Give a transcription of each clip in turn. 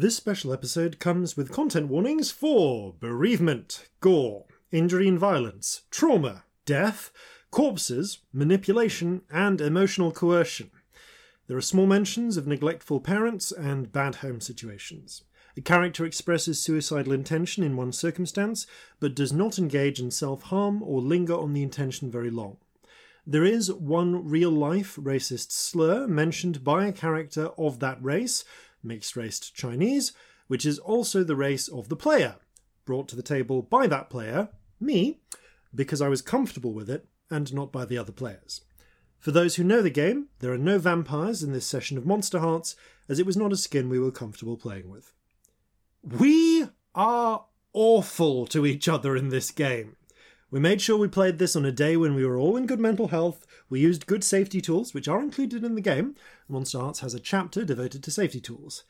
This special episode comes with content warnings for bereavement, gore, injury and violence, trauma, death, corpses, manipulation, and emotional coercion. There are small mentions of neglectful parents and bad home situations. A character expresses suicidal intention in one circumstance, but does not engage in self harm or linger on the intention very long. There is one real life racist slur mentioned by a character of that race, mixed raced Chinese, which is also the race of the player, brought to the table by that player, me, because I was comfortable with it and not by the other players. For those who know the game, there are no vampires in this session of Monster Hearts, as it was not a skin we were comfortable playing with. We are awful to each other in this game. We made sure we played this on a day when we were all in good mental health. We used good safety tools, which are included in the game. Monster Hearts has a chapter devoted to safety tools.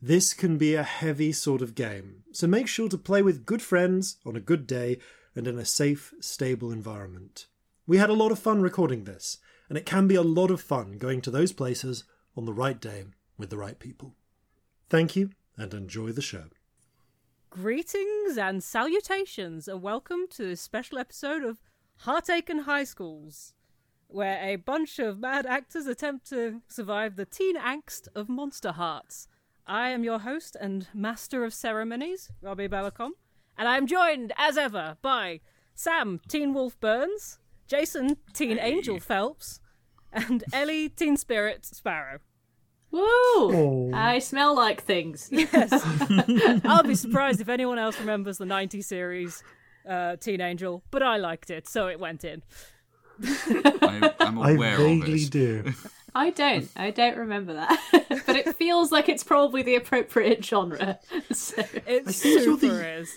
This can be a heavy sort of game, so make sure to play with good friends on a good day and in a safe, stable environment. We had a lot of fun recording this, and it can be a lot of fun going to those places on the right day with the right people. Thank you, and enjoy the show. Greetings and salutations, and welcome to this special episode of Heartache in High Schools, where a bunch of mad actors attempt to survive the teen angst of Monster Hearts. I am your host and master of ceremonies, Robbie Balacom, and I am joined, as ever, by Sam, Teen Wolf Burns, Jason, Teen Angel Phelps, and Ellie, Teen Spirit Sparrow. Woo! Oh. I smell like things. Yes. I'll be surprised if anyone else remembers the 90s series uh, Teen Angel, but I liked it, so it went in. I, I'm I aware of vaguely do. I don't. I don't remember that. but it feels like it's probably the appropriate genre. So, It I think you're super the- is.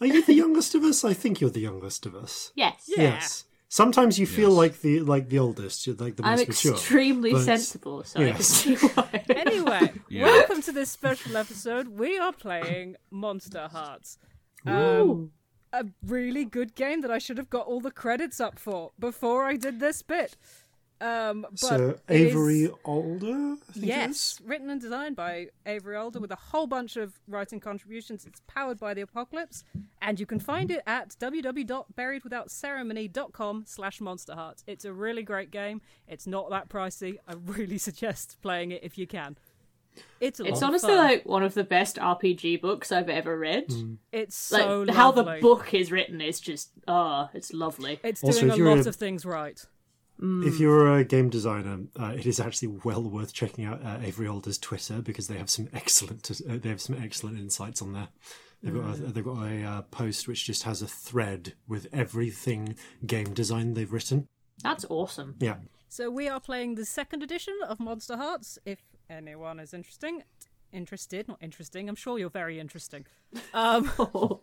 Are you the youngest of us? I think you're the youngest of us. yes. Yeah. Yes. Sometimes you feel Yes. like the like the oldest, you're like the most I'm most mature. extremely but- sensible, so I can see why. Anyway, Yeah. welcome to this special episode. We are playing Monster Hearts. Um, a really good game that I should have got all the credits up for before I did this bit. Um, but So it is- Avery Alder, I think Yes, is? written and designed by Avery Alder with a whole bunch of writing contributions. It's powered by the Apocalypse, and you can find it at www.buriedwithoutceremony.com slash Monster Hearts. It's a really great game. It's not that pricey. I really suggest playing it if you can. It's a It's of honestly fun. like one of the best RPG books I've ever read. it's Like so how the book is written is just ah, it's lovely. It's Also, doing a lot a- of things right. If you're a game designer, uh, it is actually well worth checking out uh, Avery Alder's Twitter because they have some excellent uh, they have some excellent insights on there. They've got a, they've got a uh, post which just has a thread with everything game design they've written. That's awesome. Yeah, So we are playing the second edition of Monster Hearts. If anyone is interesting, interested, not interesting. I'm sure you're very interesting. Um,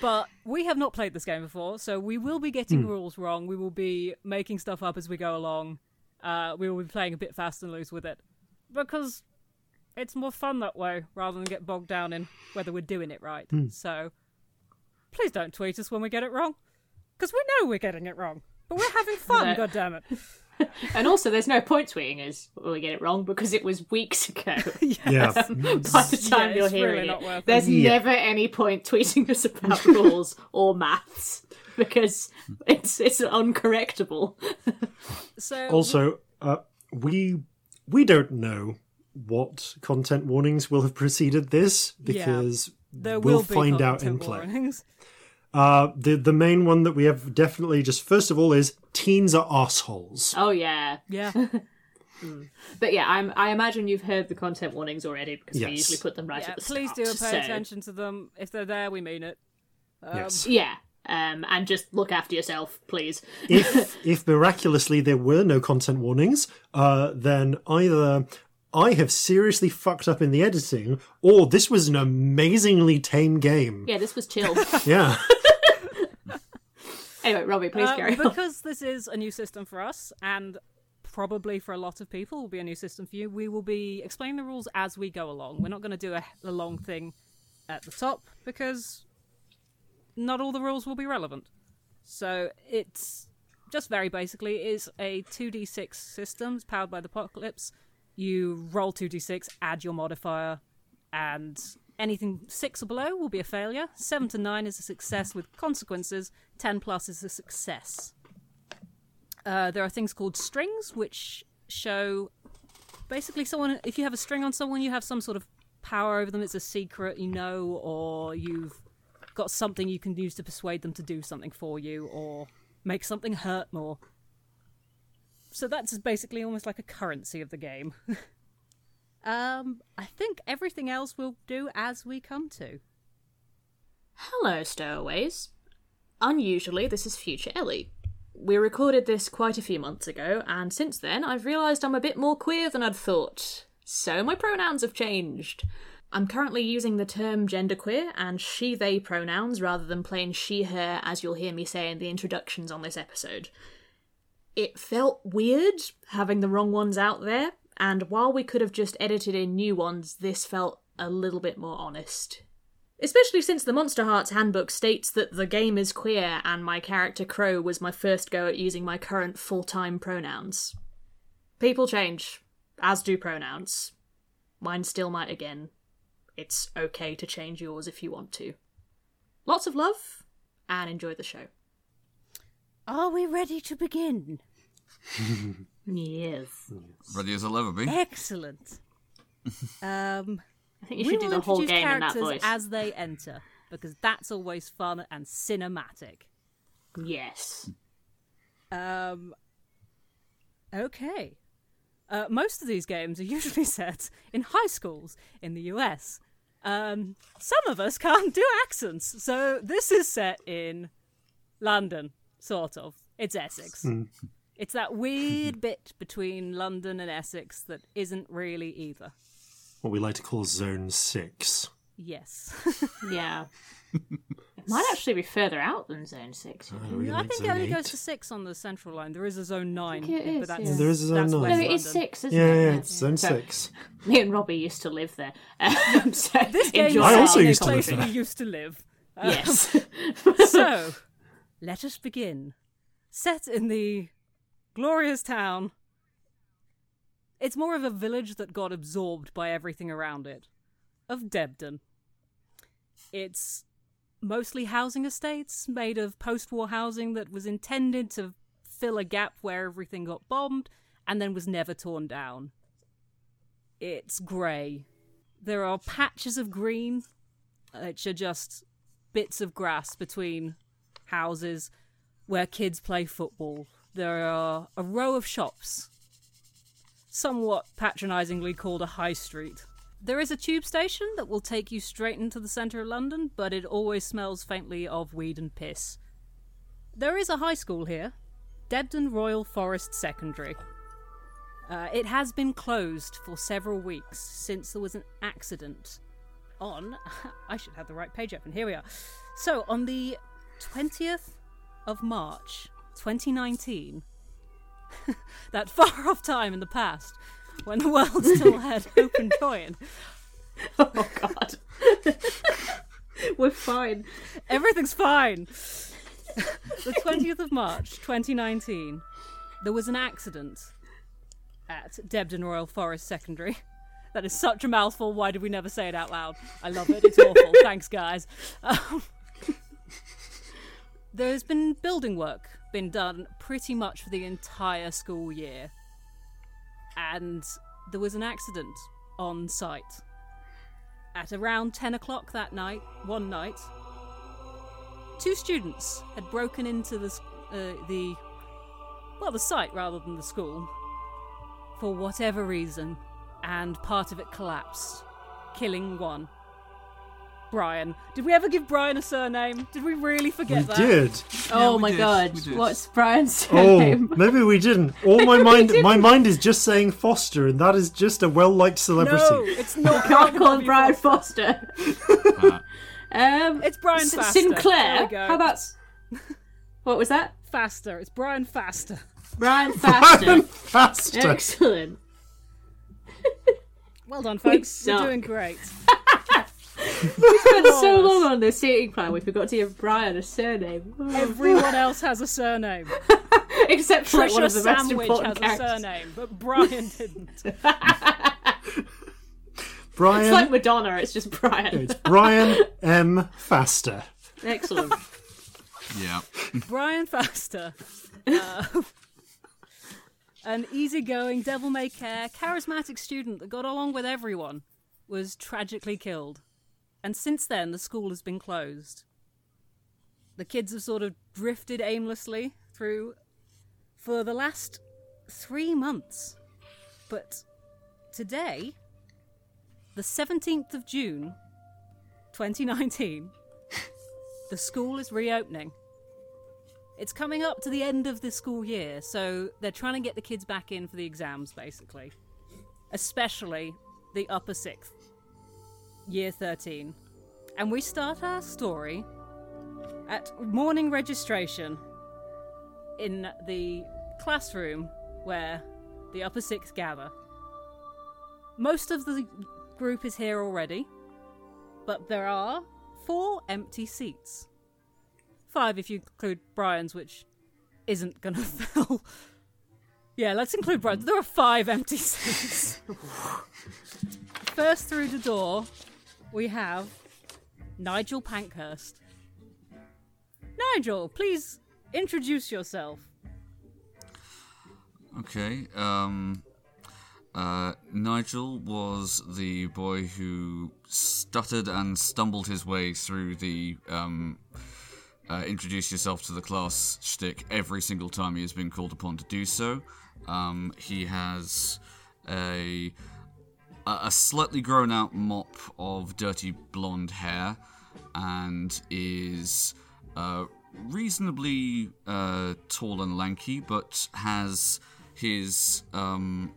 but we have not played this game before, so we will be getting rules wrong. We will be making stuff up as we go along. Uh, we will be playing a bit fast and loose with it because it's more fun that way rather than get bogged down in whether we're doing it right. So please don't tweet us when we get it wrong because we know we're getting it wrong. But we're having fun, No. God damn it! And also, there's no point tweeting us when we get it wrong because it was weeks ago. yeah. By the time Yeah, you're hearing really it, it. there's Yeah. never any point tweeting us about rules or maths because it's it's uncorrectable. So also, uh, we we don't know what content warnings will have preceded this because there we'll be find out in content play. warnings. Uh, the the main one that we have definitely just first of all is teens are assholes. Oh yeah, Yeah, but yeah, I'm, I imagine you've heard the content warnings already because we usually put them right yeah. at the Please start. Please do pay so- attention to them. If they're there, we mean it. yes. Yeah, um, and just look after yourself, please. if if miraculously there were no content warnings, uh, then either I have seriously fucked up in the editing, or this was an amazingly tame game. Yeah, this was chill. Yeah. anyway, Robbie, please Uh, carry on. because this is a new system for us, and probably for a lot of people will be a new system for you. We will be explaining the rules as we go along. We're not going to do a, a long thing at the top because not all the rules will be relevant. So it's just very basically is a 2d6 system powered by the apocalypse. You roll 2d6, add your modifier, and anything six or below will be a failure. Seven to nine is a success with consequences. Ten plus is a success. Uh, there are things called strings, which show basically someone. If you have a string on someone, you have some sort of power over them. It's a secret, you know, or you've got something you can use to persuade them to do something for you, or make something hurt more. So that's basically almost like a currency of the game. um, I think everything else we'll do as we come to. Hello, stowaways. Unusually, this is future Ellie. We recorded this quite a few months ago, and since then I've realised I'm a bit more queer than I'd thought. So my pronouns have changed. I'm currently using the term genderqueer and she they pronouns rather than plain she her, as you'll hear me say in the introductions on this episode. It felt weird having the wrong ones out there, and while we could have just edited in new ones, this felt a little bit more honest. Especially since the Monster Hearts handbook states that the game is queer and my character Crow was my first go at using my current full time pronouns. People change, as do pronouns. Mine still might again. It's okay to change yours if you want to. Lots of love, and enjoy the show. Are we ready to begin? Yes. Ready as I'll ever be. Excellent. um, I think you we should do the whole introduce game in that characters voice. as they enter because that's always fun and cinematic. Yes. Um, okay. Uh, most of these games are usually set in high schools in the US. Um, some of us can't do accents, so this is set in London, sort of. It's Essex. It's that weird bit between London and Essex that isn't really either. What we like to call Zone 6. Yes. Yeah. it might actually be further out than Zone 6. Oh, we I like think it only 8. goes to six on the central line. There is a zone nine, think it is, but that's yeah. There is a zone nine. West No, it is 6, isn't Yeah, it? yeah, it's Zone So, 6. Me and Robbie used to live there. Um, so This game I also used to live place there. we used to live. Um, Yes. so, let us begin. Set in the glorious town. It's more of a village that got absorbed by everything around it. Of Debden. It's mostly housing estates made of post war housing that was intended to fill a gap where everything got bombed and then was never torn down. It's grey. There are patches of green, which are just bits of grass between houses where kids play football. There are a row of shops, somewhat patronisingly called a high street. There is a tube station that will take you straight into the centre of London, but it always smells faintly of weed and piss. There is a high school here, Debden Royal Forest Secondary. Uh, it has been closed for several weeks since there was an accident on. I should have the right page open. Here we are. So, on the 20th of March 2019, that far off time in the past, when the world still had hope and joy, and oh, God. We're fine. everything's fine. the 20th of March 2019, there was an accident at Debden Royal Forest Secondary. That is such a mouthful. Why did we never say it out loud? I love it. It's awful. Thanks, guys. Um, there's been building work been done pretty much for the entire school year, and there was an accident on site at around 10 o'clock that night. One night, two students had broken into the uh, the well the site rather than the school for whatever reason, and part of it collapsed, killing one. Brian. Did we ever give Brian a surname? Did we really forget We that? did. oh we my did, god. What's Brian's Oh, maybe we didn't. All my mind, my mind is just saying Foster, and that is just a well-liked celebrity. No, it's not. Can't call him Brian Foster. Foster. um, It's Brian S- Faster. Sinclair. There we go. How about. What was that? Faster? It's Brian Faster. Brian Faster. Brian Faster. Excellent. Well done, folks. You're doing great. We spent so long on this seating plan, we forgot to give Brian a surname. Everyone else has a surname. Except for like, one of the most Sandwich important has a characters. surname, but Brian didn't. Brian. It's like Madonna, it's just Brian. it's Brian M. Faster. Excellent. Yeah. Brian Faster. Uh, an easygoing, devil may care, charismatic student that got along with everyone was tragically killed. And since then, the school has been closed. The kids have sort of drifted aimlessly through for the last three months. But today, the 17th of June, 2019, the school is reopening. It's coming up to the end of the school year, so they're trying to get the kids back in for the exams, basically. Especially the upper sixth, year 13. And we start our story at morning registration in the classroom where the upper sixth gather. Most of the group is here already, but there are four empty seats. Five if you include Brian's, which isn't gonna fill. Yeah, let's include Brian's. There are five empty seats. First through the door, we have Nigel Pankhurst. Nigel, please introduce yourself. Okay. Um, uh, Nigel was the boy who stuttered and stumbled his way through the um, uh, introduce yourself to the class shtick every single time he has been called upon to do so. Um, he has a a slightly grown out mop of dirty blonde hair and is uh, reasonably uh, tall and lanky, but has his um,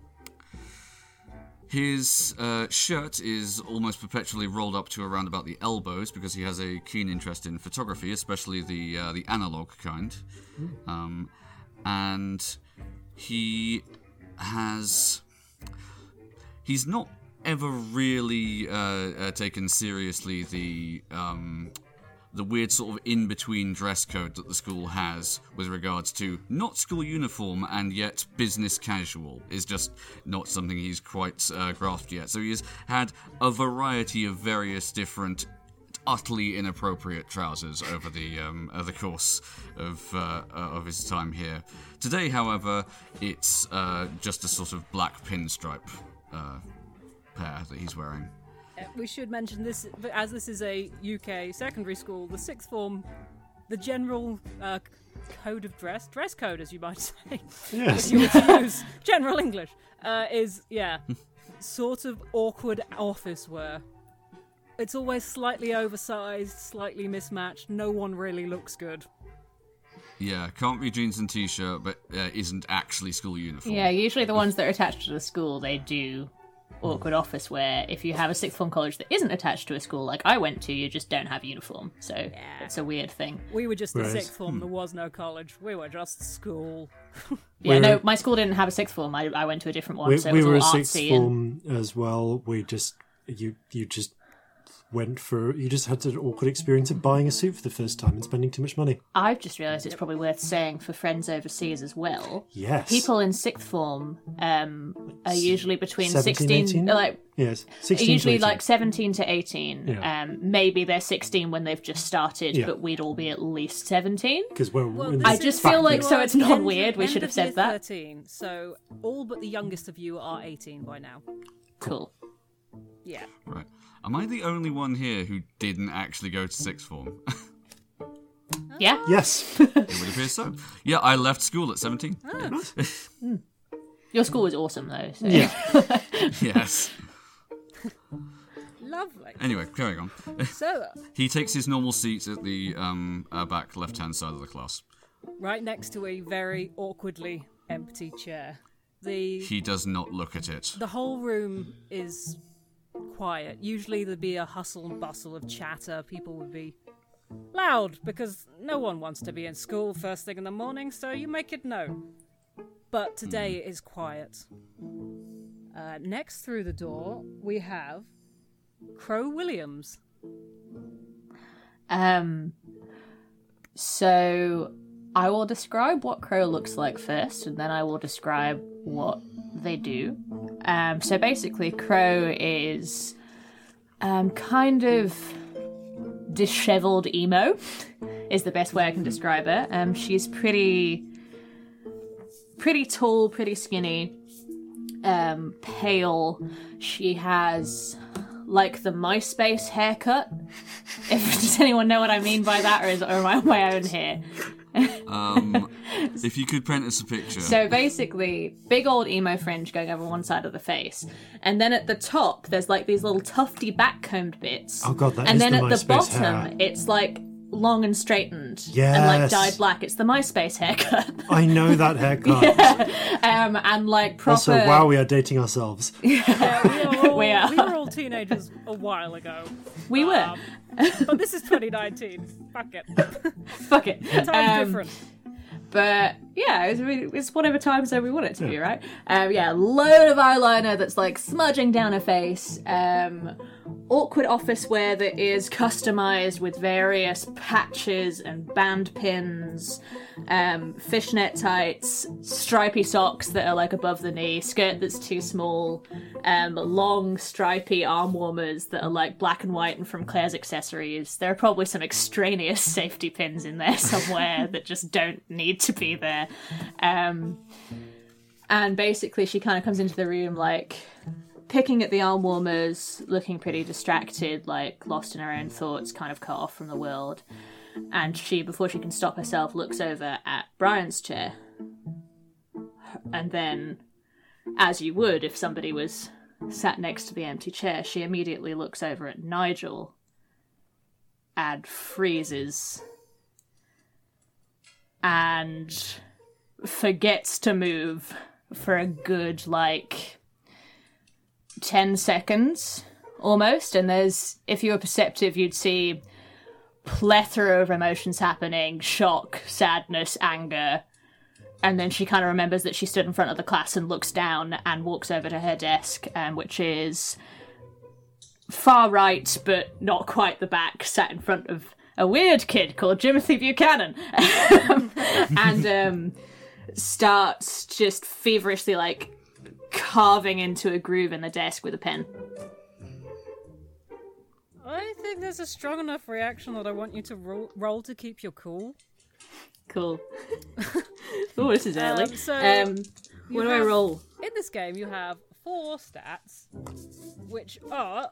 his uh, shirt is almost perpetually rolled up to around about the elbows because he has a keen interest in photography, especially the uh, the analog kind. Um, and he has he's not ever really uh, uh, taken seriously the um, the weird sort of in between dress code that the school has with regards to not school uniform and yet business casual is just not something he's quite uh, grasped yet. So he has had a variety of various different utterly inappropriate trousers over the um, the course of uh, uh, of his time here. Today, however, it's uh, just a sort of black pinstripe pair that he's wearing. Uh, We should mention this, as this is a UK secondary school, the sixth form, the general uh, code of dress, dress code, as you might say, Yes. if you were to use general English, uh, is, yeah, sort of awkward office wear. It's always slightly oversized, slightly mismatched. No one really looks good. Yeah, can't be jeans and t-shirt, but uh, isn't actually school uniform. Yeah, usually the ones that are attached to the school, they do awkward office where If you have a sixth form college that isn't attached to a school like I went to, you just don't have uniform. So yeah. it's a weird thing. We were just the Whereas- sixth form. Hmm. There was no college. We were just school. Yeah, We're- no, my school didn't have a sixth form. I, I went to a different one, we, so it we was were a sixth artsy and form as well. We just you you just went for you just had an awkward experience of buying a suit for the first time and spending too much money. I've just realised it's probably worth saying for friends overseas as well. Yes, People in sixth form um, are usually between 17, 16, 18? like yes, sixteen usually 18. like 17 to 18. Yeah. Um, maybe they're 16 when they've just started, Yeah. but we'd all be at least 17. because we're Well, in this I just feel like so it's End- not weird. We should have said that. 13, so all but the youngest of you are 18 by now. Cool. Yeah. Right. Am I the only one here who didn't actually go to sixth form? Yeah. yes, it would appear so. Yeah, I left school at 17. Your school was awesome though. So. yeah. yes. Lovely. Anyway, carrying on. So, He takes his normal seat at the um, uh, back left hand side of the class. right next to a very awkwardly empty chair. The He does not look at it. the whole room is quiet. Usually there'd be a hustle and bustle of chatter. People would be loud because no one wants to be in school first thing in the morning, so you make it known. But today it is quiet. Uh, next through the door, we have Crow Williams. Um. So I will describe what Crow looks like first, and then I will describe what they do. Um. So basically, Crow is um, kind of disheveled emo is the best way I can describe her. Um, she's pretty, pretty tall, pretty skinny, um, pale. She has like the MySpace haircut. If does anyone know what I mean by that, or is or am I on my own here? Um, if you could print us a picture. So basically, big old emo fringe going over one side of the face, and then at the top there's like these little tufty backcombed bits. Oh god, that and is then the at the bottom hair. it's like long and straightened and like dyed black. It's the MySpace haircut, I know that haircut. um, and like proper. Also, wow, we are dating ourselves. Yeah, we, are all, We are. we were all teenagers a while ago. we were. Um, but this is 2019. Fuck it. Fuck it. Time's Um, different. But yeah, it's, really, it's whatever time zone we want it to be, right? Um, yeah, load of eyeliner that's like smudging down her face. Um, awkward office wear that is customized with various patches and band pins. Um, fishnet tights, stripy socks that are like above the knee, skirt that's too small, um, long stripy arm warmers that are like black and white and from Claire's accessories. There are probably some extraneous safety pins in there somewhere that just don't need to be there. Um, and basically, she kind of comes into the room like picking at the arm warmers, looking pretty distracted, like lost in her own thoughts, kind of cut off from the world. And she, before she can stop herself, looks over at Brian's chair. And then, as you would if somebody was sat next to the empty chair, she immediately looks over at Nigel and freezes and forgets to move for a good like 10 seconds almost and there's if you were perceptive you'd see plethora of emotions happening shock sadness anger and then she kind of remembers that she stood in front of the class and looks down and walks over to her desk um, which is far right but not quite the back sat in front of a weird kid called Timothy Buchanan. And um, starts just feverishly like carving into a groove in the desk with a pen. I think there's a strong enough reaction that I want you to roll, roll to keep your cool. Cool. oh, this is early. Um, so um, what do I roll? In this game, you have four stats, which are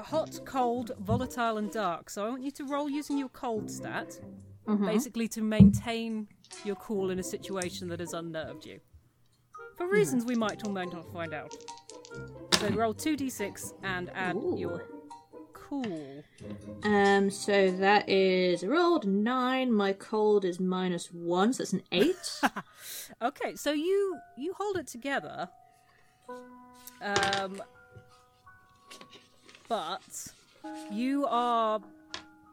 hot, cold, volatile, and dark. So I want you to roll using your cold stat, basically to maintain your cool in a situation that has unnerved you. For reasons we might or might not find out. So roll 2d6 and add Ooh. your cool. Um, so that is I rolled nine. My cold is minus one, so that's an eight. Okay, so you you hold it together, um, but you are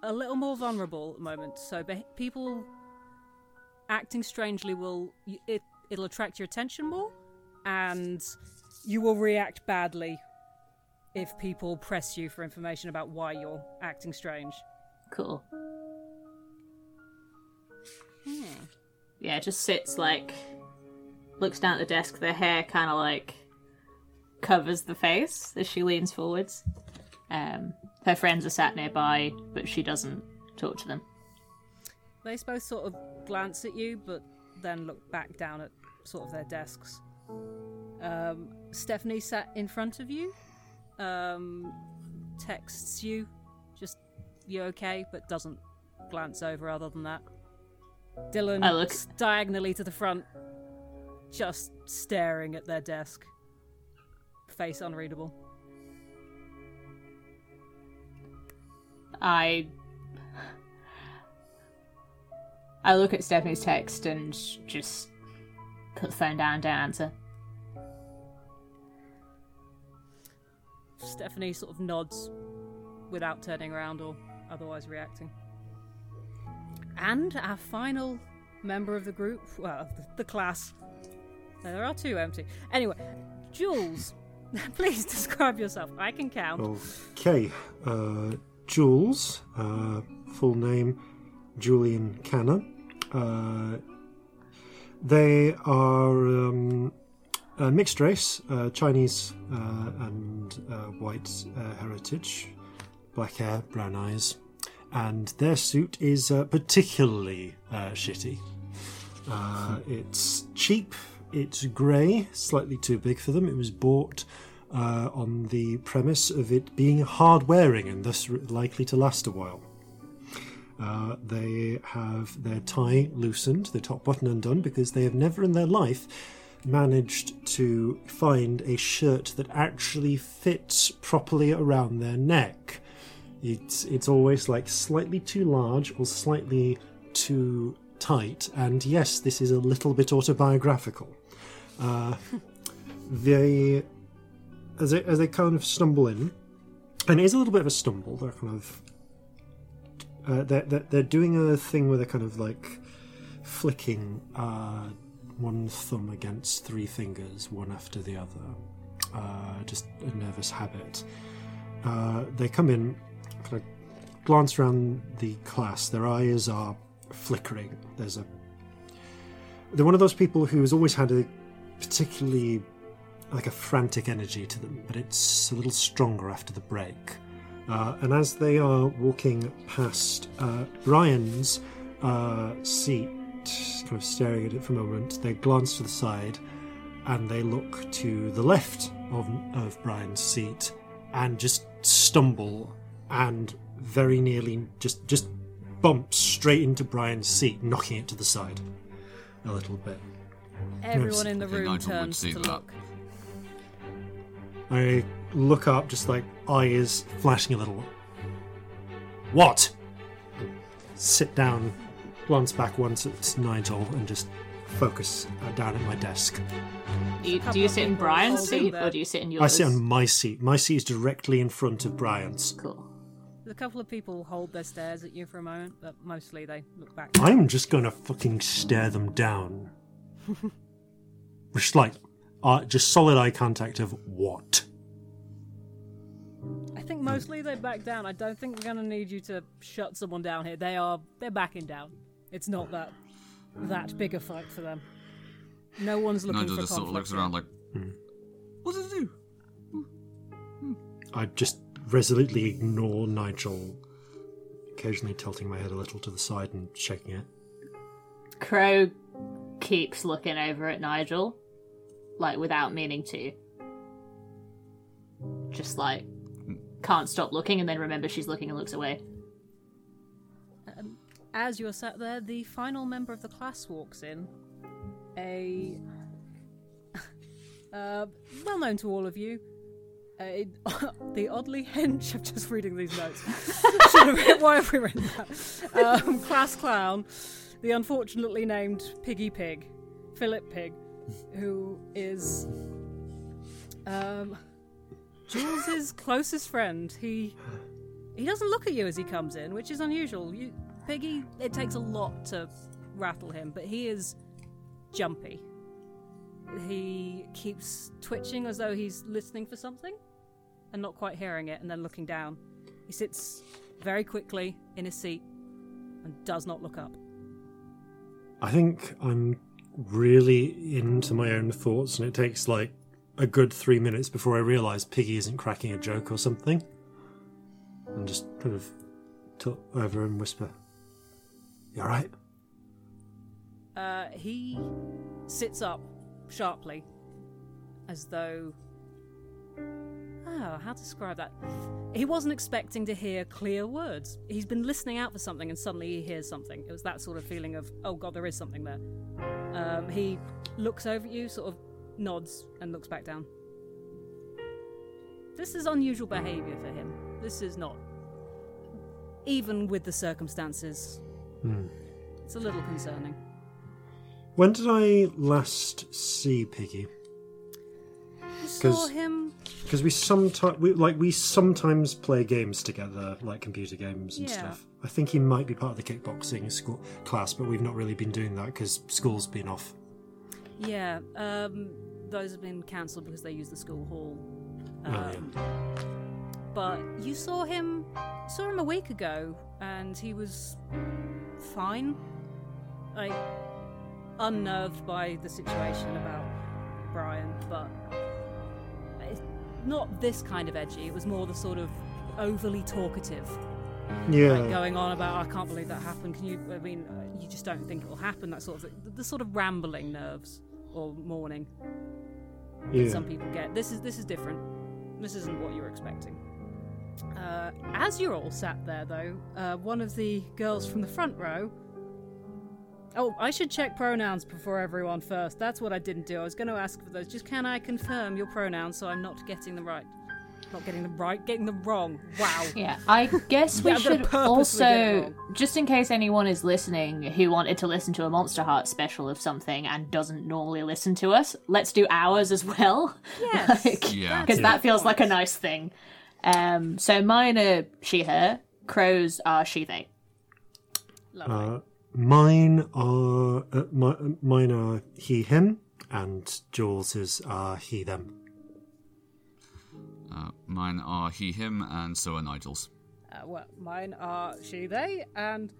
a little more vulnerable at the moment. So be- people acting strangely will it it'll attract your attention more, and you will react badly if people press you for information about why you're acting strange. cool. Yeah, it just sits like looks down at the desk. Their hair kind of like covers the face as she leans forwards. Um, her friends are sat nearby, but she doesn't talk to them. They both sort of glance at you, but then look back down at sort of their desks. Um, Stephanie sat in front of you, um, texts you, just you okay, but doesn't glance over other than that. Dylan I look- diagonally to the front, just staring at their desk, face unreadable. I I look at Stephanie's text and just put the phone down, don't answer. Stephanie sort of nods without turning around or otherwise reacting. And our final member of the group, well, the, the class. There are two empty. Anyway, Jules, please describe yourself. I can count. Okay, uh, Jules, uh, full name Julian Cannon. Uh, they are um, uh, mixed race, uh, Chinese uh, and uh, white uh, heritage, black hair, brown eyes, and their suit is uh, particularly uh, shitty. Uh, it's cheap, it's grey, slightly too big for them. It was bought uh, on the premise of it being hard wearing and thus r- likely to last a while. Uh, they have their tie loosened, their top button undone, because they have never in their life managed to find a shirt that actually fits properly around their neck. It's it's always like slightly too large or slightly too tight, and yes, this is a little bit autobiographical. Uh, they as they as they kind of stumble in, and it is a little bit of a stumble. They're kind of uh, they're, they're they're doing a thing where they're kind of like flicking uh, one thumb against three fingers, one after the other. Uh, just a nervous habit. Uh, they come in, kind of glance around the class. Their eyes are flickering. There's a. They're one of those people who's always had a particularly like a frantic energy to them, but it's a little stronger after the break. Uh, and as they are walking past uh, Brian's uh, seat, kind of staring at it for a moment, they glance to the side and they look to the left of, of Brian's seat and just stumble and very nearly just just bump straight into Brian's seat, knocking it to the side a little bit. Everyone in the room turns to that. look. I look up, just like eyes flashing a little. What? Sit down, glance back once at Nigel, and just focus uh, down at my desk. Do you, do you sit in Brian's seat or do you sit in yours? I sit on my seat. My seat is directly in front of Brian's. Cool. A couple of people hold their stares at you for a moment, but mostly they look back. I'm just gonna fucking stare them down. just like, uh, just solid eye contact of what? I think mostly they back down. I don't think we're going to need you to shut someone down here. They are they're backing down. It's not that that big a fight for them. No one's looking Nigel for just sort of conflict looks around like, Hmm. what does it do? I just resolutely ignore Nigel, occasionally tilting my head a little to the side and shaking it. Crow keeps looking over at Nigel, like without meaning to. Just like can't stop looking and then remembers she's looking and looks away. As you're sat there, the final member of the class walks in. A. uh, well known to all of you. A, the oddly hench. I'm just reading these notes. Why have we written that? Um, class clown. The unfortunately named Piggy Pig. Philip Pig. Who is. Um. Jules's closest friend. He. He doesn't look at you as he comes in, which is unusual. You, Piggy, it takes a lot to rattle him, but he is jumpy. He keeps twitching as though he's listening for something and not quite hearing it, and then looking down. He sits very quickly in his seat and does not look up. I think I'm really into my own thoughts, and it takes like a good three minutes before I realise Piggy isn't cracking a joke or something. And just kind of tilt over and whisper, You alright? Uh, he sits up sharply, as though. Oh, how to describe that? He wasn't expecting to hear clear words. He's been listening out for something, and suddenly he hears something. It was that sort of feeling of, oh god, there is something there. Um, he looks over at you, sort of nods, and looks back down. This is unusual behaviour for him. This is not. Even with the circumstances, Hmm. it's a little concerning. When did I last see Piggy? You saw 'Cause- him Because we sometimes, we, like, we sometimes play games together, like computer games and Yeah. stuff. I think he might be part of the kickboxing school class, but we've not really been doing that because school's been off. Yeah, um, those have been cancelled because they use the school hall. Um, Oh, yeah. But you saw him, saw him a week ago, and he was fine, like unnerved by the situation about Brian, but it's not this kind of edgy. It was more the sort of overly talkative, Yeah. like going on about I can't believe that happened. Can you? I mean, uh, you just don't think it will happen. That sort of the, the sort of rambling nerves or mourning that some people get. This is this is different. This isn't what you're expecting. Uh, as you're all sat there, though, uh, one of the girls from the front row. Oh, I should check pronouns before everyone first. That's what I didn't do. I was going to ask for those. Just can I confirm your pronouns so I'm not getting them right? Not getting them right, getting them wrong. Wow. Yeah, I guess we Yeah, should purposely get it also, just in case anyone is listening who wanted to listen to a Monster Heart special of something and doesn't normally listen to us, let's do ours as well. Yes. Like, Yeah. because that feels like a nice thing. Um, so mine are she, her. Crows are she, they. Lovely. Uh, mine are uh, my, mine are he him, and Jules's are he them. Uh, mine are he, him, and so are Nigel's. Uh, well, mine are she, they, and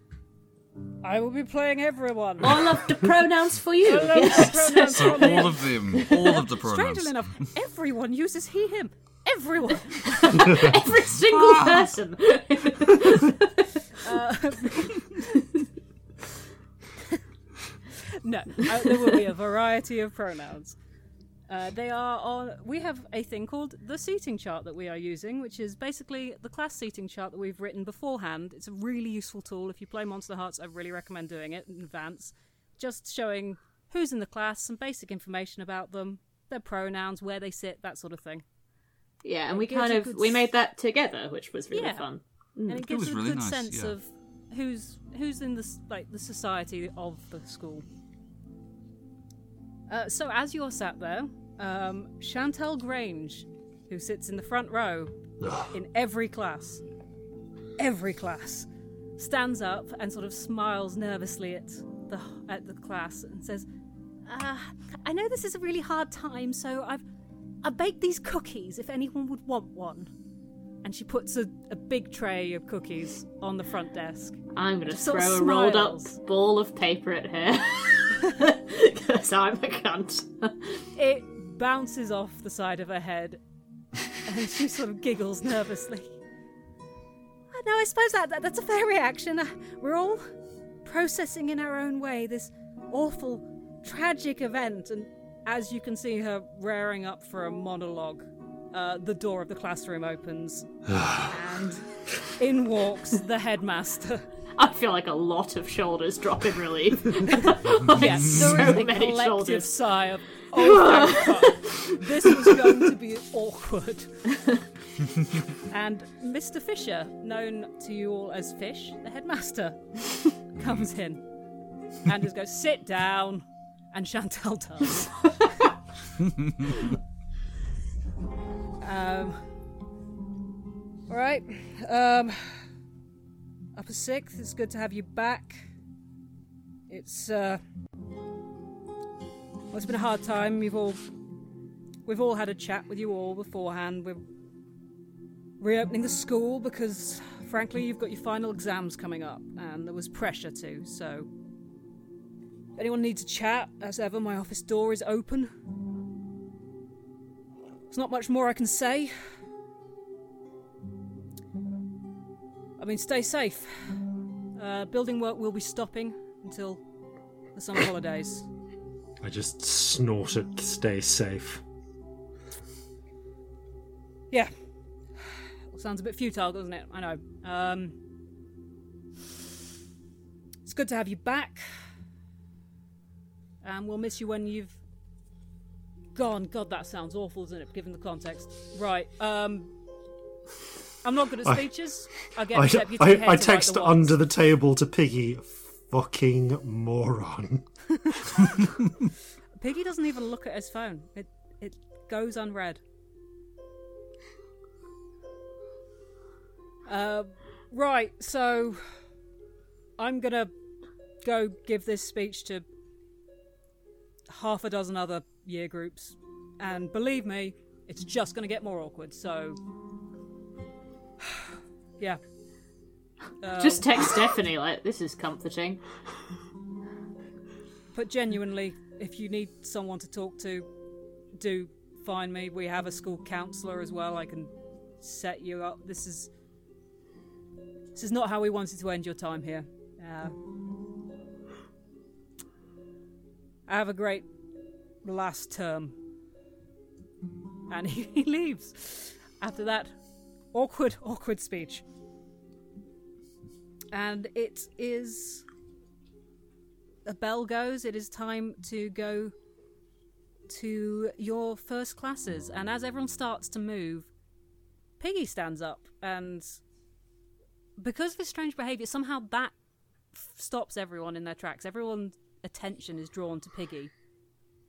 I will be playing everyone. All of the pronouns for you. All of the Yes. pronouns So for me. all of them, all of the pronouns. Strangely enough, everyone uses he, him. Everyone. Every single person. no, uh, there will be a variety of pronouns. Uh, they are on. We have a thing called the seating chart that we are using, which is basically the class seating chart that we've written beforehand. It's a really useful tool. If you play Monster Hearts, I really recommend doing it in advance. Just showing who's in the class, some basic information about them, their pronouns, where they sit, that sort of thing. Yeah, and we kind of good we made that together, which was really Yeah. fun. and it gives was a really good nice, sense yeah. of who's who's in the like the society of the school. Uh, so as you're sat there, um, Chantel Grange, who sits in the front row in every class, every class, stands up and sort of smiles nervously at the at the class and says, uh, "I know this is a really hard time, so I've I baked these cookies. If anyone would want one." And she puts a, a big tray of cookies on the front desk. I'm gonna throw of a rolled up ball of paper at her. Because I'm a cunt. It bounces off the side of her head, and she sort of giggles nervously. "Uh, No, I suppose that, that that's a fair reaction. Uh, we're all processing in our own way this awful, tragic event, and as you can see her raring up for a monologue, uh, the door of the classroom opens, and in walks the headmaster. I feel like a lot of shoulders drop in relief. Yes, so there is a many collective shoulders. sigh of, oh. This was going to be awkward. and Mr. Fisher, known to you all as Fish, the headmaster, comes in and just goes, sit down. And Chantel does. um, all right. Um, upper sixth, it's good to have you back. It's uh, well, it's been a hard time. We've all we've all had a chat with you all beforehand. We're reopening the school because, frankly, you've got your final exams coming up, and there was pressure too. So, if anyone needs a chat, as ever, my office door is open. There's not much more I can say. I mean, stay safe. Uh, building work will be stopping until the summer holidays. I just snorted, stay safe. Yeah. Well, sounds a bit futile, doesn't it? I know. Um, it's good to have you back. And we'll miss you when you've gone. God, that sounds awful, isn't it, given the context? Right. Um, I'm not good at speeches. I get I, deputy I, I write text the under the table to Piggy, fucking moron. Piggy doesn't even look at his phone. It it goes unread. Uh, right, so I'm gonna go give this speech to half a dozen other year groups, and believe me, it's just gonna get more awkward. So, yeah. Uh, Just text Stephanie, like, this is comforting. But genuinely, if you need someone to talk to, do find me. We have a school counselor as well. I can set you up. This is this is not how we wanted to end your time here. Uh, have a great last term. And he, he leaves. After that, awkward, awkward speech. And it is. A bell goes. It is time to go to your first classes. And as everyone starts to move, Piggy stands up. And because of his strange behavior, somehow that stops everyone in their tracks. Everyone's attention is drawn to Piggy,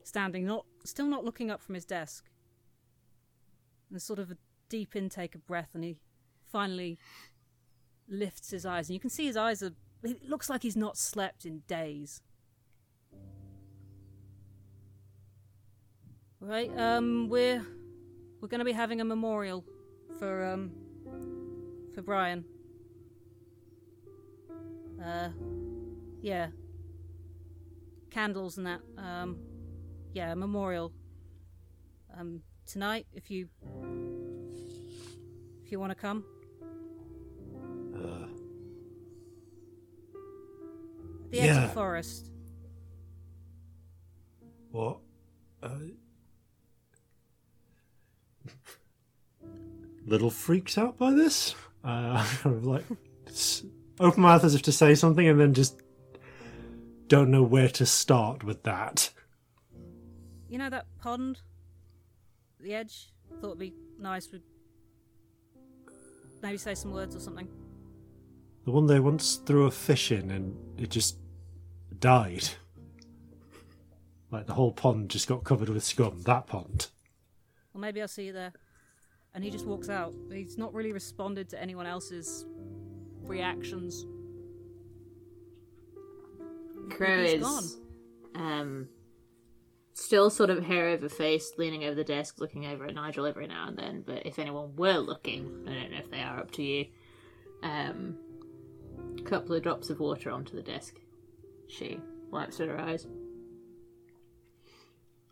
standing, not still not looking up from his desk. And sort of a deep intake of breath, and he finally lifts his eyes, and you can see his eyes are. It looks like he's not slept in days. Right, um, we're we're going to be having a memorial for um for Brian. Uh, yeah. Candles and that. Um, yeah, memorial. Um, tonight, if you if you want to come. Uh, the edge of the forest. what? Uh, little freaked out by this. Uh, kind of like open mouth as if to say something, and then just don't know where to start with that. You know that pond? The edge? Thought it'd be nice with maybe say some words or something. The one they once threw a fish in, and it just died. Like the whole pond just got covered with scum. That pond. Well maybe I'll see you there. And he just walks out. He's not really responded to anyone else's reactions. Crow He's is gone. um still sort of hair over face, leaning over the desk, looking over at Nigel every now and then. But if anyone were looking, I don't know if they are up to you. Um, couple of drops of water onto the desk. She wipes at her eyes.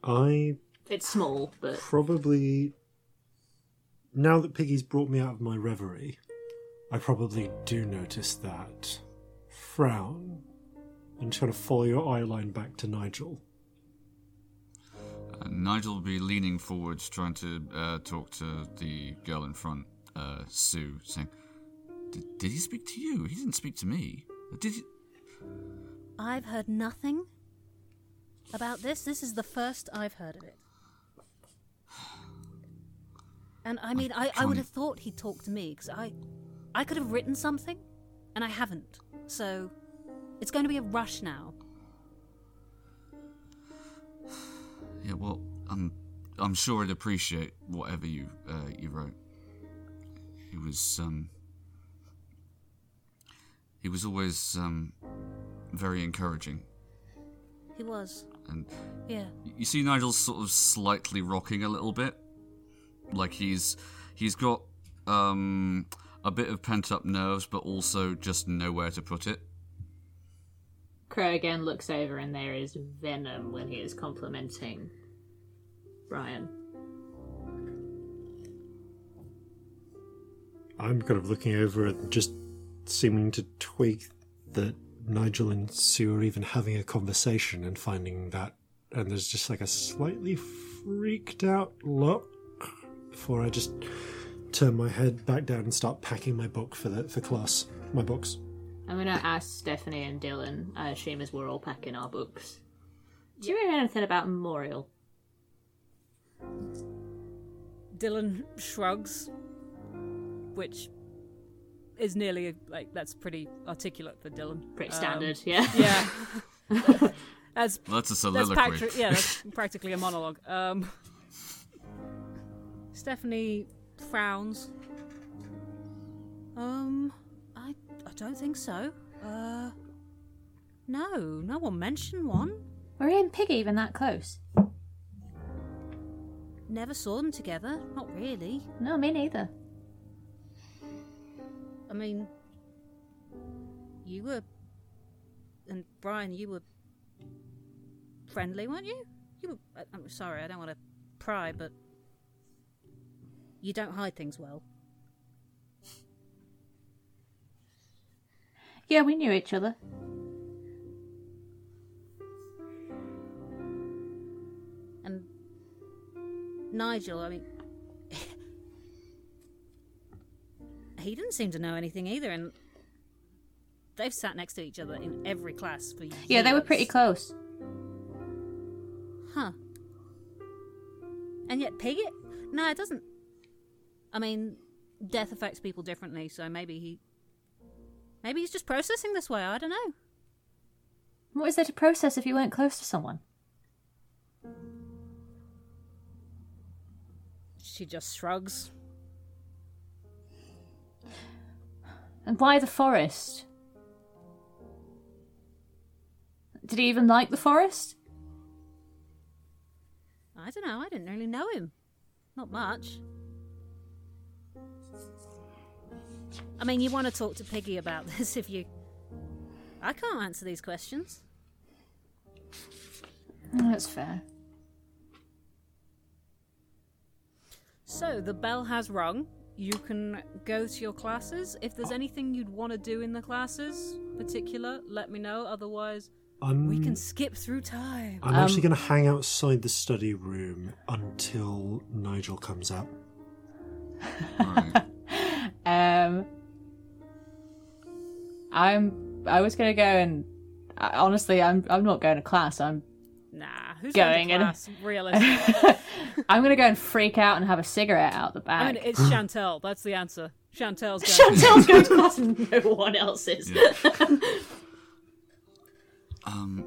I It's small, but probably now that Piggy's brought me out of my reverie, I probably do notice that frown and try to follow your eye line back to Nigel. Uh, Nigel will be leaning forward, trying to uh, talk to the girl in front, uh, Sue, saying, did, "Did he speak to you? He didn't speak to me. Did he?" I've heard nothing about this. This is the first I've heard of it. And I mean, I, I would have thought he'd talk to me because I, I could have written something, and I haven't. So, it's going to be a rush now. Yeah, well, I'm I'm sure he'd appreciate whatever you uh, you wrote. He was um he was always um very encouraging, He was, and yeah. you see Nigel's sort of slightly rocking a little bit, like he's he's got um a bit of pent up nerves, but also just nowhere to put it. Crow again looks over and there is venom when he is complimenting Brian. I'm kind of looking over it, just seeming to tweak that Nigel and Sue are even having a conversation and finding that, and there's just like a slightly freaked out look before I just turn my head back down and start packing my book for the for class, my books. I'm gonna ask Stephanie and Dylan, I assume as we're all packing our books. Do you remember anything about Memorial? Dylan shrugs, which is nearly like that's pretty articulate for Dylan. Pretty Um, standard, yeah. yeah. As Well, that's a That's, soliloquy. practi- yeah, that's practically a monologue. Um, Stephanie frowns. Um, I I don't think so. Uh, no, no one mentioned one. Were he and Piggy even that close? Never saw them together. Not really. No, me neither. I mean, you were, and Brian, you were friendly, weren't you? You were. I- I'm sorry, I don't want to pry, but you don't hide things well. Yeah, we knew each other. And Nigel, I mean, he didn't seem to know anything either, and they've sat next to each other in every class for years. Yeah, they were pretty close. Huh. And yet Pigget? No, it doesn't. I mean, death affects people differently, so maybe he. Maybe he's just processing this way, I don't know. What is there to process if you weren't close to someone? She just shrugs. And why the forest? Did he even like the forest? I don't know, I didn't really know him. Not much. I mean, you want to talk to Piggy about this if you. I can't answer these questions. That's fair. So, the bell has rung. You can go to your classes. If there's anything you'd want to do in the classes, particular, let me know. Otherwise, I'm, we can skip through time. I'm actually um, going to hang outside the study room until Nigel comes out. Right. Um, I'm. I was gonna go and I, honestly, I'm. I'm not going to class. I'm. Nah, who's Going going to class? Realistically. I'm gonna go and freak out and have a cigarette out the I back. mean, it's Chantel. That's the answer. Chantel's going. Chantel's going to class and no one else is. Um,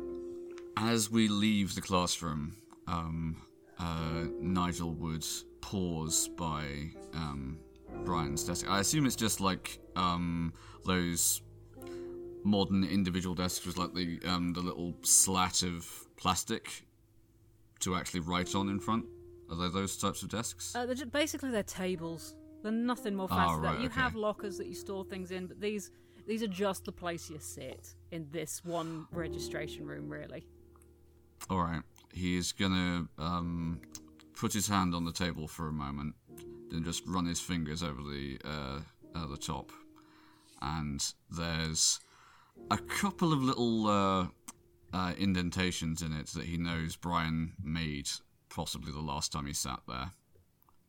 as we leave the classroom, um, uh, Nigel would pause by um, Brian's desk. I assume it's just like um, those modern individual desks with like the um, the little slat of plastic to actually write on in front. Are they those types of desks? Uh, they're ju- basically, they're tables. They're nothing more Oh, fancy than that. right, You have lockers that you store things in, but these these are just the place you sit in this one registration room, really. All right. He is gonna um, put his hand on the table for a moment, then just run his fingers over the uh, uh, the top, and there's a couple of little uh, uh, indentations in it that he knows Brian made, possibly the last time he sat there,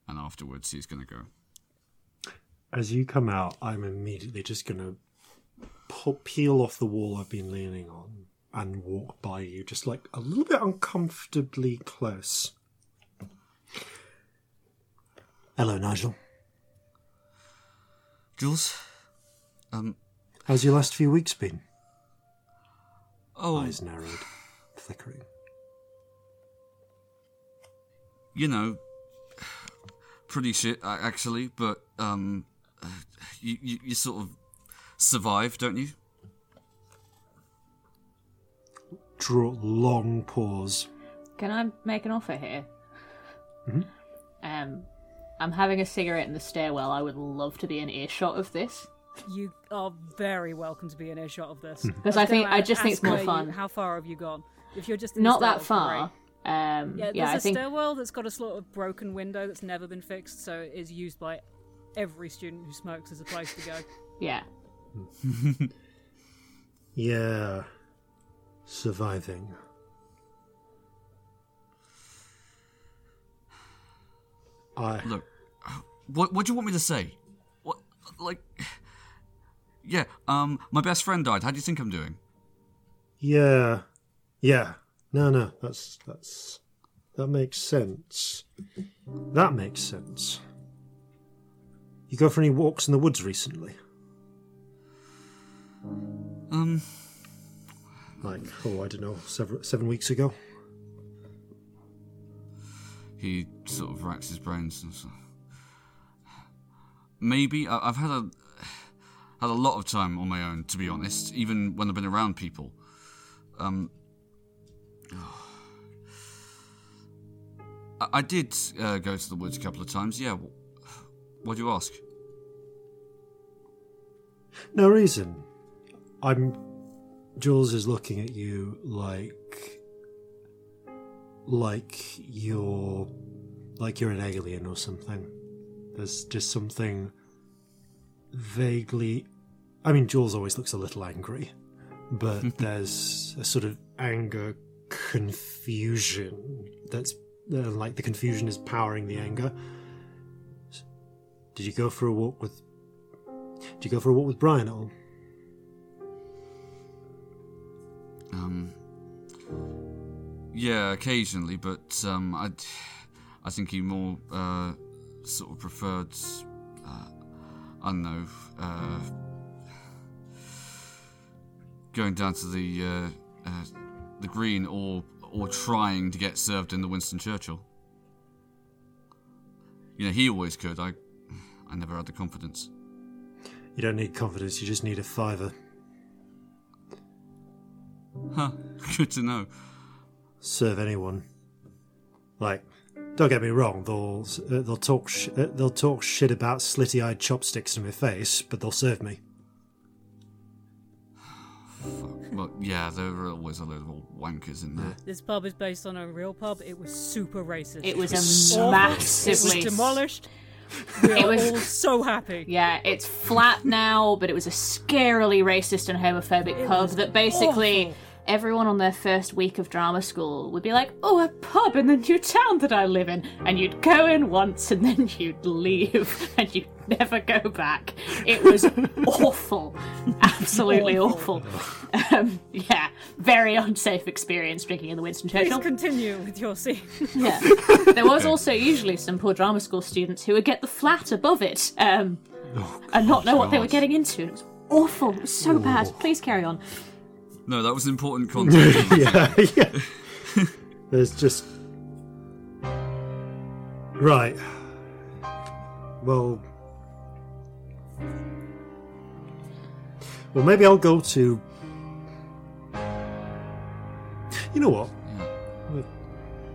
and afterwards he's gonna go. As you come out, I'm immediately just going to peel off the wall I've been leaning on and walk by you, just like a little bit uncomfortably close. Hello, Nigel. Jules, um, How's your last few weeks been? oh, Eyes narrowed, flickering. you know, pretty shit actually, but um, uh, you, you you sort of survive, don't you? Draw long pause. Can I make an offer here? Um, I'm having a cigarette in the stairwell. I would love to be in earshot of this. You are very welcome to be in earshot of this. Because I think- I just think it's more where you- fun. how far have you gone? If you're just in Not that stairwell, far. Um, great. Yeah, yeah, there's I a think stairwell that's got a sort of broken window that's never been fixed, so it is used by every student who smokes as a place to go. yeah. Yeah. Surviving. I Look, what what do you want me to say? What like? Yeah, um, my best friend died. How do you think I'm doing? Yeah. Yeah. No, no, that's that's that makes sense. That makes sense. You go for any walks in the woods recently? Um, Like, oh, I don't know, seven seven weeks ago. He sort of racks his brains. And. Maybe I've had a had a lot of time on my own, to be honest. Even when I've been around people. Um, I, I did uh, go to the woods a couple of times. Yeah. wh- Why do you ask? No reason. I'm. Jules is looking at you like. Like you're like you're an alien or something. There's just something vaguely. I mean, Jules always looks a little angry, but there's a sort of anger, confusion that's uh, like the confusion is powering the anger. Did you go for a walk with? Did you go for a walk with Brian at all? Um, yeah, occasionally, but um, I, I think he more uh, sort of preferred, uh, I don't know, uh, going down to the uh, uh, the green or or trying to get served in the Winston Churchill. You know, he always could. I, I never had the confidence. You don't need confidence. You just need a fiver. Huh? Good to know. Serve anyone. Like, don't get me wrong, they'll uh, they'll talk sh- uh, they'll talk shit about slitty-eyed chopsticks in my face, but they'll serve me. Well, yeah, there were always a load of old wankers in there. This pub is based on a real pub. It was super racist. It was was a awful. massively It was demolished. We It was- all so happy. Yeah, it's flat now, but it was a scarily racist and homophobic pub that basically awful. Everyone on their first week of drama school would be like, "Oh, a pub in the new town that I live in," and you'd go in once and then you'd leave and you'd never go back. It was awful, absolutely awful. Um, yeah, very unsafe experience drinking in the Winston Churchill. Please Churchill. continue with your scene. Yeah. There was also usually some poor drama school students who would get the flat above it um, and not know what they were getting into. It was awful. It was so bad. Please carry on. No, that was important content. yeah, yeah. There's just right. Well, well, maybe I'll go to. You know what?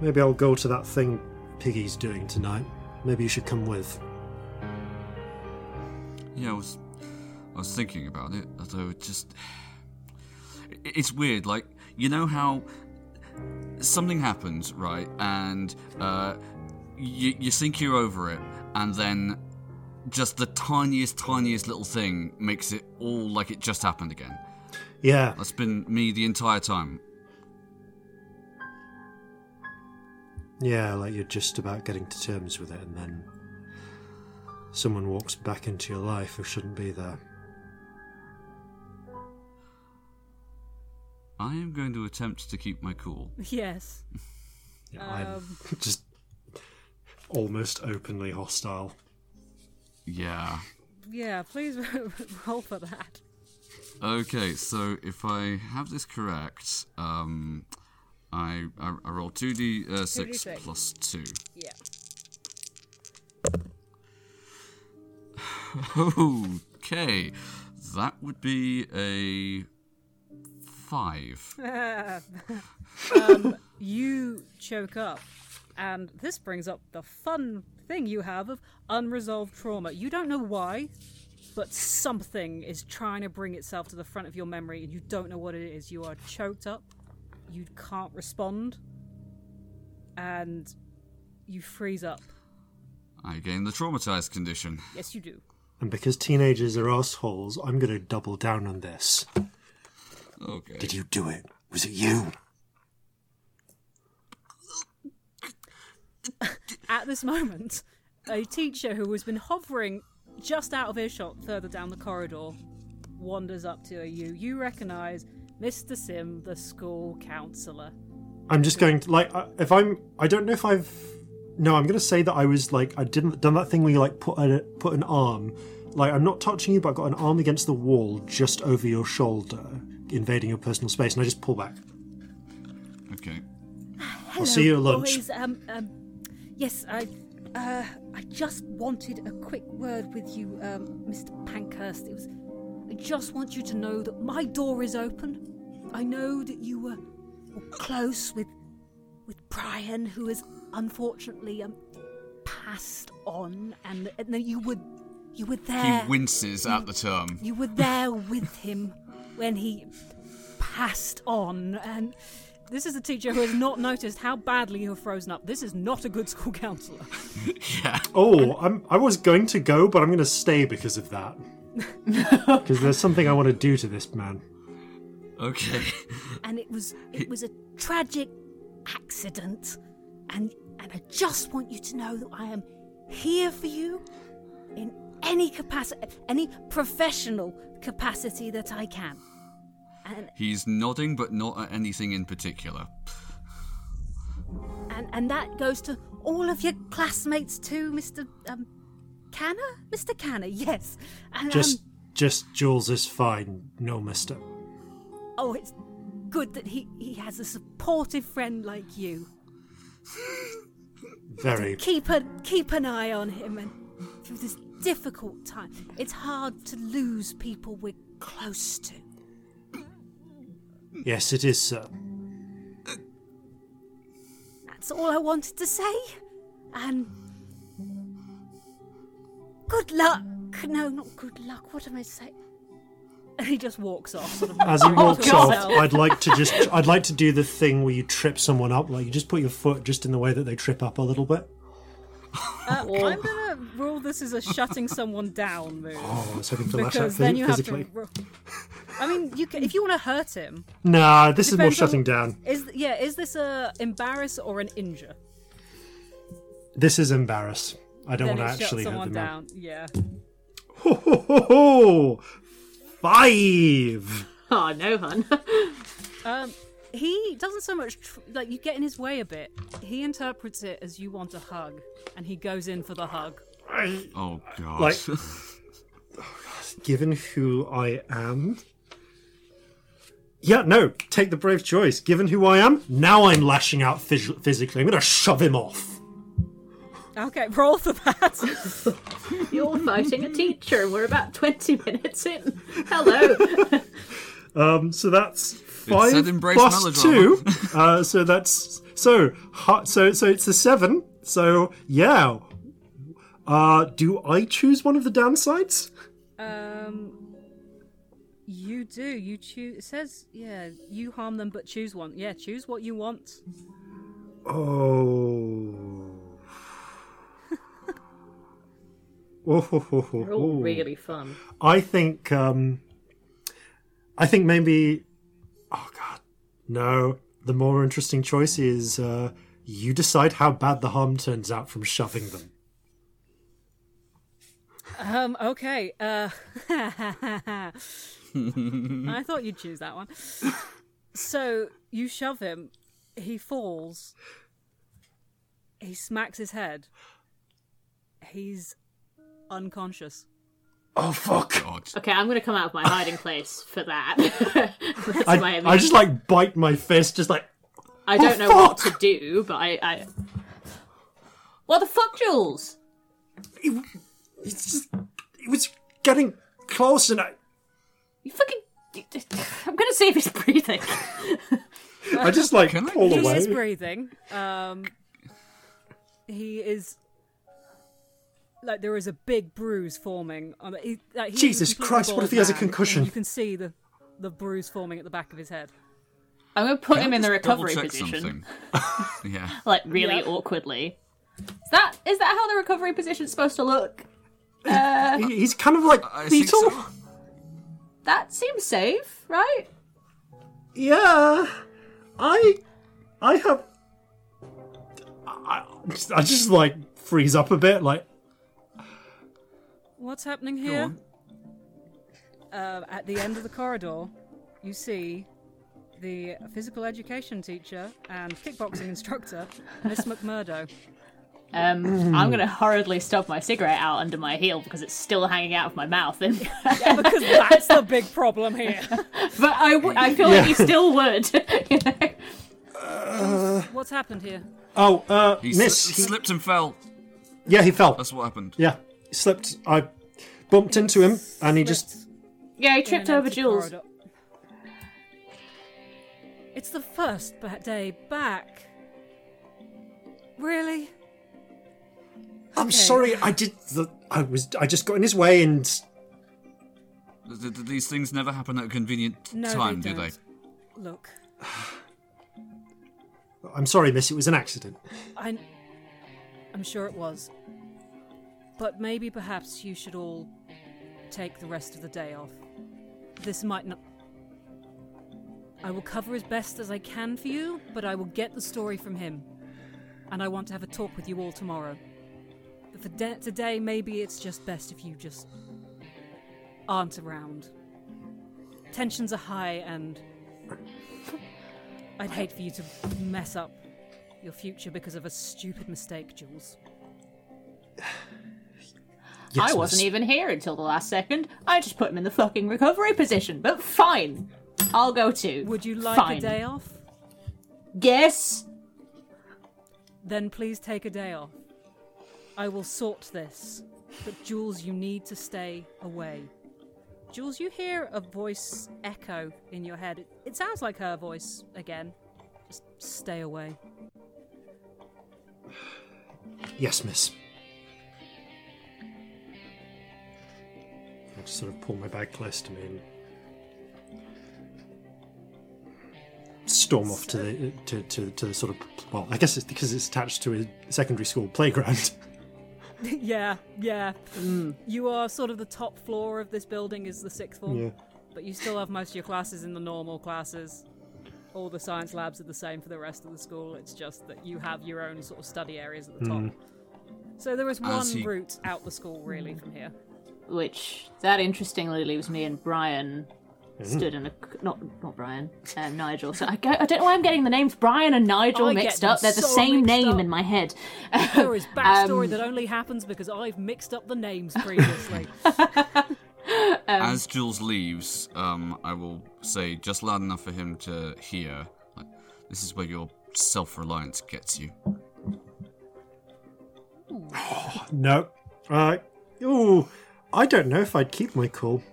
Maybe I'll go to that thing Piggy's doing tonight. Maybe you should come with. Yeah, I was, I was thinking about it. Although it would just, it's weird. Like you know how something happens, right? And uh, you you think you're over it, and then just the tiniest, tiniest little thing makes it all like it just happened again. Yeah, That's been me the entire time. yeah, like you're just about getting to terms with it, and then someone walks back into your life who shouldn't be there. I am going to attempt to keep my cool. Yes. Yeah, I'm Um, just almost openly hostile. Yeah. Yeah, please roll for that. Okay, so if I have this correct, um, I I, I roll two d uh, six 2d6. plus two. Yeah. Okay, that would be a five. um, you choke up, and this brings up the fun thing you have of unresolved trauma. You don't know why, but something is trying to bring itself to the front of your memory, and you don't know what it is. You are choked up, you can't respond, and you freeze up. I gain the traumatized condition. Yes, you do. And because teenagers are assholes, I'm going to double down on this. Okay. Did you do it? Was it you? At this moment, a teacher who has been hovering just out of earshot further down the corridor wanders up to you. You recognise Mr. Sim, the school counsellor. I'm just going to like uh, if I'm. I don't know if I've. No, I'm going to say that I was like I didn't done that thing where you like put a put an arm. Like I'm not touching you, but I've got an arm against the wall just over your shoulder, invading your personal space, and I just pull back. Okay. I'll see you at lunch. Boys, um, um, yes, I, uh, I just wanted a quick word with you, um, Mr. Pankhurst. It was, I just want you to know that my door is open. I know that you were, were close with, with Brian, who has unfortunately um, passed on, and, and that you were, you were there. He winces at the term. You were there with him when he passed on, and this is a teacher who has not noticed how badly you have frozen up. This is not a good school counselor. Yeah. Oh, I'm. I was going to go, but I'm going to stay because of that. Because there's something I want to do to this man. Okay. and it was it was a tragic accident and and I just want you to know that I am here for you in any capacity any professional capacity that I can and He's nodding, but not at anything in particular. and and that goes to all of your classmates too Mr um Canner Mr Canner yes and Just, um, just Jules is fine. No, Mister. oh it's good that he he has a supportive friend like you Very. keep a keep an eye on him and through this difficult time it's hard to lose people we're close to Yes, it is, sir. that's all i wanted to say and good luck no not good luck what am i saying and he just walks off sort of As he walks God. off, I'd like to just. I'd like to do the thing where you trip someone up. Like you just put your foot just in the way that they trip up a little bit. Uh, i'm gonna rule this as a shutting someone down move Oh, I was hoping to lash out because then you have to ro- i mean you can, if you want to hurt him Nah, this is more Depends on- shutting down. is yeah is this a embarrass or an injure This is embarrass. I don't want to actually shuts hurt someone them. down yeah Ho, ho, ho, ho. Five. Oh no, hun. Um, he doesn't so much tr- like you get in his way a bit. He interprets it as you want a hug, and he goes in for the hug. I, Oh god. Like- given who I am. Yeah, no, take the brave choice. Given who I am, now I'm lashing out phys- physically. I'm going to shove him off. Okay, roll for that. You're fighting a teacher, and we're about 20 minutes in. Hello. Um, so that's five said embrace plus melodrama. two. Uh, so that's so hu- so so it's a seven. So yeah. Uh, do I choose one of the downsides? um, you do. You choose. It says, yeah, you harm them, but choose one. Yeah, choose what you want. Oh. Oh, ho, ho, ho, They're all really fun. I think um I think maybe oh god. No. The more interesting choice is uh you decide how bad the harm turns out from shoving them. Um, okay. Uh, I thought you'd choose that one. So you shove him. He falls. He smacks his head. He's unconscious. Oh fuck. God. Okay, I'm going to come out of my hiding place for that. That's I, my I just like bite my fist just like I don't Oh, know what to do, but I, I. What the fuck, Jules? it, it's just it was getting close and I You fucking. I'm gonna see if he's breathing. I just like Can I- pull He away. is breathing. Um, he is like there is a big bruise forming on. The, he, like, he Jesus Christ, what if he has a concussion? You can see the the bruise forming at the back of his head. I'm gonna put Can him in the recovery position, yeah. like really Yeah. awkwardly. Is that is that how the recovery position's supposed to look? Uh, He- He's kind of like I think fetal. so. that seems safe, right? Yeah, I, I have. I, I just like freeze up a bit, like What's happening Go here? on. Uh, at the end of the corridor, you see the physical education teacher and kickboxing instructor, Miss McMurdo. Um, I'm gonna hurriedly stuff my cigarette out under my heel because it's still hanging out of my mouth. And, because that's the big problem here. but I, w- I feel like you still would. you know? What's happened here? oh, uh, He miss. sli- he- slipped and fell. yeah, he fell. That's what happened. Yeah, he slipped. I bumped into him, and he just. Yeah, he in tripped an over empty Jules. corridor. It's the first ba- day back. Really? I'm Okay. sorry. I did. The, I was. I just got in his way, and Th- th- th- These things never happen at a convenient No, time, they do they? don't. Look. I'm sorry, miss. It was an accident. I, I'm sure it was. But maybe perhaps you should all take the rest of the day off. This might not. I will cover as best as I can for you, but I will get the story from him. And I want to have a talk with you all tomorrow. But for de- today, maybe it's just best if you just aren't around. Tensions are high, and I'd hate for you to mess up your future because of a stupid mistake, Jules. Yes, I wasn't miss. even here until the last second. I just put him in the fucking recovery position. But fine, I'll go too. Would you like Fine. a day off? Yes. Then please take a day off. I will sort this. But Jules, you need to stay away. Jules, you hear a voice echo in your head. It, it sounds like her voice again. Just stay away. Yes, miss. I just sort of pull my bag close to me and storm off to the to, to, to the sort of well, I guess it's because it's attached to a secondary school playground. yeah, yeah. Mm. You are sort of the top floor of this building is the sixth form. yeah. But you still have most of your classes in the normal classes. All the science labs are the same for the rest of the school. It's just that you have your own sort of study areas at the top. Mm. So there is one he- route out the school, really, from here. Which that interestingly leaves me and Brian stood in a not not Brian um, Nigel. So I, go, I don't know why I'm getting the names Brian and Nigel I mixed up. They're the same name up. in my head. There is backstory Um, that only happens because I've mixed up the names previously. As Jules leaves, um, I will say just loud enough for him to hear. Like, this is where your self-reliance gets you. No. Uh ooh. I don't know if I'd keep my cool.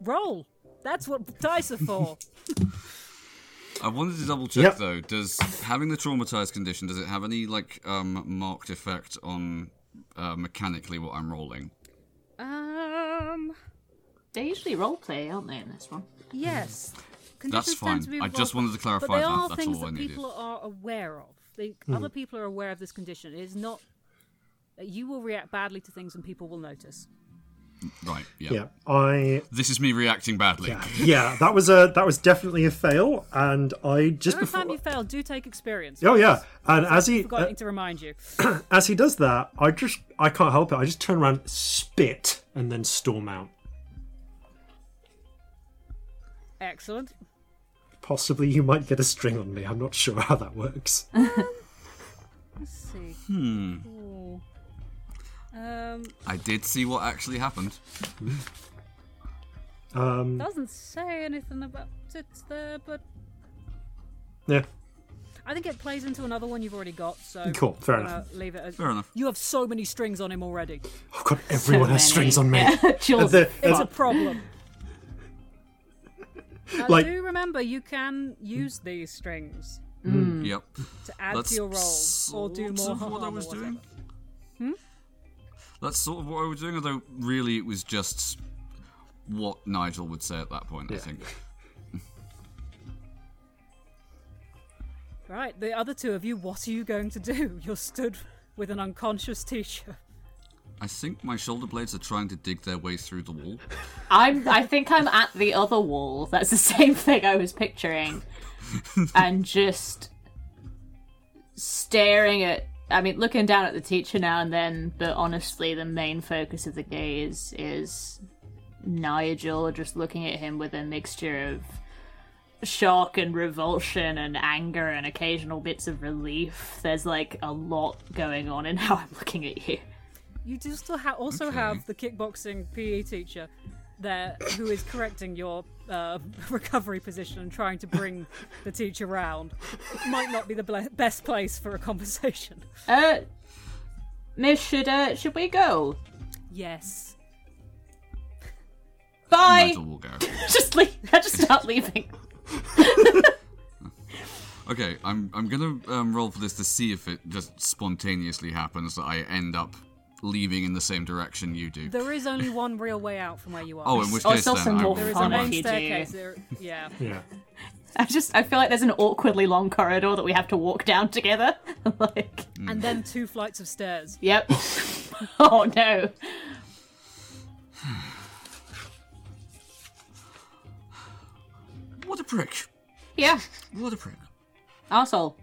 Roll. That's what dice are for. I wanted to double check Yep. though. Does having the traumatized condition does it have any like um, marked effect on uh, mechanically what I'm rolling? um. They usually roleplay, aren't they, in this one? Yes. That's Conditions tend to fine. be I just wanted to clarify but they that. are That's things all I that needed. people are aware of. They, Hmm. Other people are aware of this condition. It is not that you will react badly to things and people will notice. Right. Yeah. Yeah. I This is me reacting badly. yeah, yeah, that was a that was definitely a fail and I just Every before time you fail, do take experience. Oh yeah. And as he Forgetting uh, to remind you. as he does that, I just I can't help it. I just turn around, spit, and then storm out. Excellent. Possibly you might get a string on me. I'm not sure how that works. Let's see. Hmm. Ooh. Um, I did see what actually happened. Um, doesn't say anything about it there, but yeah, I think it plays into another one you've already got. So Cool, fair enough. Leave it. As, Fair enough. You have so many strings on him already. oh god, everyone has many. strings on me. Jules. The- It's uh, a problem. Uh, Like- do remember you can use these strings Yep. to add That's to your rolls or do sort more of what I was whatever. doing. That's sort of what I was doing, although really it was just what Nigel would say at that point. I think. Right, the other two of you, what are you going to do? You're stood with an unconscious teacher. I think my shoulder blades are trying to dig their way through the wall. I'm. I think I'm at the other wall. That's the same thing I was picturing, and just staring at. I mean, looking down at the teacher now and then, but honestly, the main focus of the gaze is Nigel, just looking at him with a mixture of shock and revulsion and anger and occasional bits of relief. There's like a lot going on in how I'm looking at you. You do still ha- also Okay. have the kickboxing PE teacher there who is correcting your uh, recovery position and trying to bring the teacher round. It might not be the ble- best place for a conversation. Uh, Miss, should uh, should we go? Yes. Bye. Nigel will go. just leave. I just start leaving. Okay, I'm I'm gonna um, roll for this to see if it just spontaneously happens that I end up leaving in the same direction you do. There is only one real way out from where you are. Oh, in which Oh, case it's also then I more there is a main if you do. staircase. There, yeah. Yeah. I just I feel like there's an awkwardly long corridor that we have to walk down together. like, And then two flights of stairs. yep. oh no. What a prick. Yeah. What a prick. Arsehole.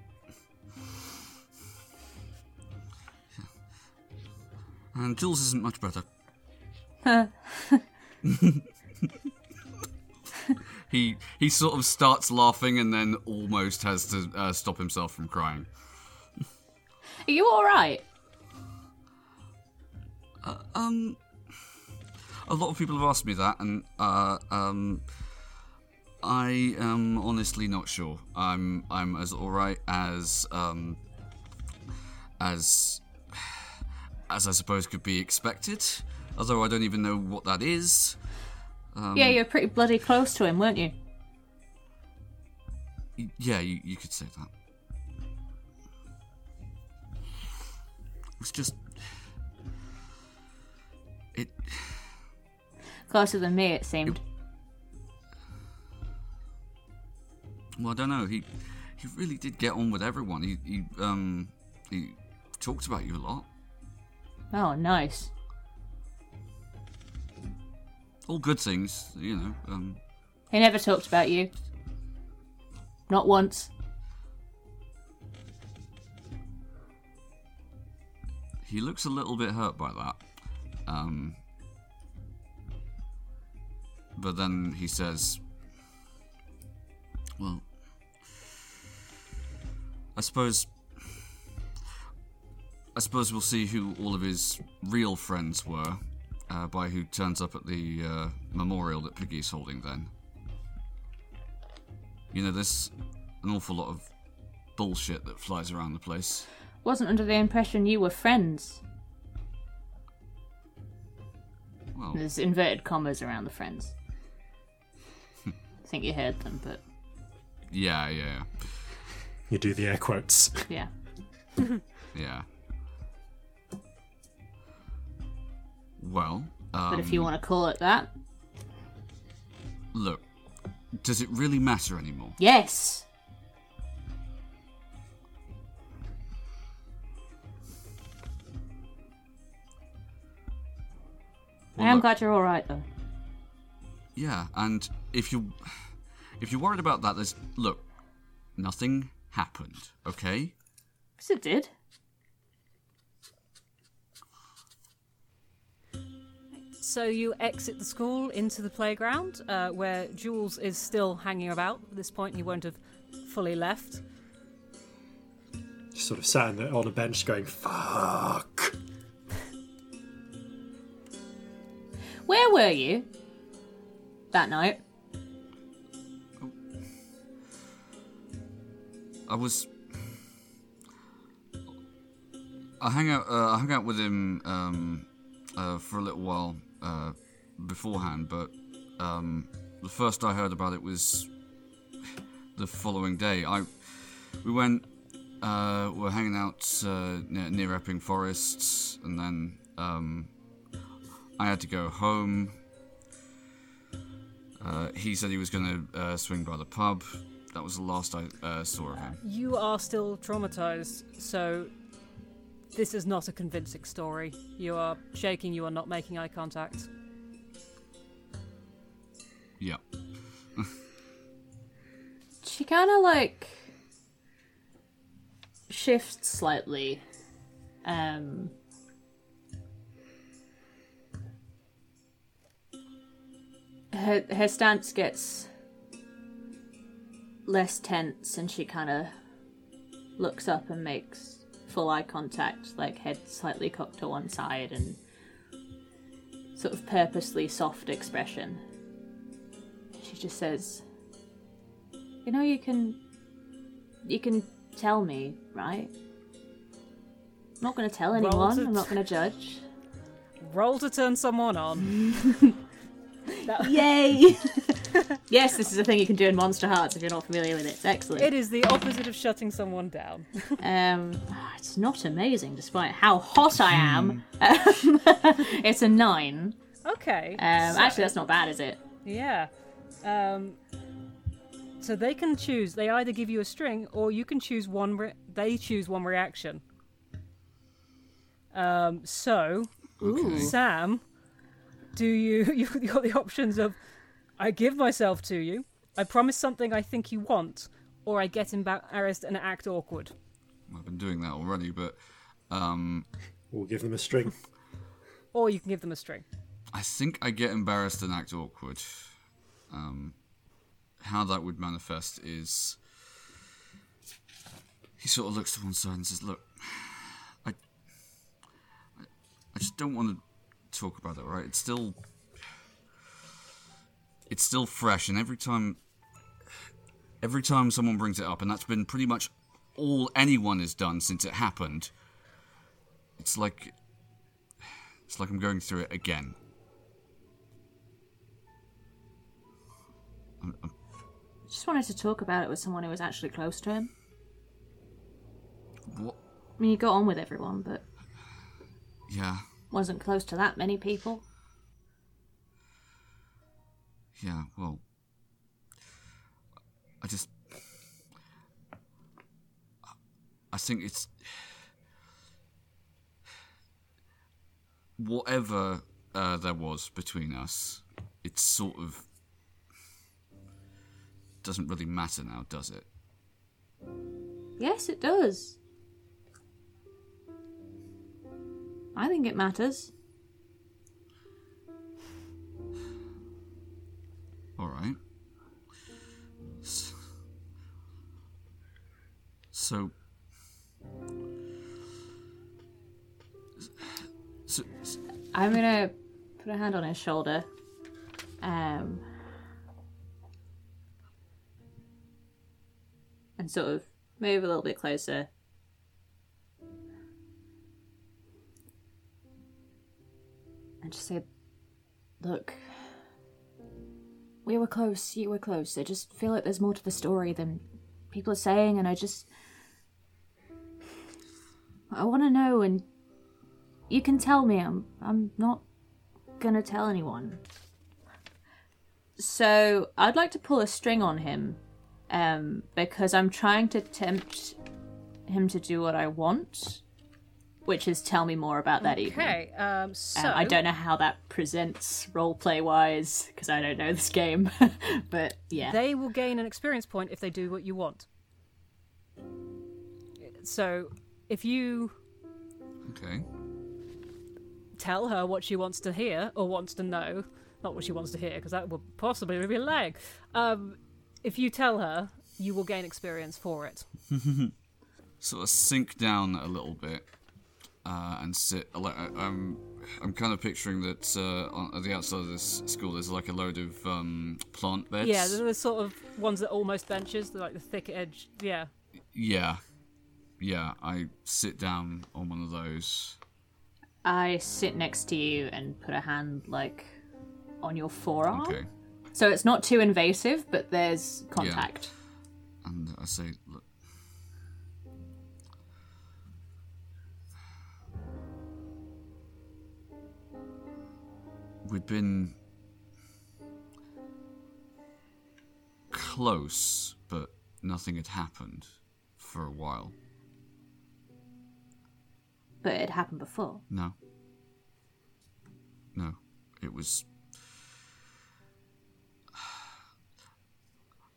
And Jules isn't much better. he he sort of starts laughing and then almost has to uh, stop himself from crying. Are you alright? Um, a lot of people have asked me that, and uh, um, I am honestly not sure. I'm I'm as alright as um as as I suppose could be expected. Although I don't even know what that is. yeah, you're pretty bloody close to him, weren't you? Y- Yeah, you, you could say that. It's just it. Closer than me, it seemed. Well, I don't know. He he really did get on with everyone. He he um he talked about you a lot. Oh, nice. All good things, you know. Um, He never talked about you. Not once. he looks a little bit hurt by that. Um, but then he says, "Well, I suppose." I suppose we'll see who all of his real friends were uh, by who turns up at the uh, memorial that Piggy's holding then. You know, there's an awful lot of bullshit that flies around the place. Wasn't under the impression you were friends. Well, There's inverted commas around the friends. I think you heard them, but yeah, yeah, You do the air quotes. yeah. yeah. Well, um, But if you want to call it that, look, does it really matter anymore? yes. Well, I am look, glad you're all right, though. Yeah, and if you if you're worried about that, there's look, nothing happened. Okay, Because it did. So you exit the school into the playground, uh, where Jules is still hanging about. At this point, he won't have fully left. Just sort of sat the, on a bench going, fuck. Where were you that night? I was. I hang out. Uh, I hung out with him um, uh, for a little while uh, beforehand, but um, the first I heard about it was the following day. I we went. Uh, we're hanging out uh, near, near Epping Forests, and then um, I had to go home. Uh, he said he was going to uh, swing by the pub. That was the last I saw of him. You are still traumatized, so this is not a convincing story. You are shaking, you are not making eye contact. Yeah. She kind of like shifts slightly. Um, her her stance gets less tense, and she kind of looks up and makes full eye contact, like head slightly cocked to one side, and sort of purposely soft expression. She just says. You know, you can. You can tell me, right? I'm not going to tell anyone. To- I'm not going to judge. Roll to turn someone on. Yay! yes, this is a thing you can do in Monsterhearts if you're not familiar with it. It's excellent. It is the opposite of shutting someone down. Um, it's not amazing, despite how hot I am. Um, it's a nine. Okay. Um, so- actually, that's not bad, is it? Yeah. Um, So they can choose. They either give you a string, or you can choose one. Re- they choose one reaction. Um. So, Okay. Sam, do you you've got the options of I give myself to you, I promise something I think you want, or I get embarrassed and act awkward. I've been doing that already, but um, We'll give them a string. Or you can give them a string. I think I get embarrassed and act awkward. Um, how that would manifest is he sort of looks to one side and says, "Look, I, I, I just don't want to talk about it. Right? It's still, it's still fresh, and every time, every time someone brings it up, and that's been pretty much all anyone has done since it happened. It's like, it's like I'm going through it again." I just wanted to talk about it with someone who was actually close to him. What? I mean, he got on with everyone, but Yeah, wasn't close to that many people. Yeah, well. I just. I think it's. Whatever uh, there was between us, it's sort of. Doesn't really matter now, does it? Yes, it does. I think it matters. Alright. So. So, so, I'm gonna put a hand on his shoulder. Um. And sort of move a little bit closer. And just say, look. We were close, you were close. I just feel like there's more to the story than people are saying, and I just. I want to know, and you can tell me. I'm I'm not gonna tell anyone. So I'd like to pull a string on him, um, because I'm trying to tempt him to do what I want, which is tell me more about that evening. Okay. Um. So Um, I don't know how that presents roleplay wise because I don't know this game, but yeah. They will gain an experience point if they do what you want. So, if you okay. tell her what she wants to hear or wants to know, not what she wants to hear, because that would possibly be a lag. Um, if you tell her, you will gain experience for it. Sort of sink down a little bit uh, and sit. I- I'm, I'm kind of picturing that uh, on at the outside of this school there's like a load of um, plant beds. Yeah, they're the sort of ones that are almost benches, they're like the thick edge. Yeah. Yeah. Yeah, I sit down on one of those. I sit next to you and put a hand like on your forearm. Okay. So it's not too invasive, but there's contact. And I say, look. We'd been close, but nothing had happened for a while. But it happened before. No. No. It was.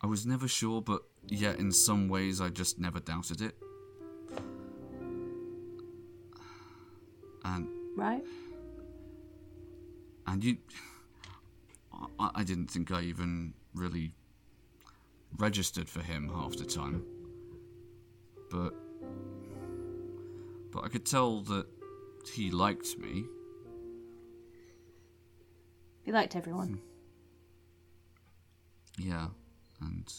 I was never sure, but yet in some ways I just never doubted it. And Right? And you, I, I didn't think I even really registered for him half the time. But but I could tell that he liked me. He liked everyone. Hmm. Yeah, and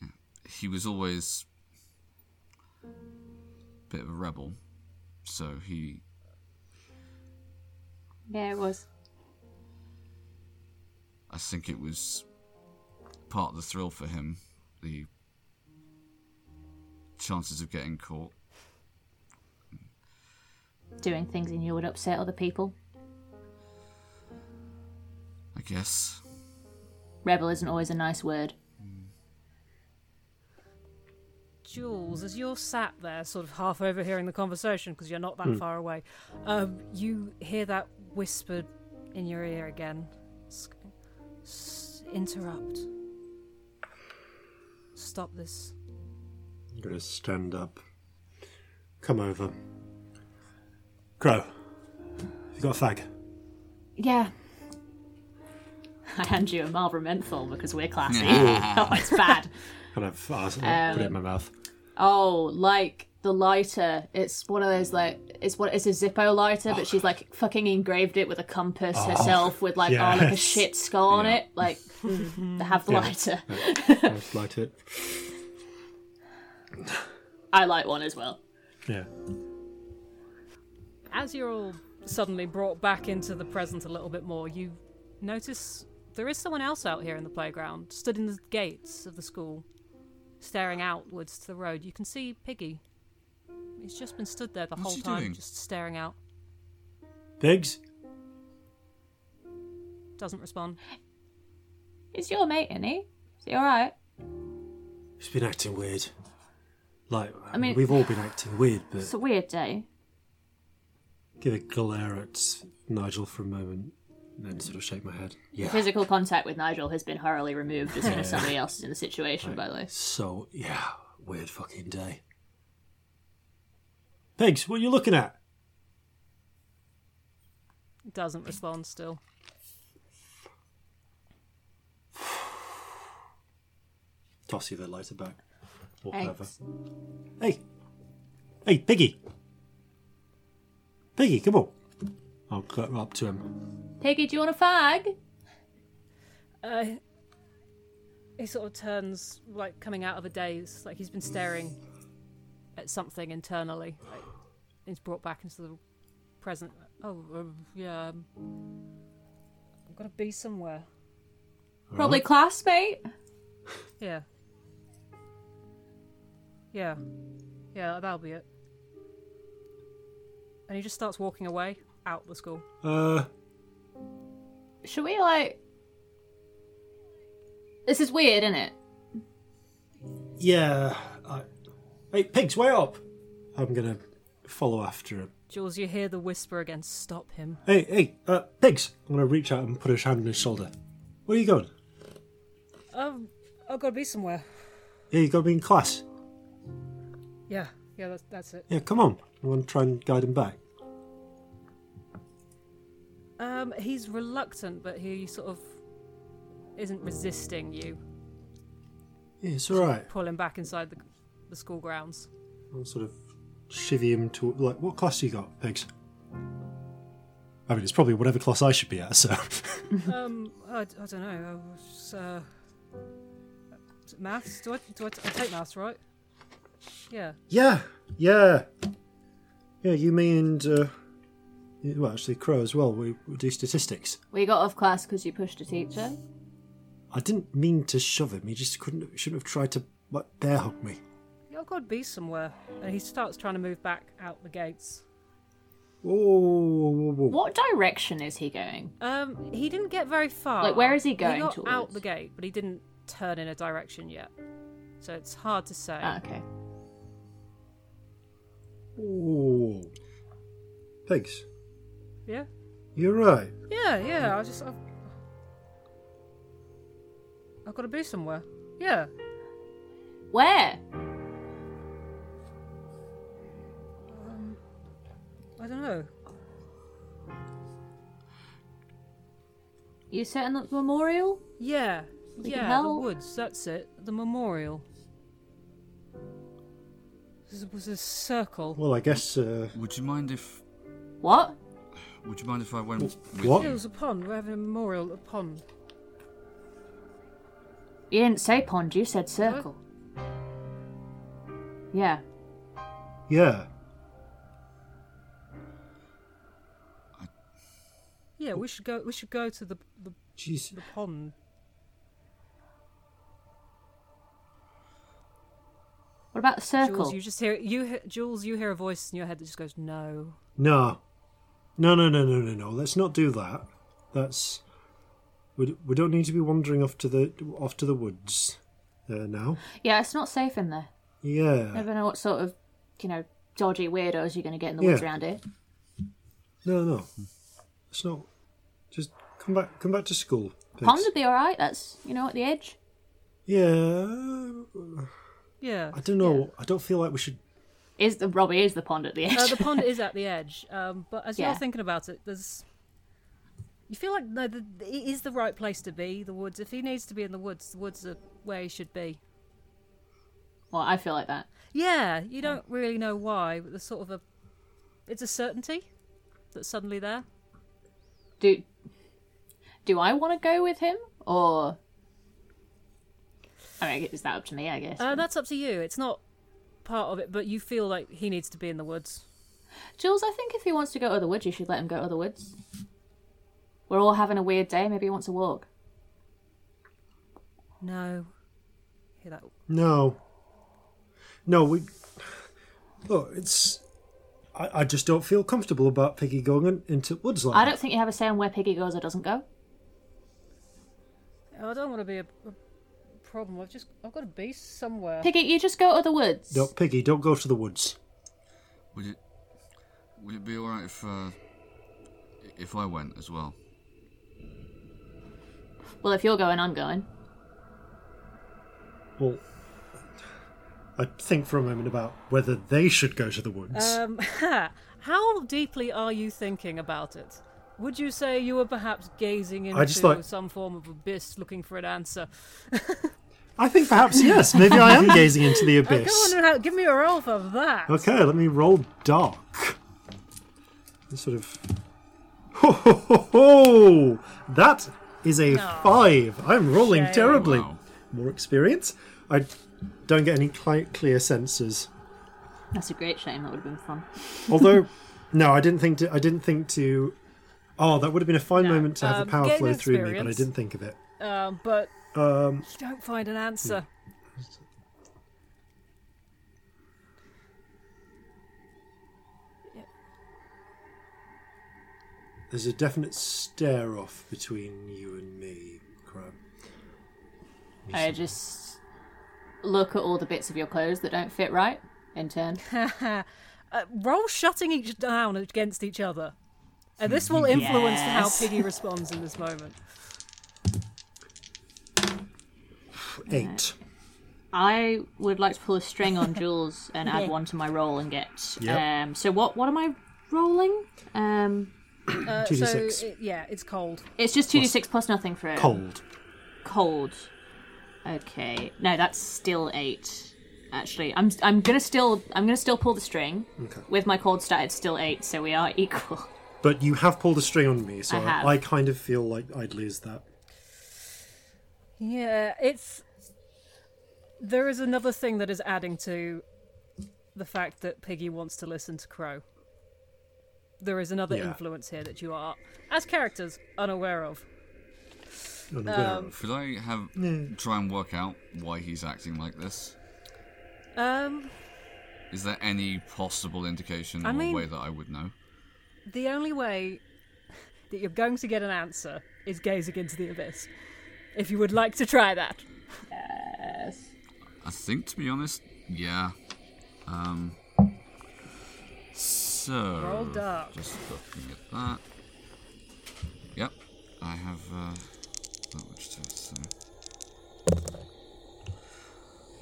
yeah, he was always a bit of a rebel, so he Yeah, it was. I think it was part of the thrill for him, the chances of getting caught. Doing things and you would upset other people. I guess. rebel isn't always a nice word. Jules, as you're sat there, sort of half overhearing the conversation because you're not that far away, um, you hear that whispered in your ear again. S- s- interrupt. Stop this. I'm gonna stand up. Come over. Crow, you got a fag? Yeah. I hand you a Marlboro menthol because we're classy. oh, it's bad. Kind of uh, put Um, it in my mouth. Oh, like the lighter. It's one of those like it's what it's a Zippo lighter, but she's like fucking engraved it with a compass oh, herself with like oh like a yes. shit skull on it. Like have the lighter. I'll light it. I like one as well. Yeah. As you're all suddenly brought back into the present a little bit more, you notice there is someone else out here in the playground, stood in the gates of the school, staring outwards to the road. You can see Piggy. He's just been stood there the What's whole he time, doing? just staring out. Pigs? Doesn't respond. Is your mate in he? Is he alright? He's been acting weird. Like, I mean- mean, we've all been acting weird, but It's a weird day. give a glare at Nigel for a moment, and then sort of shake my head. Yeah. Physical contact with Nigel has been thoroughly removed as soon as somebody else is in the situation, by the way. So, yeah, weird fucking day. Pigs, what are you looking at? Doesn't respond still. Toss you the lighter back. Walk Thanks. over. Hey! Hey, Piggy! Piggy, come on. I'll go up to him. Piggy, do you want a fag? Uh, he sort of turns, like coming out of a daze, like he's been staring at something internally. Like, he's brought back into the present. Oh, um, yeah. Um, I've got to be somewhere. Probably classmate. Yeah. Yeah. Yeah, that'll be it. And he just starts walking away out the school. Uh, Should we like? This is weird, isn't it? yeah. I... Hey, Pigs, way up! I'm gonna follow after him. Jules, you hear the whisper again. Stop him. Hey, hey, uh, Pigs! I'm gonna reach out and put his hand on his shoulder. Where are you going? Um, I've got to be somewhere. Yeah, you gotta be in class. Yeah, yeah, that's, that's it. Yeah, come on. I want to try and guide him back. Um, he's reluctant, but he sort of isn't resisting you. Yeah, it's alright. Pull him back inside the, the school grounds. I'll sort of chivvy him to like what class you got, Pigs? I mean, it's probably whatever class I should be at. So, um, I, I don't know. I was, uh, is maths? Do I do I, I take maths, right? Yeah. yeah, yeah, yeah. You, me, and uh, well, actually, Crow as well. We, we do statistics. We got off class because you pushed a teacher. I didn't mean to shove him. He just couldn't. Shouldn't have tried to like bear hug me. Yeah, I've got to be somewhere. And he starts trying to move back out the gates. Whoa, whoa, whoa, whoa. What direction is he going? Um, he didn't get very far. Like, where is he going? He going got out the gate, but he didn't turn in a direction yet. So it's hard to say. Ah, okay. Whoa. Pigs, yeah. you're right. Yeah, yeah. I just I've, I've got to be somewhere. Yeah. Where? I don't know. You're setting up the memorial? Yeah. We yeah, the help. woods. That's it. The memorial. This was a circle. Well, I guess. Uh, Would you mind if What? Would you mind if I went with what? It was a pond. We're having a memorial at a pond. You didn't say pond. You said circle. Yeah. yeah. Yeah, we should go. We should go to the the, Jeez. the pond. What about the circle? Jules, you just hear you. Jules, you hear a voice in your head that just goes, "No." No. No, no, no, no, no, no. Let's not do that. That's. We, we don't need to be wandering off to the off to the woods uh, now. Yeah, it's not safe in there. Yeah. Never know what sort of, you know, dodgy weirdos you're going to get in the woods around here. No, no. It's not. Just come back. Come back to school. Pigs. Pond would be all right. That's you know at the edge. Yeah. Yeah. I don't know. I don't feel like we should. Is the Robbie is the pond at the edge? Uh, the pond is at the edge, um, but as Yeah. you're thinking about it, there's. You feel like no, the, it is the right place to be. The woods. If he needs to be in the woods, the woods are where he should be. well, I feel like that. Yeah, you don't really know why, but there's sort of a. It's a certainty that's suddenly there. Do do I want to go with him or? I mean, is that up to me? I guess. Uh, that's up to you. It's not part of it, but you feel like he needs to be in the woods. Jules, I think if he wants to go to the woods, you should let him go to the woods. We're all having a weird day. Maybe he wants a walk. No. Hear that? No. No, we. Oh, it's. I, I just don't feel comfortable about Piggy going in, into woods like I don't think you have a say on where Piggy goes or doesn't go. I don't want to be a, a problem. I've just I've got to be somewhere. Piggy, you just go to the woods. No, Piggy, don't go to the woods. Would it would it be all right if uh, if I went as well? Well, if you're going, I'm going. Well, I think for a moment about whether they should go to the woods. Um, how deeply are you thinking about it? Would you say you were perhaps gazing into I just like- some form of abyss looking for an answer? I think perhaps yes. Maybe I am gazing into the Go abyss. on, give me a roll for that. Okay, let me roll dark. Sort of. Ho ho ho ho! That is a five. I'm rolling Shame. terribly. Wow. More experience. I don't get any cli- clear senses. That's a great shame. That would have been fun. Although, no, I didn't think to. I didn't think to. Oh, that would have been a fine No, moment to have um, the power flow through me, but I didn't think of it. Um, but Um, you don't find an answer. there's a definite stare off between you and me, Crab. I just look at all the bits of your clothes that don't fit right in turn. Uh, roll shutting each down against each other. And this will influence Yes. how Piggy responds in this moment. Eight. I would like to pull a string on Jules and add one to my roll and get. Yep. Um, so what? What am I rolling? Um, Uh, 2d6. So, it, yeah, it's cold. it's just two d six plus nothing for it. Cold. Cold. Okay. No, that's still eight. Actually, I'm I'm gonna still I'm gonna still pull the string Okay. with my cold stat. It's still eight, so we are equal. But you have pulled a string on me, so I have. I, kind of feel like I'd lose that. Yeah, it's. There is another thing that is adding to the fact that Piggy wants to listen to Crow. There is another Yeah. influence here that you are, as characters, unaware of. Unaware Um, of. Could I have try and work out why he's acting like this? Um, Is there any possible indication I or mean- way that I would know? The only way that you're going to get an answer is gazing into the abyss. If you would like to try that. Yes. I think, to be honest, yeah. Um. So. Roll dark. Just looking at that. Yep, I have uh, that much to so.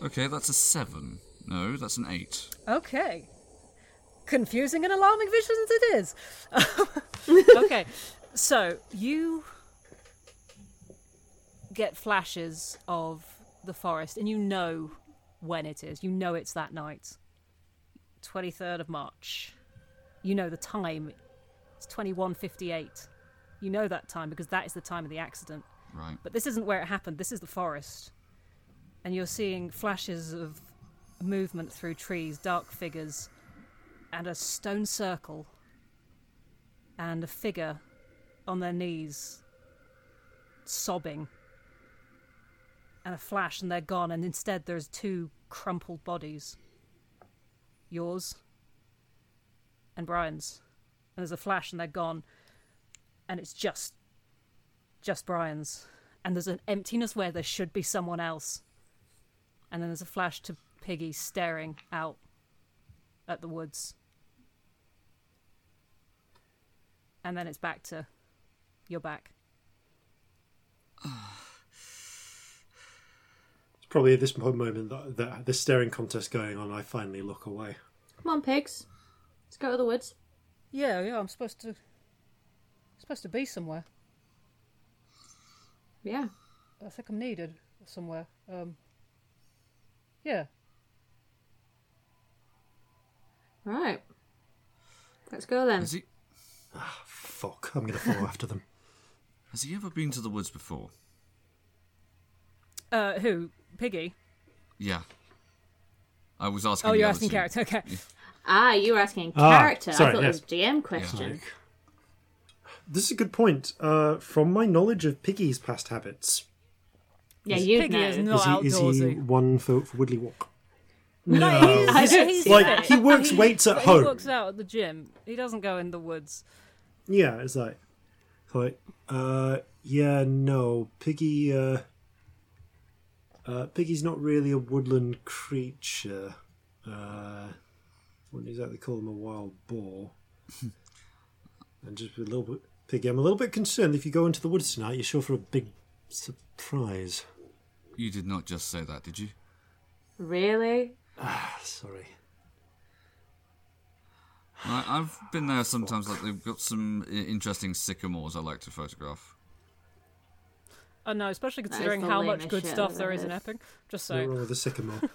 Okay, that's a seven. No, that's an eight. Okay. Confusing and alarming visions it is. okay, so you get flashes of the forest, and you know when it is. You know it's that night. 23rd of March. You know the time. It's 21.58. You know that time because that is the time of the accident. Right. But this isn't where it happened. This is the forest. And you're seeing flashes of movement through trees, dark figures, and a stone circle, and a figure on their knees, sobbing. And a flash, and they're gone, and instead there's two crumpled bodies yours and Brian's. And there's a flash, and they're gone, and it's just just Brian's, and there's an emptiness where there should be someone else. And then there's a flash to Piggy staring out at the woods. And then it's back to you're back. It's probably at this moment that, that this staring contest going on, I finally look away. Come on, pigs. Let's go to the woods. Yeah, yeah, I'm supposed to supposed to be somewhere. Yeah. I think I'm needed somewhere. Um Yeah. Right. Let's go then. Has he Fuck, I'm gonna follow after them. has he ever been to the woods before? Uh who? Piggy? Yeah. I was asking. Oh, the you're asking two. character. Okay. Ah, you were asking Ah, character. sorry, I thought yes. it was DM question. Like, this is a good point. Uh, from my knowledge of Piggy's past habits, Yeah, you Piggy know. is not is he, is he one for, for Woodley Walk? No, I he's, don't he's Like that. he works He- weights at but home. He works out at the gym. He doesn't go in the woods. Yeah, it's like, like, uh, yeah, no, Piggy, uh, uh, Piggy's not really a woodland creature. Uh, wouldn't exactly call him a wild boar. and just a little bit, Piggy, I'm a little bit concerned if you go into the woods tonight, you're sure for a big surprise. You did not just say that, did you? Really? Ah, sorry. I, I've been there sometimes. Like they've got some i- interesting sycamores I like to photograph. Oh no, especially is considering the how much lamest good shit stuff I've there ever is in heard. Epping. Just Nothing saying. wrong with the sycamore.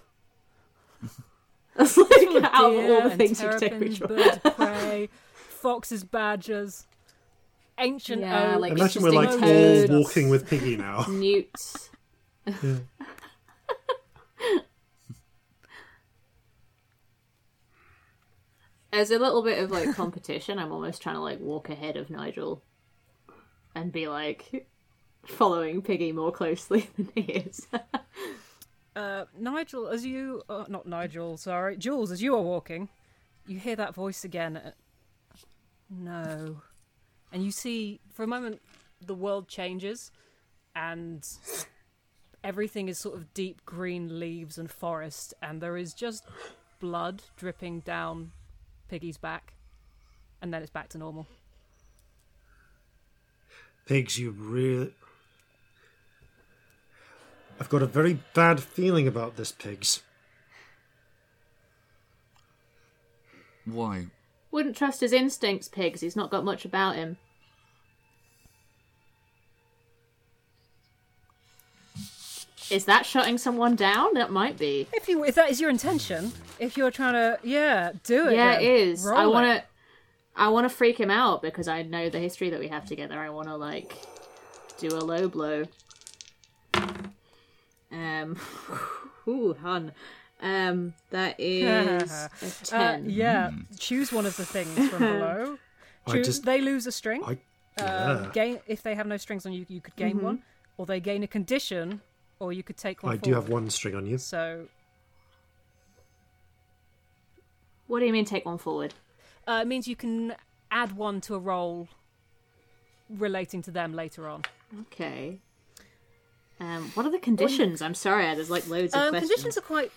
That's like out of all deer the and things you could take terrapins, pictures birds of prey, foxes, badgers, ancient Yeah, oak. like Imagine we're like interesting all toads. walking with Piggy now. Newts. As a little bit of like competition, I'm almost trying to like walk ahead of Nigel and be like following Piggy more closely than he is. Uh, Nigel, as you, uh, not Nigel, sorry, Jules, as you are walking, you hear that voice again. uh, No, and you see for a moment the world changes, and everything is sort of deep green leaves and forest, and there is just blood dripping down Piggy's back, and then it's back to normal. Pigs, you really. I've got a very bad feeling about this, Pigs. Why? Wouldn't trust his instincts, Pigs. He's not got much about him. Is that shutting someone down? That might be. If you, if that is your intention, if you're trying to, yeah, do it. Yeah, then. it is. Roll I want to. I want to freak him out because I know the history that we have together. I want to like do a low blow. Um, ooh, hun. Um, that is a Uh, ten. yeah, choose one of the things from below. I Choose, just- They lose a string. I. Um, Yeah. gain if they have no strings on you, you could gain one, or they gain a condition, or you could take one. I do have one string on you. So What do you mean take one forward? uh, it means you can add one to a roll relating to them later on. Okay. Um, what are the conditions? I'm sorry, there's like loads of Um, questions. conditions are quite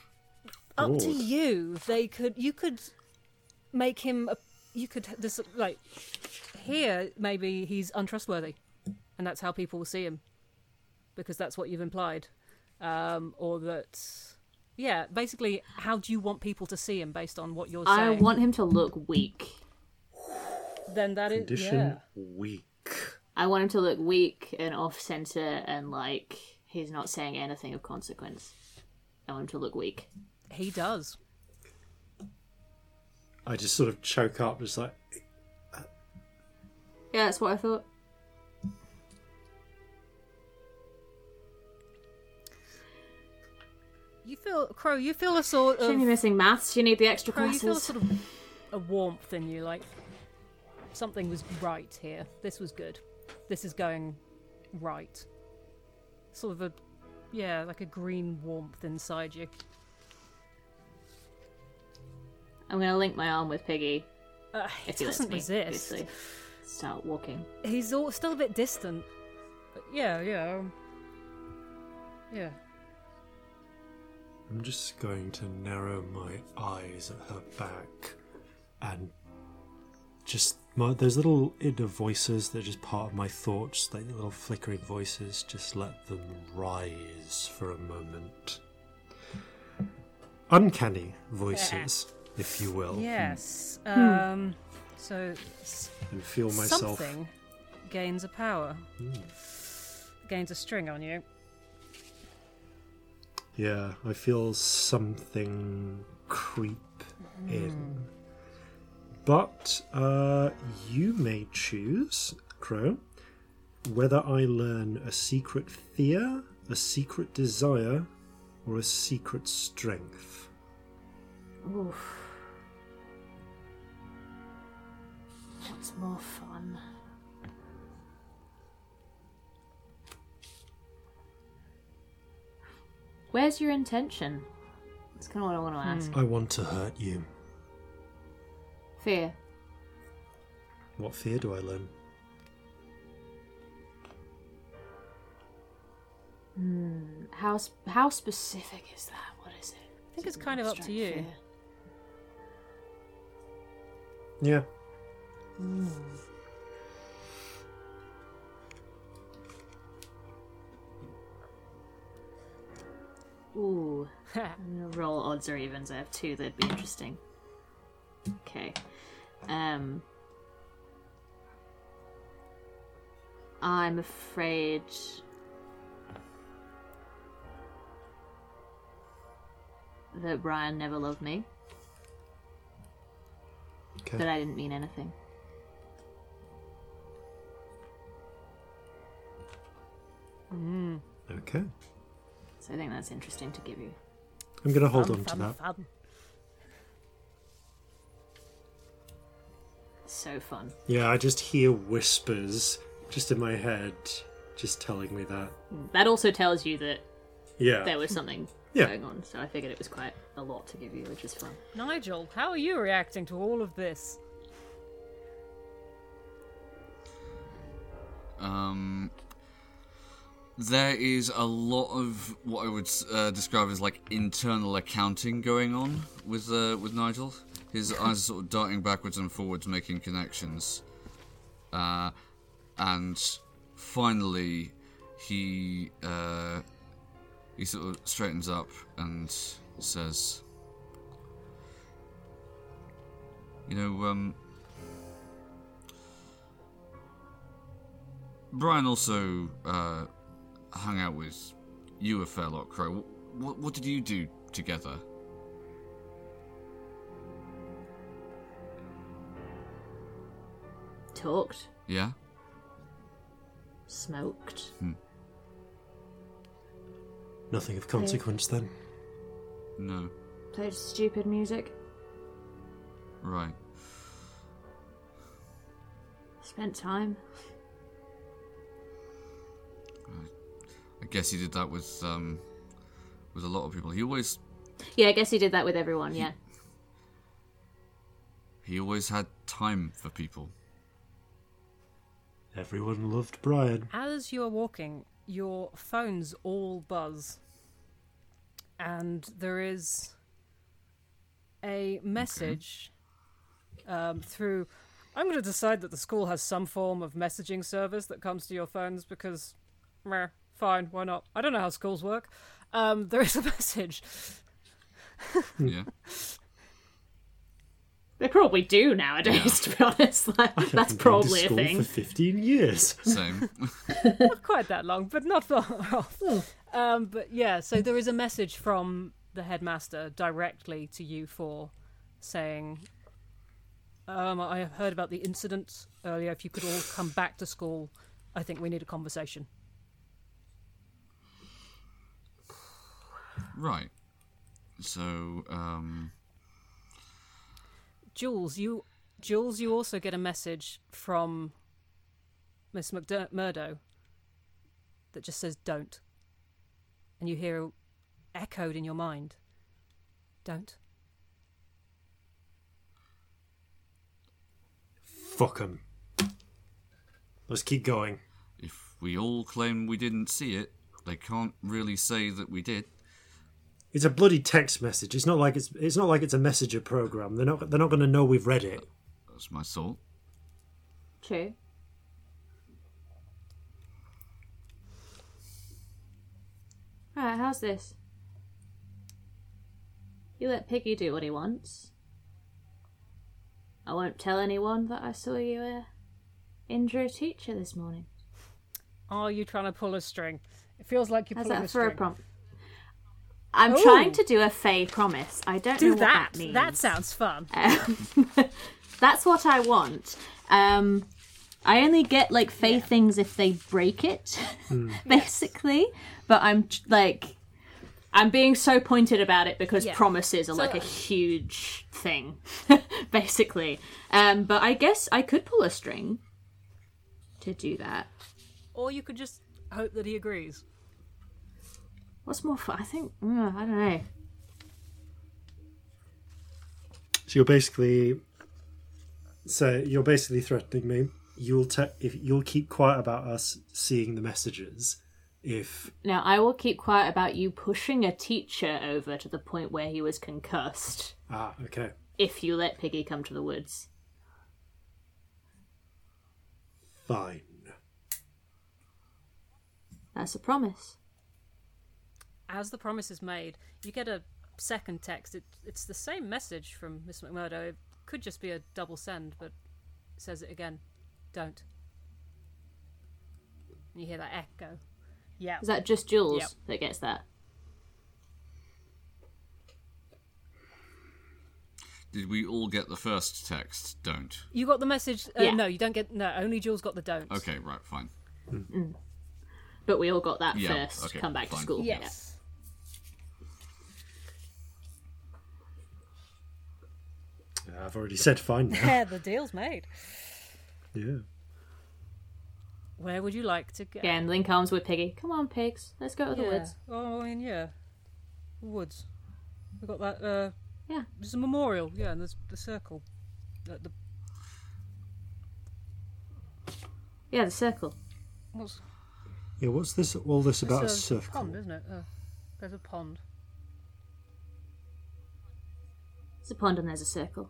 up to you. They could you could make him a, you could this like here maybe he's untrustworthy, and that's how people will see him because that's what you've implied, um, or that yeah basically how do you want people to see him based on what you're saying? I want him to look weak. then that is Condition yeah. weak. I want him to look weak and off center and like he's not saying anything of consequence. I want him to look weak. he does. I just sort of choke up, just like, Yeah, that's what I thought. You feel crow. You feel a sort of Shouldn't be missing maths. You need the extra Crow, you feel a sort of a warmth in you, like something was right here. This was good. This is going right. Sort of a, yeah, like a green warmth inside you. I'm gonna link my arm with Piggy Uh, he if he doesn't me. resist. Obviously. Start walking. He's all, still a bit distant. But yeah, yeah, um, yeah. I'm just going to narrow my eyes at her back and just my, those little inner voices that are just part of my thoughts, like little flickering voices, just let them rise for a moment. Uncanny voices, if you will. Yes. Um. So s- And feel myself. something gains a power, gains a string on you. Yeah, I feel something creep in. But uh, you may choose, Crow, whether I learn a secret fear, a secret desire, or a secret strength. Oof. What's more fun? Where's your intention? That's kind of what I want to ask. I want to hurt you. Fear. What fear do I learn? Hmm. How sp- how specific is that? What is it? I think it's kind of up to you. Yeah. Ooh. I'm gonna roll odds or evens. I have two that'd be interesting. Okay. Um. I'm afraid. That Brian never loved me, Okay. but I didn't mean anything. Okay. So I think that's interesting to give you. I'm going to hold Fun, on to that. fun. So fun. Yeah, I just hear whispers just in my head, just telling me that. That also tells you that Yeah. there was something Yeah. going on, so I figured it was quite a lot to give you, which is fun. Nigel, how are you reacting to all of this? Um, there is a lot of what I would uh, describe as like internal accounting going on with uh, with Nigel. His eyes are sort of darting backwards and forwards, making connections. Uh, and finally, he uh, he sort of straightens up and says, "You know, um." Brian also uh, hung out with you a fair lot, Crow. What, what did you do together? Talked, Yeah? smoked. Hmm. Nothing of consequence then. No. Played stupid music. Right. Spent time. Guess he did that with um, with a lot of people. He always Yeah, I guess he did that with everyone, yeah. he always had time for people. Everyone loved Brian. As you are walking, your phones all buzz. And there is a message um, through. I'm going to decide that the school has some form of messaging service that comes to your phones because, meh, fine, why not? I don't know how schools work. Um, there is a message. yeah. They probably do nowadays, to be honest. Like, I've been to probably a thing. for 15 years. Same. not quite that long, but not far off. Um, but yeah, so there is a message from the headmaster directly to you four saying, um, I have heard about the incident earlier. If you could all come back to school, I think we need a conversation. Right. So um, Jules, you Jules, you also get a message from Miss McMurdo that just says "don't," and you hear echoed in your mind, "Don't." Fuck 'em. Let's keep going. if we all claim we didn't see it, they can't really say that we did. It's a bloody text message. It's not like it's it's not like it's a messenger program. They're not they're not going to know we've read it. That's my thought. True. Alright, how's this? You let Piggy do what he wants. I won't tell anyone that I saw you uh, injure a teacher this morning. Are you trying to pull a string? It feels like you're How's pulling that a for string. a prompt? I'm Ooh. trying to do a fey promise. I don't know Do what that. that means. That sounds fun. That's what I want. Um, I only get like fey things if they break it, basically. But I'm like, I'm being so pointed about it because Yeah. promises are So- like a huge thing, basically. Um, but I guess I could pull a string to do that. Or you could just hope that he agrees. What's more fun? I think mm, I don't know. So you're basically so you're basically threatening me. You'll te- if you'll keep quiet about us seeing the messages. If Now I will keep quiet about you pushing a teacher over to the point where he was concussed. ah okay If you let Piggy come to the woods. fine. That's a promise. As the promise is made, you get a second text. It, it's the same message from Miss McMurdo. It could just be a double send, but it says it again. Don't. You hear that echo. Yeah. Is that just Jules Yep. that gets that? Did we all get the first text? Don't. You got the message. Uh, Yeah. No, you don't get. No, only Jules got the don't. Okay, right, fine. But we all got that Yeah, first. okay, come back to school. Yes. I've already said fine now. Yeah, the deal's made. yeah. Where would you like to go? Yeah. Again, Link arms with Piggy. Come on, pigs. Let's go to the Yeah. woods. Oh, I mean, yeah. Woods. We've got that. Uh, Yeah. There's a memorial. Yeah, and there's the circle. The, the, Yeah, the circle. what's Yeah, what's this all this about a it's a circle? pond, isn't it? Uh, there's a pond. There's a pond and there's a circle.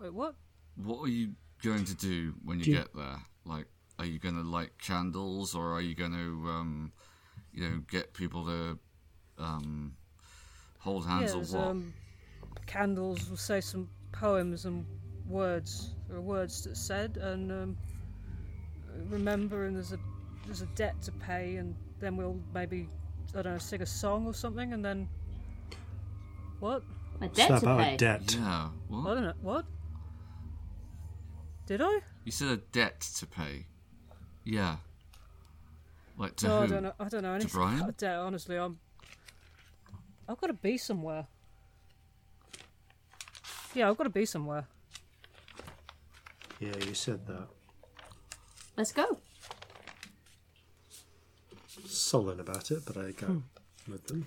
Wait, what? What are you going to do when you, Do you- get there? Like, are you going to light candles, or are you going to, um, you know, get people to um, hold hands, yeah, or what? um, candles. Will say some poems and words. There are words that said, and um, remember, and there's a there's a debt to pay, and then we'll maybe I don't know sing a song or something, and then what? A It's debt to about pay. a debt. Yeah. I What? don't know what. Did I? You said a debt to pay. Yeah. Like to no, who? I don't know. I don't know anything Brian? about debt. Honestly, I'm. I've got to be somewhere. Yeah, I've got to be somewhere. Yeah, you said that. Let's go. Sullen about it, but I go Hmm. with them.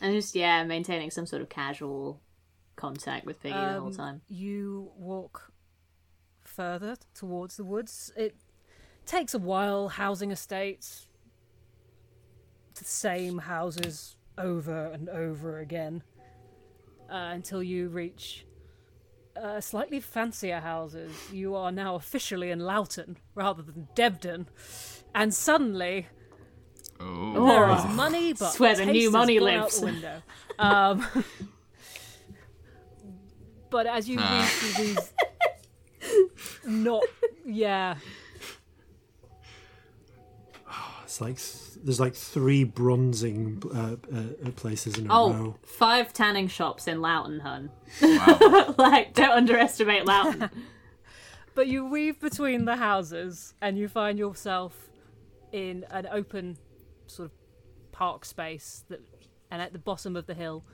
And just yeah, maintaining some sort of casual contact with Piggy the whole Um, time. You walk further towards the woods. It takes a while. Housing estates, the same houses over and over again, uh, until you reach uh, slightly fancier houses. You are now officially in Loughton rather than Debden, and suddenly Oh. there is money, but It's where the new money gone out lives. the window. Um, but as you read through these, not yeah, It's like there's like three bronzing uh, uh, places in a Oh, row. five tanning shops in Loughton, hun. Wow. like, don't underestimate Loughton. but you weave between the houses and you find yourself in an open sort of park space that, and at the bottom of the hill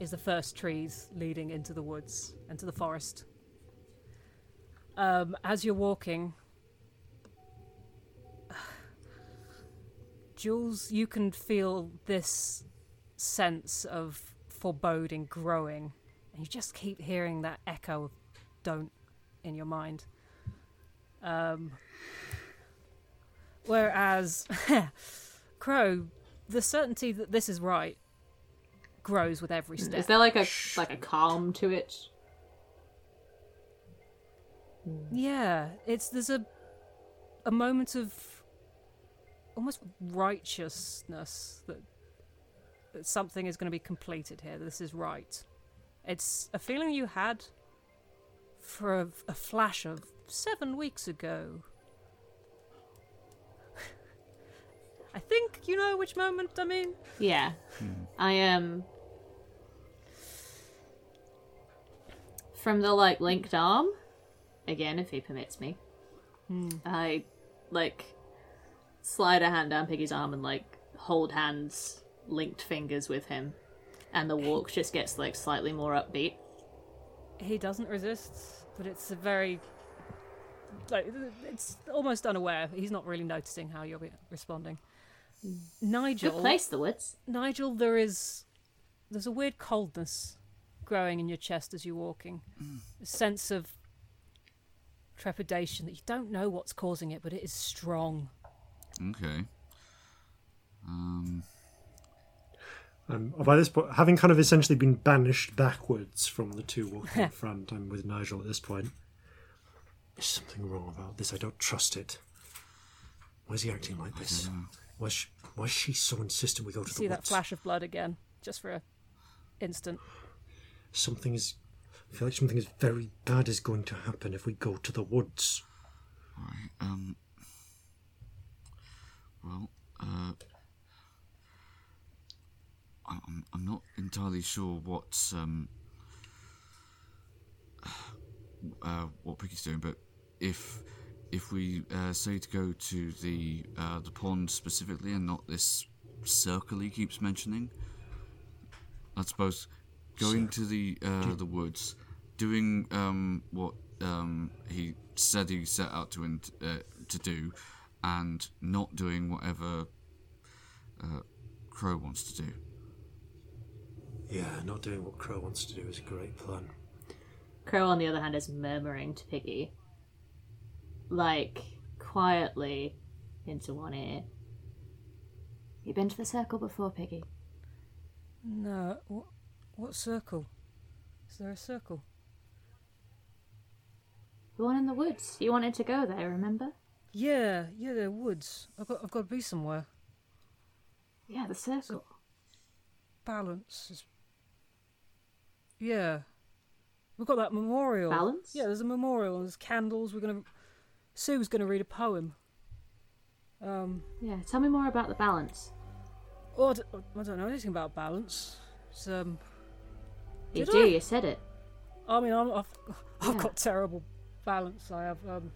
is the first trees leading into the woods and to the forest. Um, as you're walking, Jules, you can feel this sense of foreboding growing, and you just keep hearing that echo of don't in your mind. Um, whereas Crow, the certainty that this is right grows with every step. Is there like a like a calm to it? Yeah, it's there's a a moment of almost righteousness that that something is going to be completed here. This is right. It's a feeling you had for a, a flash of seven weeks ago. I think you know which moment I mean. Yeah. I am um, from the like linked arm again if he permits me. I like slide a hand down Piggy's arm and like hold hands linked fingers with him and the walk just gets like slightly more upbeat. He doesn't resist, but it's a very like it's almost unaware. He's not really noticing how you're responding. Nigel, Good place the woods. Nigel, there is there's a weird coldness growing in your chest as you're walking. A sense of trepidation that you don't know what's causing it, but it is strong. Okay. Um, Um, by this point, having kind of essentially been banished backwards from the two walking in front, I'm with Nigel at this point. There's something wrong about this. I don't trust it. Why is he acting like this? Why is she, why is she so insistent we go to the woods? See that flash of blood again, just for a instant. Something is. I feel like something is very bad is going to happen if we go to the woods. Alright, um. Well, uh. I- I'm, I'm not entirely sure what, um. Uh, what Piggy's doing, but if if we uh, say to go to the uh, the pond specifically and not this circle he keeps mentioning, I suppose going to the uh, the woods, doing um, what um, he said he set out to in- uh, to do, and not doing whatever uh, Crow wants to do. Yeah, not doing what Crow wants to do is a great plan. Crow, on the other hand, is murmuring to Piggy, like quietly into one ear. You been to the circle before, Piggy? No, what, what circle? Is there a circle? The one in the woods. You wanted to go there, remember? Yeah, yeah, there are woods. I've got, I've got to be somewhere. Yeah, the circle. Balance is. Yeah, we've got that memorial. Balance? Yeah, there's a memorial. and There's candles. We're gonna. Sue's gonna read a poem. Um, Yeah, tell me more about the balance. oh, I d- I don't know anything about balance. It's, um, You do, I? you said it. I mean, I'm, I've, I've Yeah. got terrible balance. I have. Um,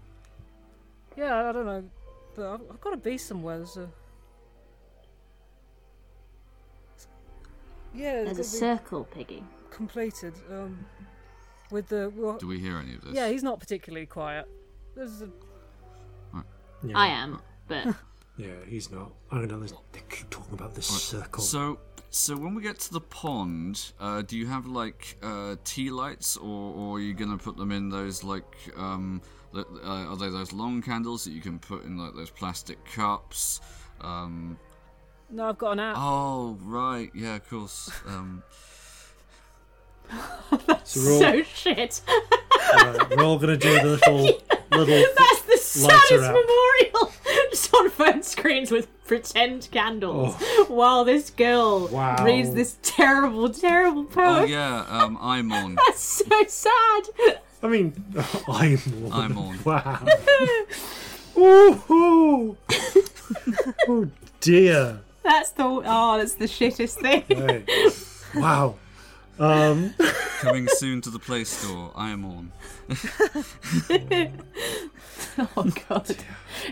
yeah, I don't know, but I've, I've got to be somewhere. There's a. Yeah, There's a circle, Piggy. completed. Um, with the well, Do we hear any of this? yeah, he's not particularly quiet. There's a Yeah, I am, but Yeah, he's not. I don't know. They keep talking about this circle. So, so when we get to the pond, uh, do you have like uh, tea lights, or, or are you gonna put them in those like um, uh, are they those long candles that you can put in like those plastic cups? Um, no. I've got an app. oh, right, yeah, of course. Um, So all, so shit. right, we're all gonna do the little little. That's the Lights saddest memorial. Just on phone screens with pretend candles while this girl Oh. Wow. reads this terrible, terrible poem. oh yeah, um, I'm on. That's so sad. I mean, I'm on. I'm on. Wow. Ooh. oh dear. That's the oh, that's the shittest thing. Right. Wow. Um. Coming soon to the Play Store. I am on. oh god,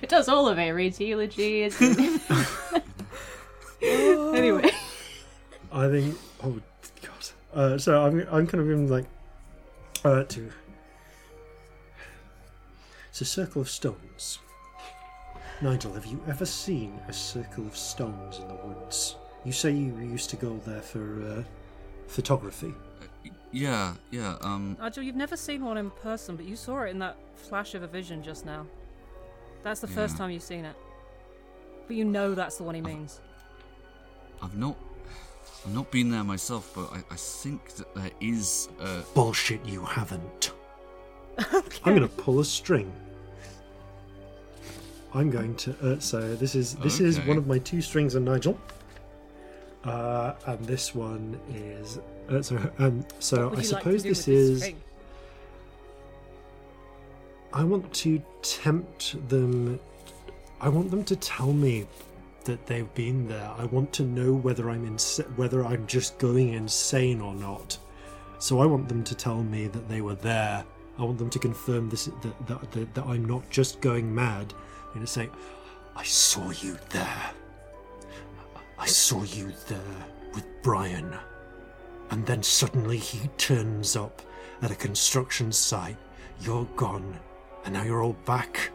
it does all of it. Reads eulogy. it's- anyway, I think. Oh God. Uh, so I'm. I'm kind of going like. Uh, to. It's a circle of stones. Nigel, have you ever seen a circle of stones in the woods? You say you used to go there for uh, photography. Yeah, yeah. Um, Nigel, you've never seen one in person, but you saw it in that flash of a vision just now. That's the first time you've seen it. But you know that's the one he means. I've not, I've not been there myself, but I, I think that there is a. Bullshit, you haven't. I'm going to pull a string. I'm going to. Uh, so this is this is one of my two strings on Nigel, uh, and this one is. Uh, so um, so I you like suppose this with this is. I want to tempt them. I want them to tell me that they've been there. I want to know whether I'm ins- whether I'm just going insane or not. So I want them to tell me that they were there. I want them to confirm this that that, that, that I'm not just going mad. You know, saying, "I saw you there. I saw you there with Brian." And then suddenly he turns up at a construction site. You're gone, and now you're all back.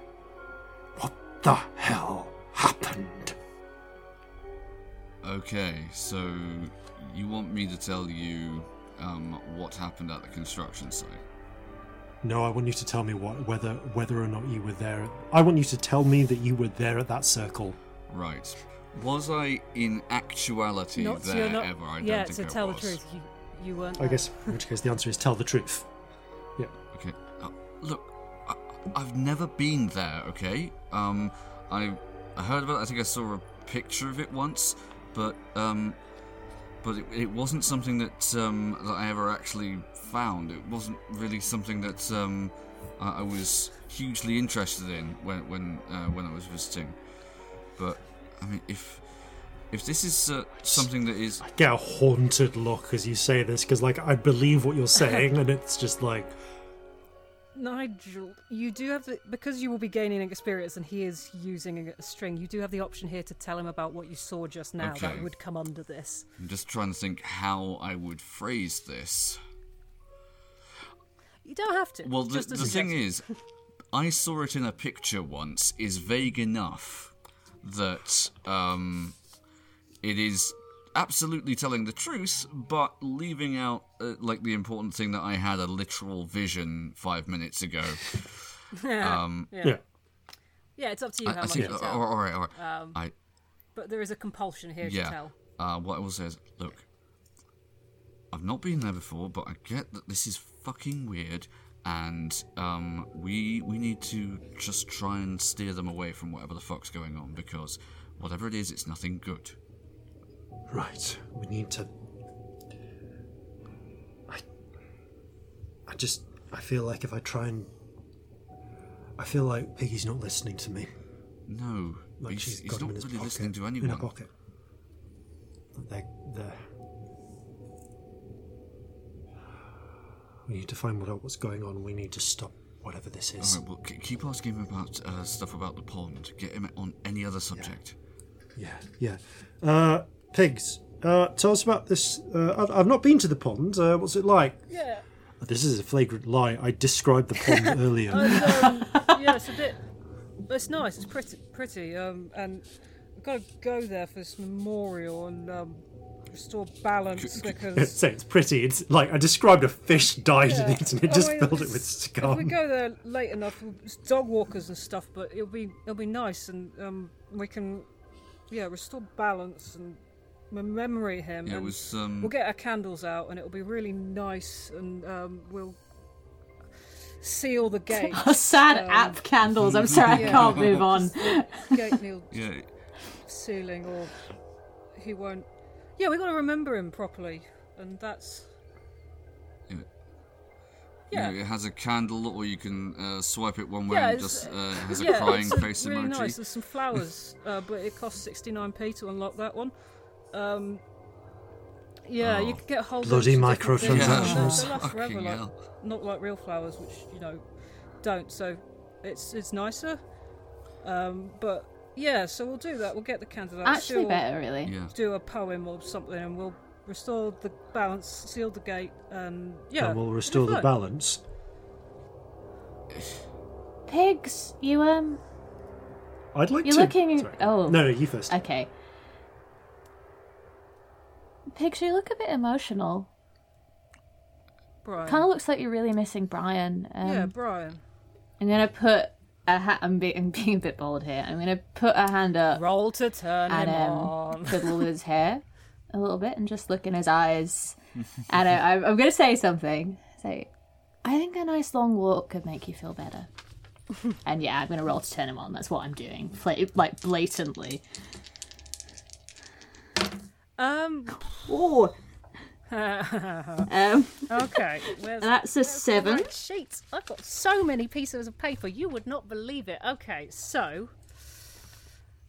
What the hell happened? Okay, so you want me to tell you um, what happened at the construction site? No, I want you to tell me what whether whether or not you were there. I want you to tell me that you were there at that circle. Right. Was I in actuality Not, there not, ever? I yeah, don't think I tell the was. truth, you, you weren't. I there. guess, in which case, the answer is tell the truth. Yeah. Okay. Uh, look, I, I've never been there. Okay. Um, I I heard about. it. I think I saw a picture of it once, but um, but it, it wasn't something that um that I ever actually found. It wasn't really something that um I, I was hugely interested in when when uh, when I was visiting. But I mean, if if this is uh, something that is I get a haunted look as you say this because, like, I believe what you're saying, and it's just like, Nigel, you do have the because you will be gaining experience, and he is using a, a string. You do have the option here to tell him about what you saw just now. Okay. That would come under this. I'm just trying to think how I would phrase this. You don't have to. Well, the, the thing is, I saw it in a picture once, is vague enough that um, it is absolutely telling the truth, but leaving out uh, like the important thing that I had a literal vision five minutes ago. um, yeah. yeah. Yeah, it's up to you I, how I much think. you all tell. right, all right. Um, I but there is a compulsion here to tell. Uh, what I will say is, look, I've not been there before, but I get that this is fucking weird, and um, we we need to just try and steer them away from whatever the fuck's going on because whatever it is, it's nothing good. Right. We need to. I. I just. I feel like if I try and. I feel like Piggy's not listening to me. No, Like he's, she's he's got him not in his really pocket. listening to anyone. In her pocket. They're. They're. We need to find out what's going on. We need to stop whatever this is. All right, well, k- keep asking him about uh, stuff about the pond. Get him on any other subject. Yeah, yeah. Uh, pigs. Uh, tell us about this. Uh, I've, I've not been to the pond. Uh, what's it like? Yeah. This is a flagrant lie. I described the pond earlier. Um, yeah, it's a bit. It's nice. It's pretty, pretty. Um, and I've got to go there for this memorial and um, restore balance because. Say it's pretty. It's like I described a fish died in it, and it I just mean, filled it it's- with If we go there late enough, it's dog walkers and stuff, but it'll be it'll be nice, and um, we can, yeah, restore balance and commemorate him. Yeah, it was. Um, We'll get our candles out, and it'll be really nice, and um, we'll seal the gate. Oh, sad Um, app candles. I'm sorry, I can't move on. gate needle yeah, sealing, or he won't. Yeah, we got to remember him properly, and that's yeah. yeah. You know, it has a candle, or you can uh, swipe it one way Yeah, and it's- just uh, has a yeah, crying it's face really emoji. nice. There's some flowers, uh, but it costs 69p to unlock that one. Um, yeah, you Oh. can get a whole Bloody bunch of different things, and microtransactions. They last forever, like, not like real flowers, which you know don't. So it's it's nicer. Um, but yeah, so we'll do that. We'll get the candle out. Actually, seal- better really. Yeah. do a poem or something, and we'll restore the balance, seal the gate, and yeah, and we'll restore the balance. Pigs, you um, I'd like you're to. looking. Sorry. Oh, No, no, you first. Okay. Pigs, you look a bit emotional. Brian. Kind of looks like you're really missing Brian. Um, yeah, Brian. I'm gonna put a ha- I'm, be- I'm being a bit bold here. I'm gonna put a hand up Roll to turn and him um, on. fiddle with his hair a little bit and just look in his eyes. and I, I'm, I'm gonna say something. Say, I think a nice long walk could make you feel better. and yeah, I'm gonna roll to turn him on. That's what I'm doing, Fla- like blatantly. Um. Oh. um, Okay. Where's that's a seven. Right, sheets. I've got so many pieces of paper. You would not believe it. Okay, so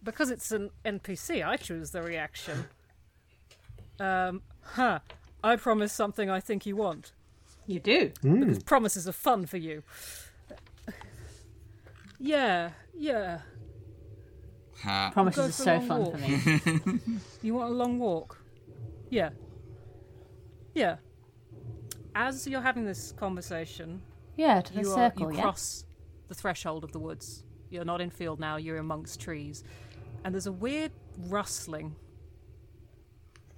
because it's an NPC, I choose the reaction. Um. Huh. I promise something I think you want. You do. Because promises are fun for you. Yeah. Yeah. Ha. Promises are so fun walk. for me. You want a long walk? Yeah. Yeah. As you're having this conversation, Yeah, to the you, are, circle. you yeah. cross the threshold of the woods. You're not in field now, you're amongst trees. And there's a weird rustling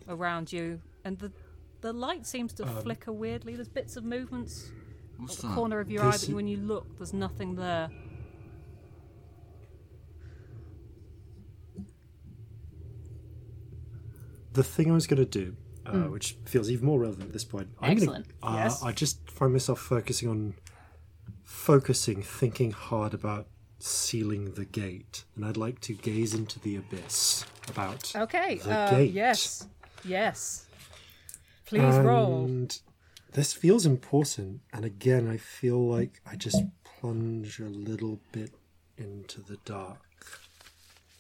around you, and the, the light seems to um, flicker weirdly. There's bits of movements What's at the that? corner of your eye, This- but when you look, there's nothing there. The thing I was going to do, uh, which feels even more relevant at this point, I'm Excellent. Gonna, uh, Yes. I just find myself focusing on focusing, thinking hard about sealing the gate, and I'd like to gaze into the abyss about Okay, the uh, gate. yes. Yes. Please roll. And this feels important, and again, I feel like I just plunge a little bit into the dark,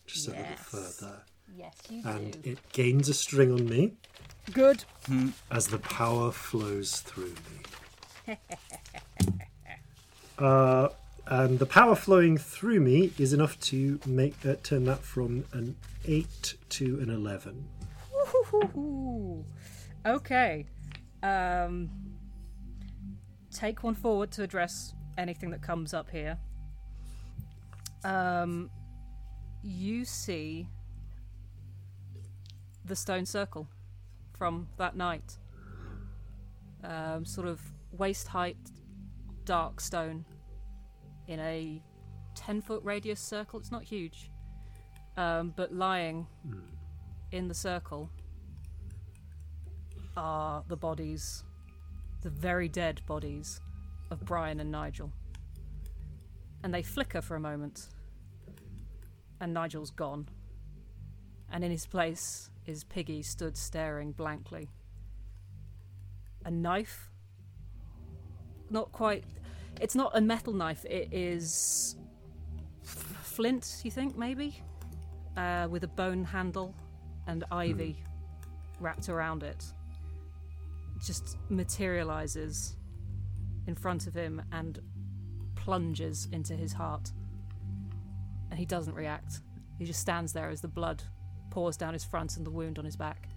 just a little further, Yes, you do. and it gains a string on me Good. as the power flows through me. uh, and the power flowing through me is enough to make uh, turn that from an eight to an eleven. Ooh. Okay. Um, take one forward to address anything that comes up here. Um, you see the stone circle from that night. Um, sort of waist height, dark stone in a 10 foot radius circle. It's not huge. Um, but lying in the circle are the bodies, the very dead bodies of Brian and Nigel. And they flicker for a moment, and Nigel's gone. And in his place is Piggy stood staring blankly. A knife? Not quite. It's not a metal knife, it is. flint, you think, maybe? Uh, with a bone handle and ivy wrapped around it just materializes in front of him and plunges into his heart. And he doesn't react. He just stands there as the blood pours down his front and the wound on his back.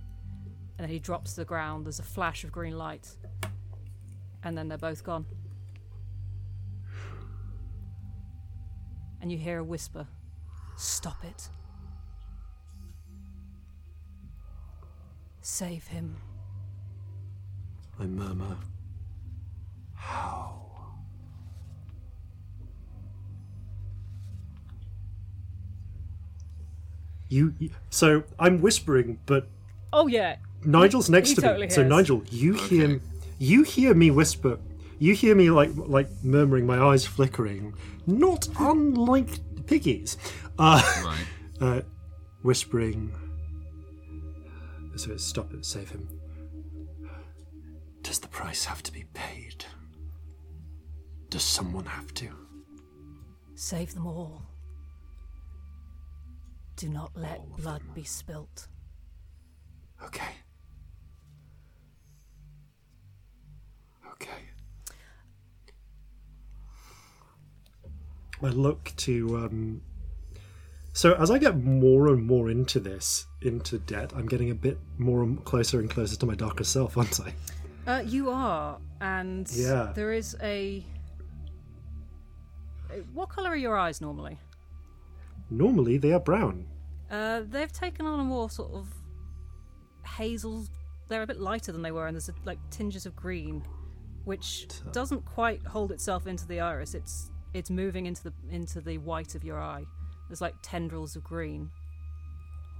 And then he drops to the ground. There's a flash of green light. And then they're both gone. And you hear a whisper Stop it. Save him. I murmur, How? You, you- so I'm whispering, but Oh, yeah. Nigel's next he to totally me. So. Nigel, you hear, you hear me whisper. You hear me like like murmuring, my eyes flickering, not unlike Piggy's, uh, Right. uh, whispering. So it's stop it, save him. Does the price have to be paid? Does someone have to? Save them all. Do not let blood be spilt. Okay. Okay. I look to um so as I get more and more into this, into debt, I'm getting a bit more and closer and closer to my darker self, aren't I? Uh, you are, and Yeah. there is a. What colour are your eyes normally? Normally they are brown. Uh, they've taken on a more sort of hazel. They're a bit lighter than they were, and there's like tinges of green, which doesn't quite hold itself into the iris. It's it's moving into the into the white of your eye. There's like tendrils of green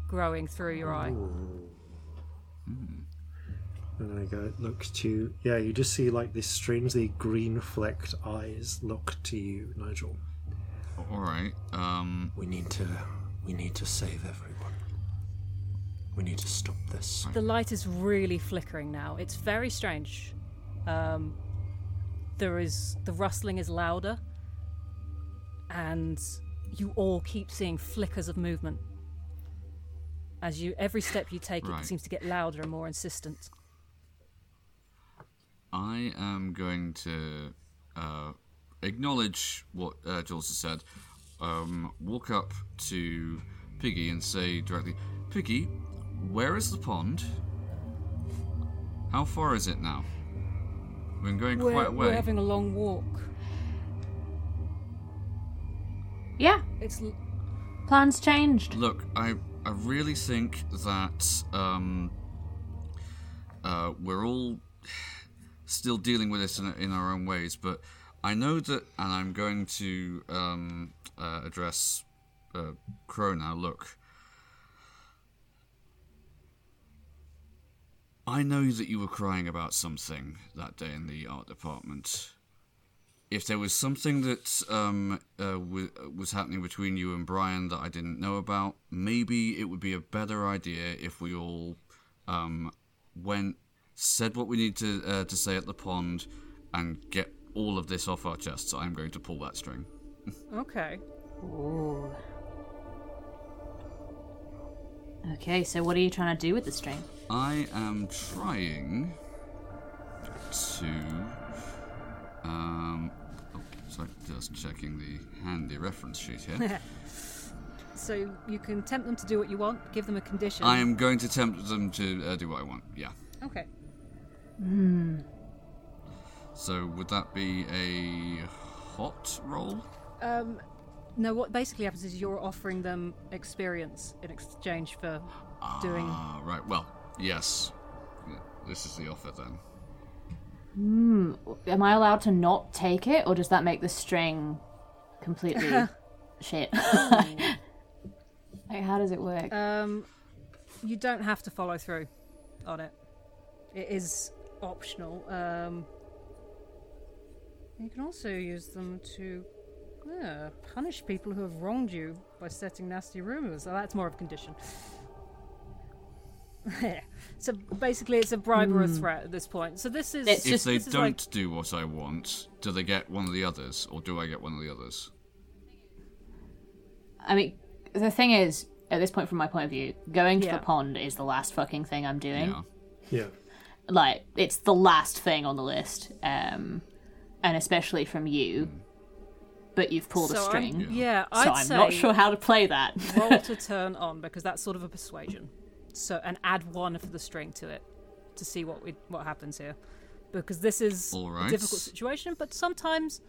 growing through your eye. And then I go, look to. Yeah, you just see like this strangely green flecked eyes look to you, Nigel. All right. Um, We need to. We need to save everyone. We need to stop this. The light is really flickering now. It's very strange. Um, there is the rustling is louder, and you all keep seeing flickers of movement. As you, every step you take, Right. it seems to get louder and more insistent. I am going to uh, acknowledge what uh, Jules has said. Um, walk up to Piggy and say directly, Piggy, where is the pond? How far is it now? We've been going We're, quite a way. we're having a long walk. Yeah, It's l- plans changed. Look, I I really think that um, uh, we're all still dealing with this in, in our own ways, but I know that, and I'm going to um, uh, address uh, Crow now. Look, I know that you were crying about something that day in the art department. If there was something that um, uh, w- was happening between you and Brian that I didn't know about, maybe it would be a better idea if we all um, went, said what we need to uh, to say at the pond, and get all of this off our chests. I'm going to pull that string. okay. Ooh. Okay, so what are you trying to do with the string? I am trying to. Um, oh, sorry, just checking the handy reference sheet here. So you can tempt them to do what you want. Give them a condition. I am going to tempt them to uh, do what I want. Yeah. okay. So would that be a hot roll? Um, no, what basically happens is you're offering them experience in exchange for doing. Ah, right. Well, yes. This is the offer then. Hmm. Am I allowed to not take it, or does that make the string completely shit? like, how does it work? Um, you don't have to follow through on it. It is optional. Um, you can also use them to yeah, punish people who have wronged you by setting nasty rumors. So that's more of a condition. so basically, it's a bribe or a threat at this point. So this is It's If just- they this don't like- do what I want, do they get one of the others, or do I get one of the others? I mean, the thing is, at this point, from my point of view, going to Yeah. the pond is the last fucking thing I'm doing. Yeah. Yeah. Like, it's the last thing on the list, um, and especially from you. But you've pulled a so I'm- string, yeah, so I'd I'm say not sure how to play that. roll to turn on because that's sort of a persuasion. So and add one for the string to it to see what we what happens here, because this is All a difficult situation. But sometimes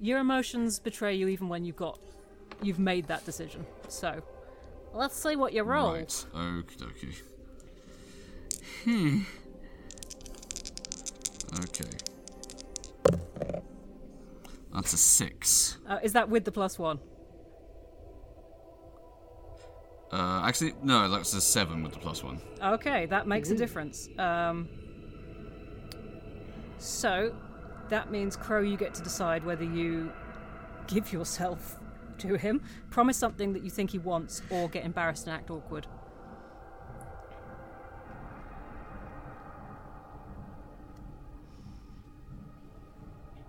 your emotions betray you even when you've got you've made that decision. So let's see what you roll. Right. Okie dokie. Hmm. Okay. That's a six. Uh, is that with the plus one? Uh, actually, no, that's a seven with the plus one. Okay, that makes a difference. Um, so that means Crow, you get to decide whether you give yourself to him, promise something that you think he wants, or get embarrassed and act awkward.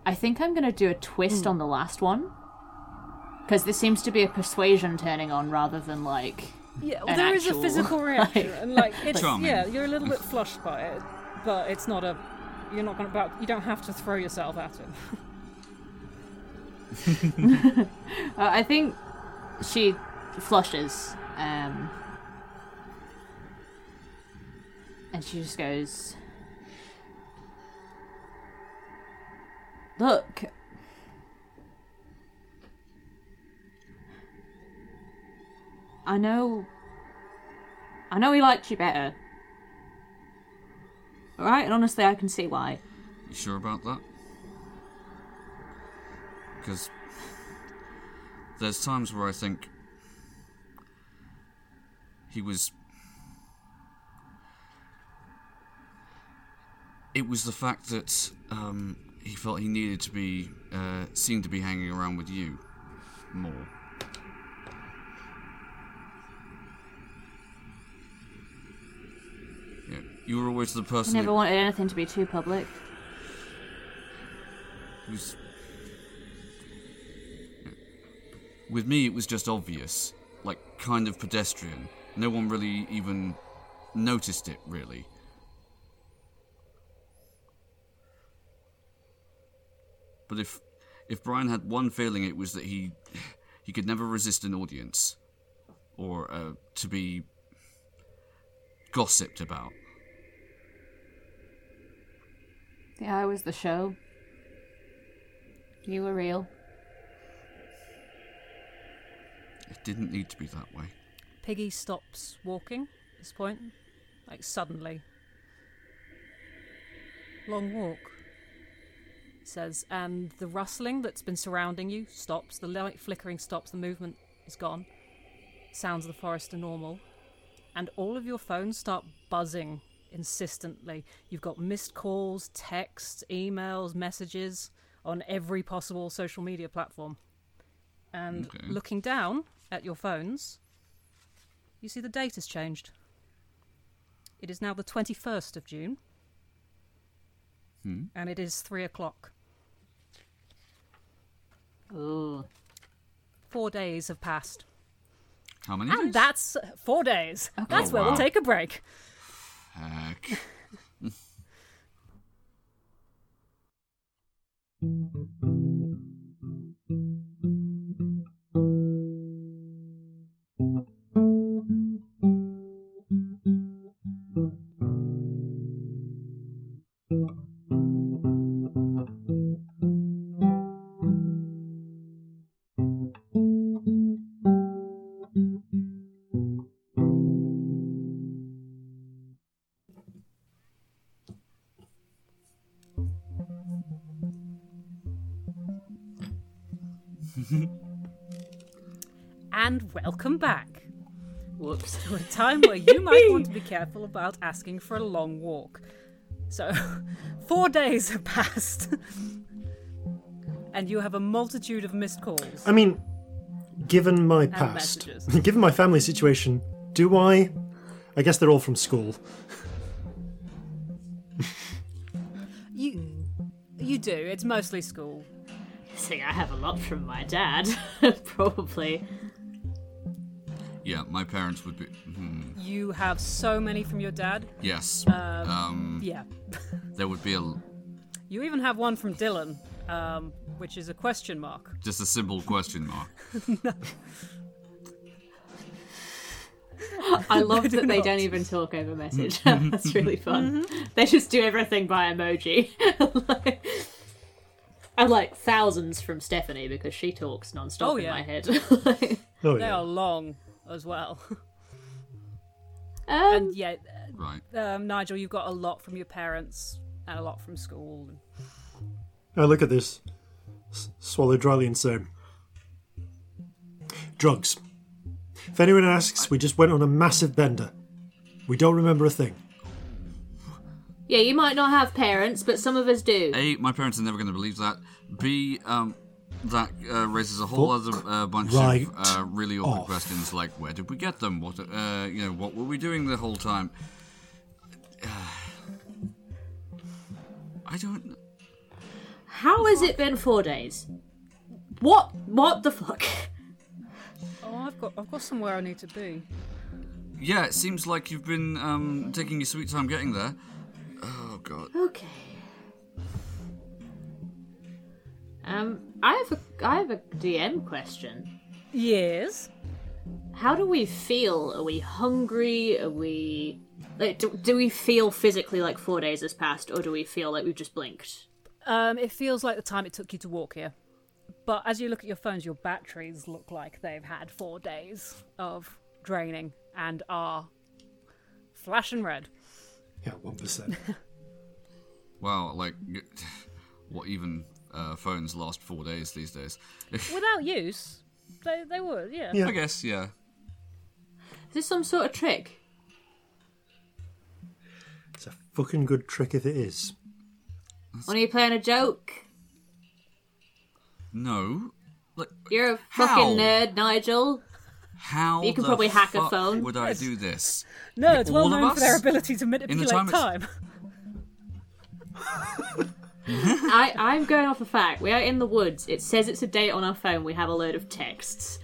I think I'm going to do a twist on the last one. Because this seems to be a persuasion turning on rather than like. Yeah, well, An there is a physical reaction, like- and like it's Charming. yeah, you're a little bit flushed by it, but it's not a. You're not going to. You don't have to throw yourself at him. Uh, I think she flushes. Um, and she just goes. Look. I know. I know he liked you better. Alright, and honestly, I can see why. You sure about that? Because there's times where I think he was. It was the fact that um, he felt he needed to be, uh, seemed to be hanging around with you more. Yeah, you were always the person. I never wanted anything to be too public. Was with me it was just obvious like kind of pedestrian no one really even noticed it really but if if brian had one feeling it was that he he could never resist an audience or uh, to be gossiped about Yeah, I was the show. You were real. it didn't need to be that way Piggy stops walking at this point, like suddenly. Long walk, says, and the rustling that's been surrounding you stops, the light flickering stops, the movement is gone. Sounds of the forest are normal, and all of your phones start buzzing insistently. You've got missed calls, texts, emails, messages on every possible social media platform. And Okay. looking down at your phones, you see the date has changed. It is now the 21st of June, Hmm. and it is 3 o'clock. Ooh. Four days have passed. how many And days? that's four days. That's Oh, where we'll take a break. Heck. time where you might want to be careful about asking for a long walk. So, four days have passed, and you have a multitude of missed calls. I mean, given my past, messages. given my family situation, do I? I guess they're all from school. You, you do. It's mostly school. See, I have a lot from my dad. Probably. Yeah, my parents would be. Hmm, You have so many from your dad. yes. um, Yeah. there would be a You even have one from Dylan, um, which is a question mark. just a simple question mark. I love that they don't even talk over message. That's really fun. They just do everything by emoji. Like- and like thousands from Stephanie because she talks non-stop Oh, in my head. Oh yeah. They are long as well. um, and yeah, Right. um, Nigel, you've got a lot from your parents and a lot from school. I look at this, s- swallow dryly, and say, "Drugs." If anyone asks, we just went on a massive bender. We don't remember a thing. yeah, you might not have parents, but some of us do. A, my parents are never going to believe that. B, um, that uh, raises a whole Fuck other uh, bunch right of uh, really awkward off. questions like where did we get them? What, uh, you know, what were we doing the whole time? I don't. How has it been four days? What? What the fuck? Oh, I've got I've got somewhere I need to be. Yeah, it seems like you've been um, taking your sweet time getting there. Oh god. Okay. Um, I have a I have a DM question. Yes. How do we feel? Are we hungry? Are we like do, do we feel physically like four days has passed, or do we feel like we've just blinked? Um, it feels like the time it took you to walk here. But as you look at your phones, your batteries look like they've had four days of draining and are flashing red. Yeah, one percent. Wow, like, what even uh, phones last four days these days? Without use, they they would, yeah. Yeah. I guess, yeah. Is this some sort of trick? It's a fucking good trick if it is. When are you playing a joke? No. Like, You're a How? fucking nerd, Nigel. how You can the probably hack a phone. would I do this? Nerds, well All of known for their ability to manipulate time time. I, I'm going off the fact we are in the woods. It says it's a date on our phone. We have a load of texts.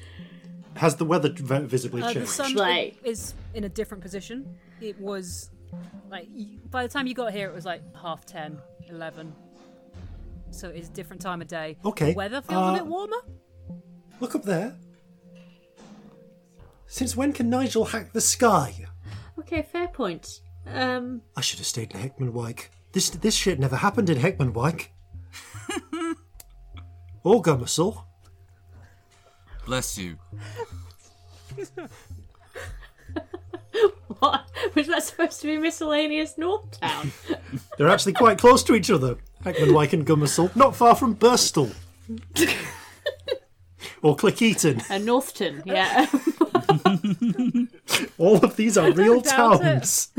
Has the weather v- visibly Uh, the changed? sun Like- is in a different position. It was like y- by the time you got here, it was like half ten, eleven. So it's a different time of day. Okay, The weather feels uh, a bit warmer. Look up there. Since when can Nigel hack the sky? Okay, fair point. Um, I should have stayed in Heckmondwike. This this shit never happened in Heckmondwike. or Gomersal. Bless you. what? Was that supposed to be miscellaneous North Town? They're actually quite close to each other. Heckmondwike and Gomersal, not far from Birstall. or Cleckheaton. uh, Northton, yeah. All of these are real doubt it. towns.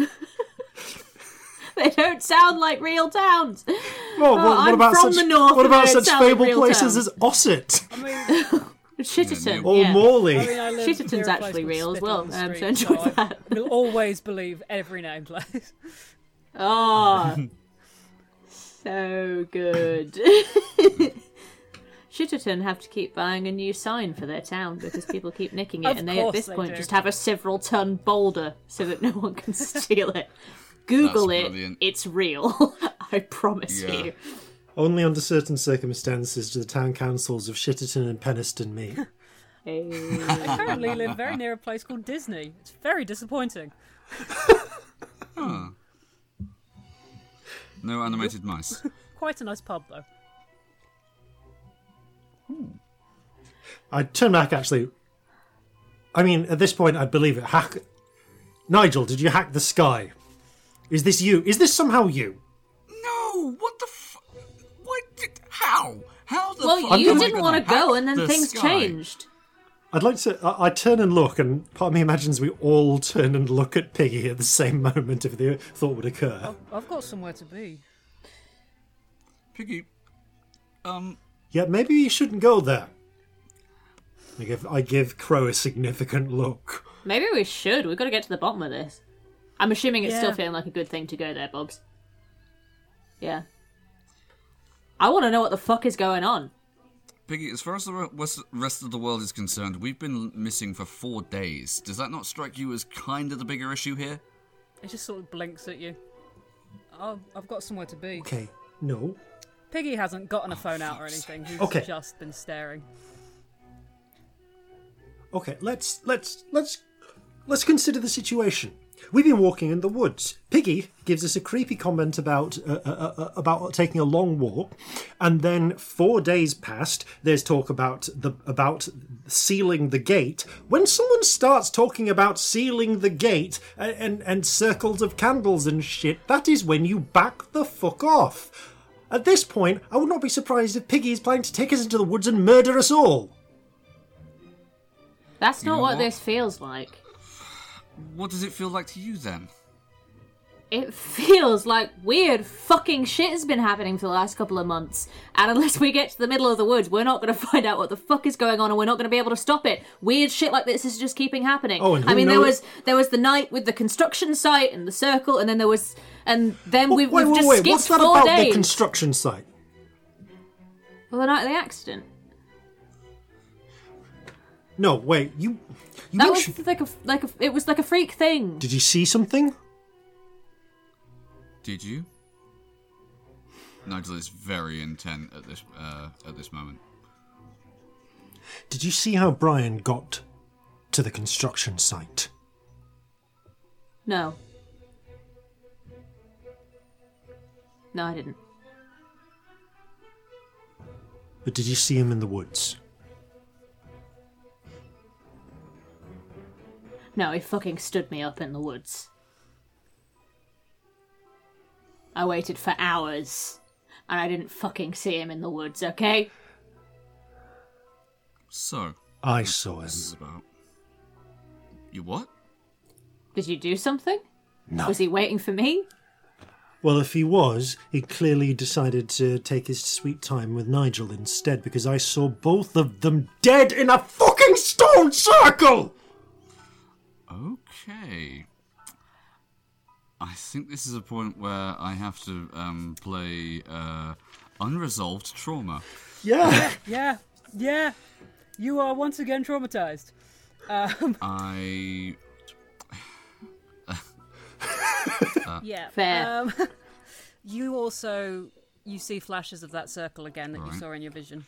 they don't sound like real towns. Well, what, what I'm about from such, the north what about such sound like places towns. as Ossett I mean, Shitterton, or yeah. Morley? I mean, I Shitterton's near a place actually real as well, on um, so enjoy I that. will always believe every name place. Oh, so good. Shitterton have to keep buying a new sign for their town because people keep nicking it, Of and they at this they point do. just have a several ton boulder so that no one can steal it. Google That's it; brilliant. it's real. I promise Yeah. you. Only under certain circumstances do the town councils of Shitterton and Penistone meet. Hey. I currently live very near a place called Disney. It's very disappointing. No animated mice. Quite a nice pub though. Hmm. I turn back actually. I mean, at this point, I believe it. Hack. Nigel, did you hack the sky? Is this you? Is this somehow you? No, what the f- What? did- How? How the Well, fuck you am didn't want to go, and then the things sky? changed. I'd like to. I, I turn and look, and part of me imagines we all turn and look at Piggy at the same moment if the thought would occur. I've got somewhere to be. Piggy, um, Yeah, maybe you shouldn't go there. I give I give Crow a significant look. Maybe we should. We've got to get to the bottom of this. I'm assuming it's still feeling like a good thing to go there, Bobs. Yeah. I want to know what the fuck is going on. Piggy, as far as the rest of the world is concerned, we've been missing for four days. Does that not strike you as kind of the bigger issue here? It just sort of blinks at you. Oh, I've got somewhere to be. Okay, no. Piggy hasn't gotten a oh, phone out or anything. He's Okay. just been staring. Okay, let's let's let's let's consider the situation. We've been walking in the woods. Piggy gives us a creepy comment about uh, uh, uh, about taking a long walk, and then four days passed. There's talk about the about sealing the gate. When someone starts talking about sealing the gate and and, and circles of candles and shit, that is when you back the fuck off. At this point, I would not be surprised if Piggy is planning to take us into the woods and murder us all. That's not know what what? this feels like. What does it feel like to you then? It feels like weird fucking shit has been happening for the last couple of months. And unless we get to the middle of the woods, we're not going to find out what the fuck is going on and we're not going to be able to stop it. Weird shit like this is just keeping happening. Oh, and I who mean, there knows- was there was the night with the construction site and the circle, and then there was, and then we've, wait, we've wait, just wait. skipped What's that four about days. the construction site? well, the night of the accident. No, wait. You. you That mentioned- was like a like a it was like a freak thing. Did you see something? Did you? Nigel is very intent at this uh, at this moment. Did you see how Brian got to the construction site? No. No, I didn't. But did you see him in the woods? No, he fucking stood me up in the woods. I waited for hours, and I didn't fucking see him in the woods, okay? So, I saw him. this is about. You what? Did you do something? No. Was he waiting for me? Well, if he was, he clearly decided to take his sweet time with Nigel instead because I saw both of them dead in a fucking stone circle! Okay. I think this is a point where I have to um, play uh, unresolved trauma. Yeah! Yeah, yeah. You are once again traumatized. Um, I yeah. Fair. Um, you also you see flashes of that circle again that you saw in your vision.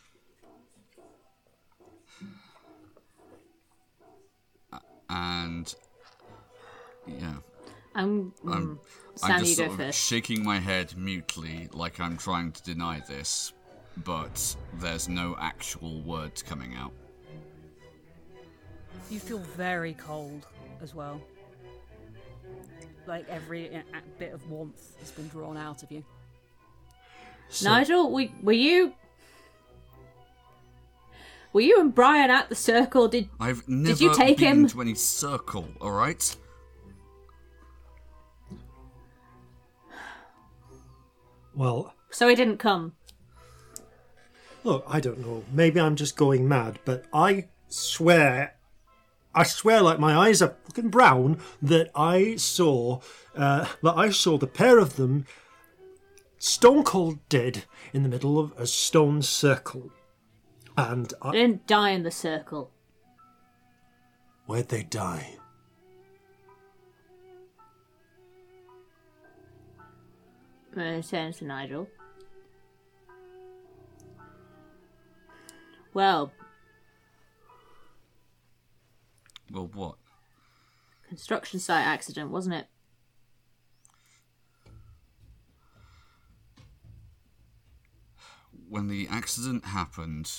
And yeah, I'm. I'm, mm, I'm just sort go of first. shaking my head mutely, like I'm trying to deny this, but there's no actual words coming out. You feel very cold as well. Like every uh, bit of warmth has been drawn out of you. So- Nigel, were, were you? Were you and Brian at the circle? Did I've never you take been him? to any circle, alright? Well, so he didn't come? look, I don't know. Maybe I'm just going mad, but I swear, I swear like my eyes are fucking brown that I saw, uh, that I saw the pair of them stone cold dead in the middle of a stone circle. And They I, didn't die in the circle. where'd they die? Uh, turns to Nigel. Well, Well, what? construction site accident, wasn't it? When the accident happened,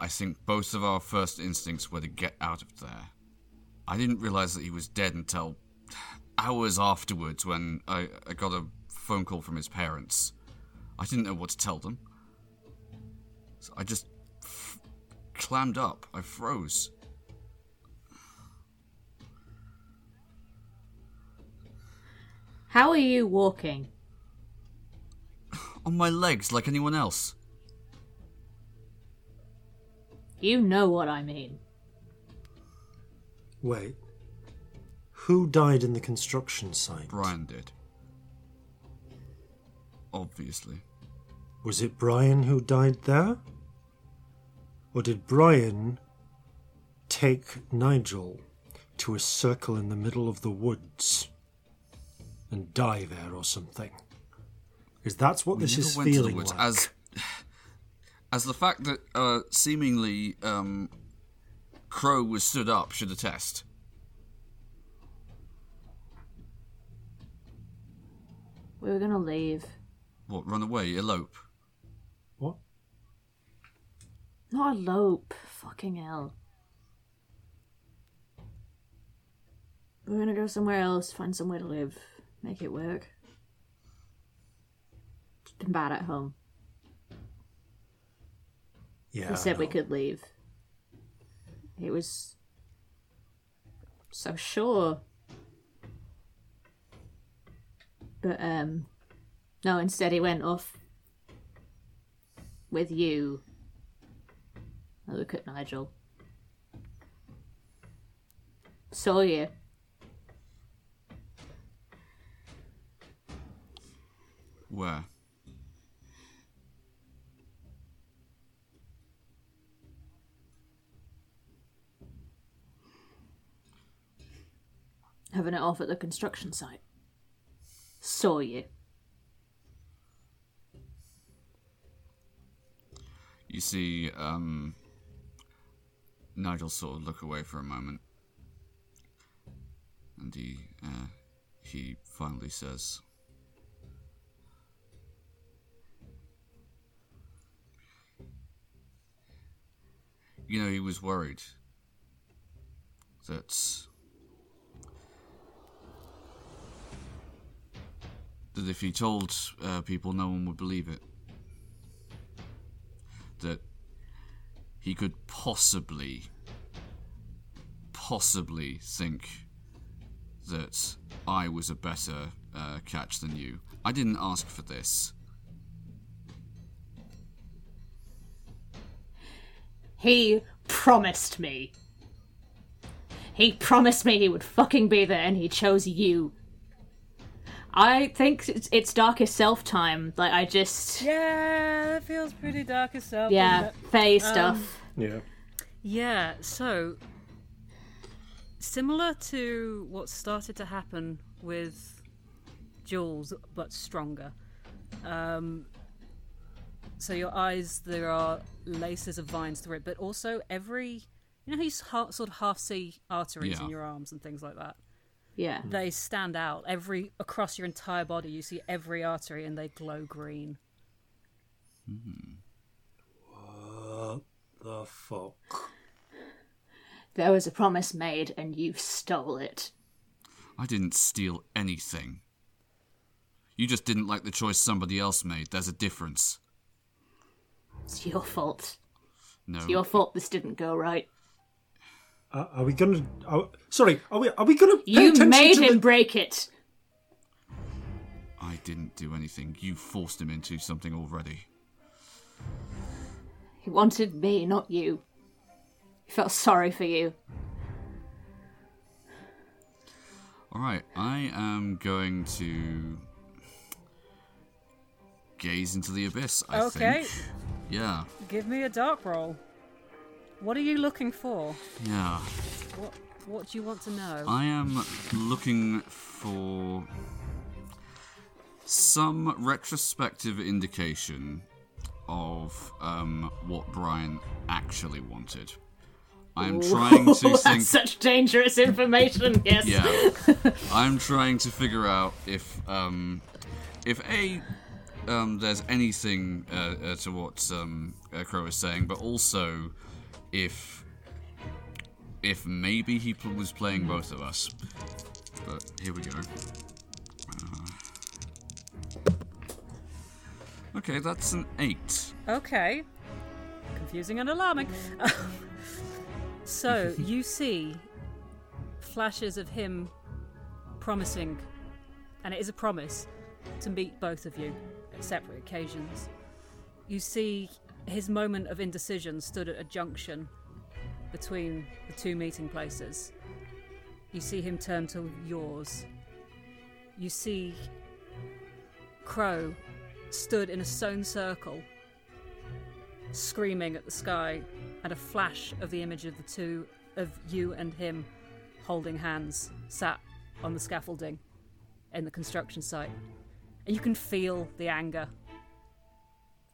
I think both of our first instincts were to get out of there. I didn't realize that he was dead until hours afterwards when I, I got a phone call from his parents. I didn't know what to tell them. So I just f- clammed up. I froze. How are you walking? On my legs like anyone else. You know what I mean. Wait. Who died in the construction site? Brian did. Obviously. Was it Brian who died there? Or did Brian take Nigel to a circle in the middle of the woods and die there or something? Because that's what We this never is went to the feeling woods. like. As as the fact that uh, seemingly um, Crow was stood up should attest. We were gonna leave. What? Run away? Elope? What? Not elope. Fucking hell. We're gonna go somewhere else, find somewhere to live, make it work. It's been bad at home. Yeah. We said we could leave. He was so sure. But um no, instead he went off with you. I look at Nigel. Saw you. Where? Having it off at the construction site. Saw you. You see, um, Nigel sort of look away for a moment, and he uh, he finally says, "You know, he was worried that." That if he told uh, people, no one would believe it. That he could possibly, possibly think that I was a better uh, catch than you. I didn't ask for this. He promised me. He promised me he would fucking be there, and he chose you. I think it's, it's darkest self time. Like I just Yeah, that feels pretty dark as hell. yeah, doesn't? Fae stuff. Yeah. Yeah, so similar to what started to happen with Jules, but stronger. Um, so your eyes, there are laces of vines through it, but also every, you know, how you sort of half see arteries Yeah. in your arms and things like that. Yeah. They stand out every across your entire body. You see every artery, and they glow green. Hmm. What the fuck? There was a promise made, and you stole it. I didn't steal anything. You just didn't like the choice somebody else made. There's a difference. It's your fault. No. It's your fault this didn't go right. Uh, are we gonna? Are, sorry, are we? Are we gonna? Pay You attention made to him The... break it. I didn't do anything. You forced him into something already. He wanted me, not you. He felt sorry for you. Alright, I am going to gaze into the abyss, I Okay. think. Yeah, Give me a dark roll. What are you looking for? yeah. What What do you want to know? I am looking for some retrospective indication of um, what Brian actually wanted. I'm trying to think. That's such dangerous information. Yes. Yeah, I'm trying to figure out if um, if a um, there's anything uh, uh, to what um, uh, Crow is saying, but also if if maybe he pl- was playing both of us. But here we go. Uh, okay, that's an eight. Okay. Confusing and alarming. so, you see flashes of him promising, and it is a promise, to meet both of you at separate occasions. You see his moment of indecision stood at a junction between the two meeting places. You see him turn to yours. You see Crow stood in a stone circle screaming at the sky, and a flash of the image of the two of you and him holding hands sat on the scaffolding in the construction site. And you can feel the anger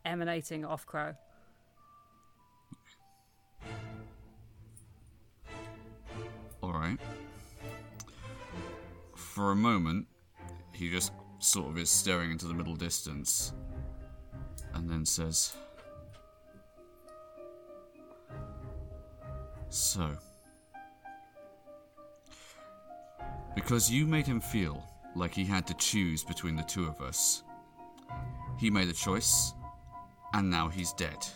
emanating off Crow. Alright. For a moment, he just sort of is staring into the middle distance and then says, So. Because you made him feel like he had to choose between the two of us, he made a choice, and now he's dead.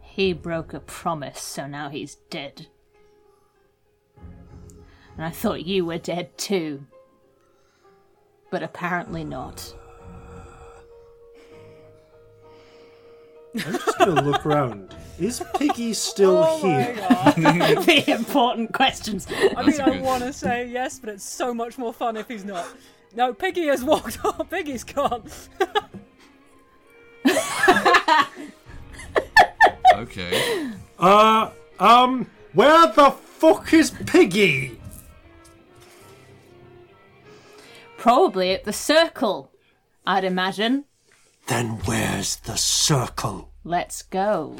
He broke a promise, so now he's dead. And I thought you were dead too. But apparently not. I'm just gonna look around. Is Piggy still Oh here? the important questions. I mean, That's I good. want to say yes, but it's so much more fun if he's not. No, Piggy has walked off. Piggy's gone. Okay. Uh, um, where the fuck is Piggy? Probably at the circle, I'd imagine. Then where's the circle? Let's go.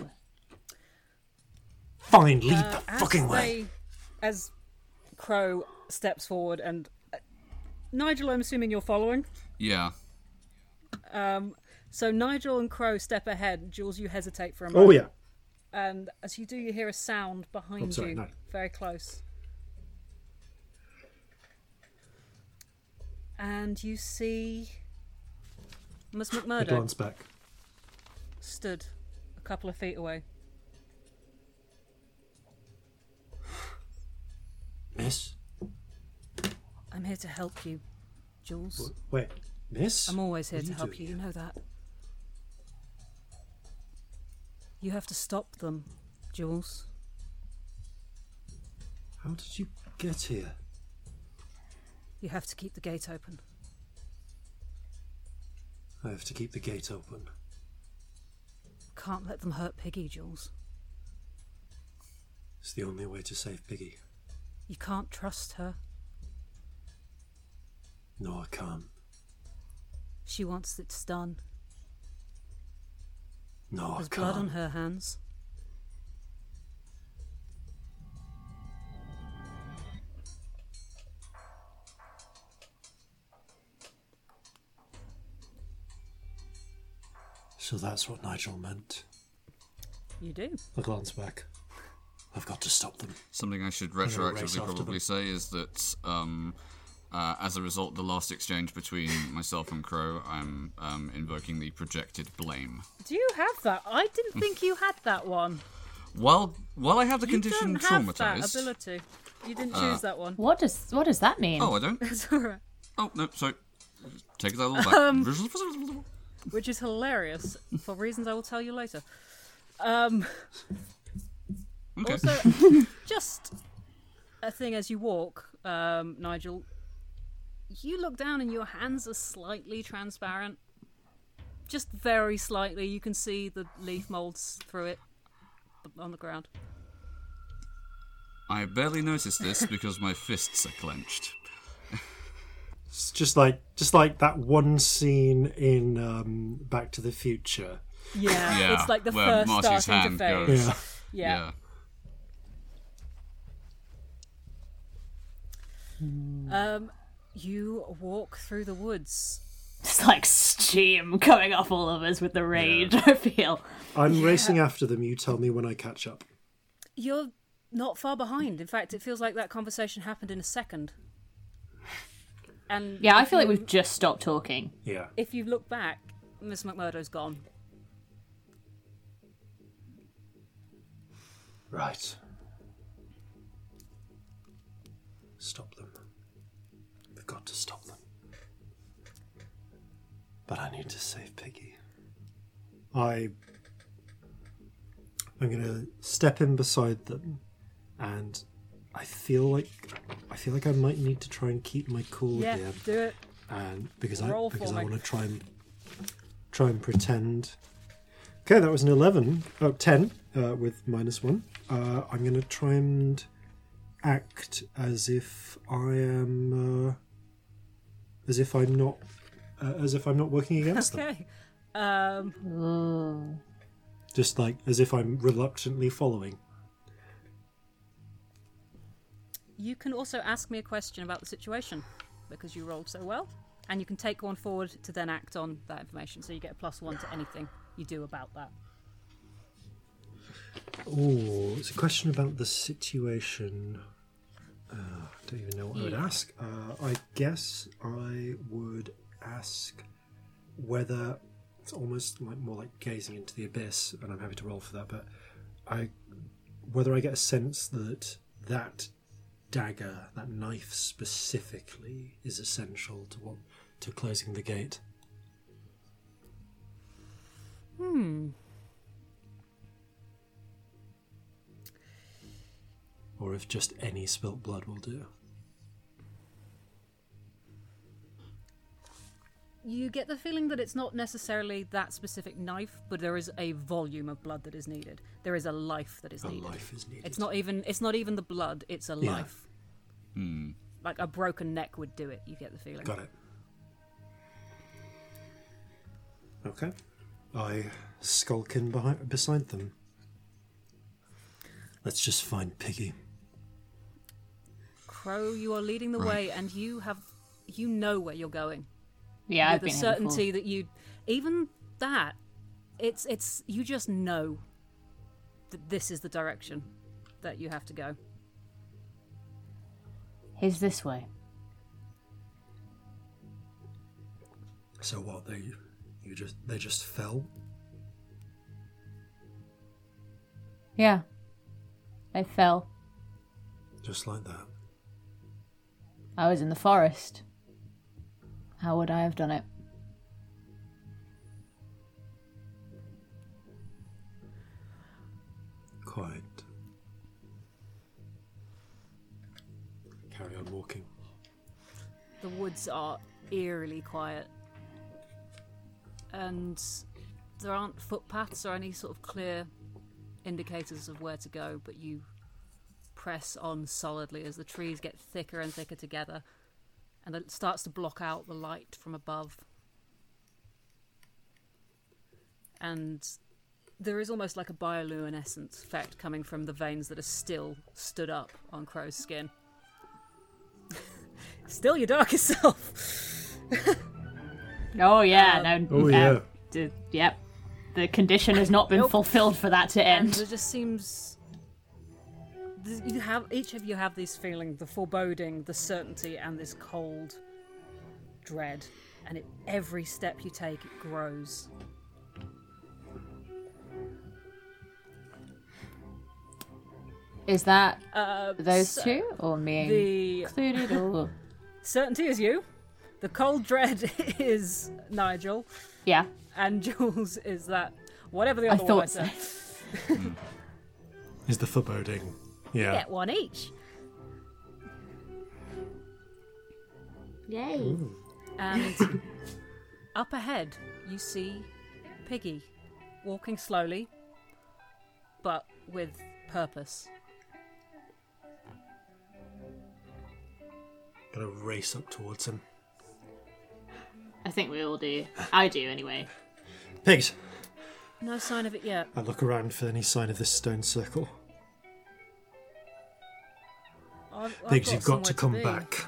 Fine, lead Uh, the as fucking way. they- As Crow steps forward, and uh, Nigel, I'm assuming you're following. Yeah. So Nigel and Crow step ahead. Jules, you hesitate for a oh, moment. Oh yeah. And as you do, you hear a sound behind Oh, sorry, you, no. very close. And you see Miss I McMurdo glance back. stood a couple of feet away. Miss? I'm here to help you, Jules. Wait, Miss? I'm always here to help you, you know that. You have to stop them, Jules. How did you get here? You have to keep the gate open. I have to keep the gate open. Can't let them hurt Piggy, Jules. It's the only way to save Piggy. You can't trust her. No, I can't. She wants it done. No, There's I blood on her hands. So that's what Nigel meant. You do. I glance back. I've got to stop them. Something I should gonna race retroactively after probably them. say is that um, uh, as a result the last exchange between myself and Crow, I'm um, invoking the projected blame. Do you have that? I didn't think you had that one. While while I have the You condition don't have that traumatized. ability. You didn't choose that one. What does what does that mean? Oh, I don't. It's alright. Oh no, sorry. Take that all back. Um, Which is hilarious for reasons I will tell you later. Um, okay. Also, just a thing as you walk, um, Nigel. You look down and your hands are slightly transparent. Just very slightly. You can see the leaf molds through it on the ground. I barely noticed this because my fists are clenched. It's just like just like that one scene in um, Back to the Future. Yeah, Yeah, it's like the where first Marty's starting to hand fade. goes. Yeah. Yeah. Um, you walk through the woods. It's like steam coming off all of us with the rage. I feel. I'm racing after them. You tell me when I catch up. You're not far behind. In fact, it feels like that conversation happened in a second. And Yeah, I if feel like we've just stopped talking. Yeah. If you look back, Miss McMurdo's gone. Right. We've got to stop them. But I need to save Piggy. I. I'm gonna step in beside them, and I feel like I feel like I might need to try and keep my cool Yeah, here, do it. and because I Roll because I want to try and try and pretend. Okay, that was an 11. Oh, 10 uh, with minus 1. Uh, I'm going to try and act as if I am. Uh, as if I'm not. Uh, as if I'm not working against them. Okay. Um, Just like as if I'm reluctantly following. you can also ask me a question about the situation because you rolled so well, and you can take one forward to then act on that information. So you get a plus one to anything you do about that. Oh, it's a question about the situation. Don't even know what I would ask. Uh, I guess I would ask whether it's almost like more like gazing into the abyss, and I'm happy to roll for that. But I, whether I get a sense that that dagger, that knife specifically, is essential to what to closing the gate. Hmm. Or if just any spilt blood will do. You get the feeling that it's not necessarily that specific knife, but there is a volume of blood that is needed. There is a life that is A needed. life is needed. It's not even it's not even the blood, it's a Yeah. life. Hmm. Like a broken neck would do it, you get the feeling. Got it. Okay. I skulk in behind, beside them. Let's just find Piggy. Crow, you are leading the Right. way and you have you know where you're going. Yeah, I've With been the here before. certainty that you even that it's it's you just know that this is the direction that you have to go. Here's this way. So what? They, you just, they just fell. Yeah. they fell. Just like that. I was in the forest. How would I have done it? Quiet. Carry on walking. The woods are eerily quiet. And there aren't footpaths or any sort of clear indicators of where to go, but you press on solidly as the trees get thicker and thicker together and it starts to block out the light from above. And there is almost like a bioluminescence effect coming from the veins that are still stood up on Crow's skin. still your darkest self. Oh yeah, Um, no. Oh, uh, yeah. d- yep. The condition has not been Nope. fulfilled for that to and end. there just seems th- you have each of you have these feeling the foreboding the certainty and this cold dread and it, every step you take it grows Is that uh, those so two or me the included? Or certainty is you the cold dread is nigel yeah, and jules is that whatever the I other one thought I so. said. Is the foreboding. Yeah. get one each Yay! And up ahead, you see Piggy walking slowly, but with purpose. Gonna race up towards him. I think we all do. I do anyway. Pigs! No sign of it yet. I look around for any sign of this stone circle. I've, I've Pigs, got you've got to come somewhere be. back.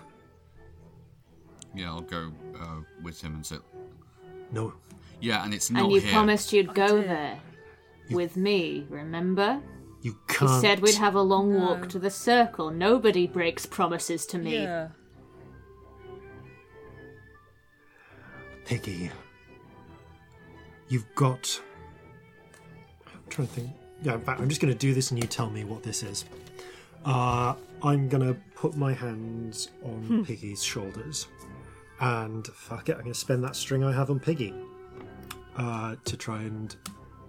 Yeah, I'll go uh, with him and say, No, yeah, and it's not and you here. promised you'd go did. there with me. Remember? you You can't. said we'd have a long No. walk to the circle. Nobody breaks promises to me. Yeah. Piggy. You've got. I'm trying to think. Yeah, in fact, I'm just going to do this and you tell me what this is. Uh, I'm to put my hands on Piggy's shoulders. And fuck it, I'm to spend that string I have on Piggy uh, to try and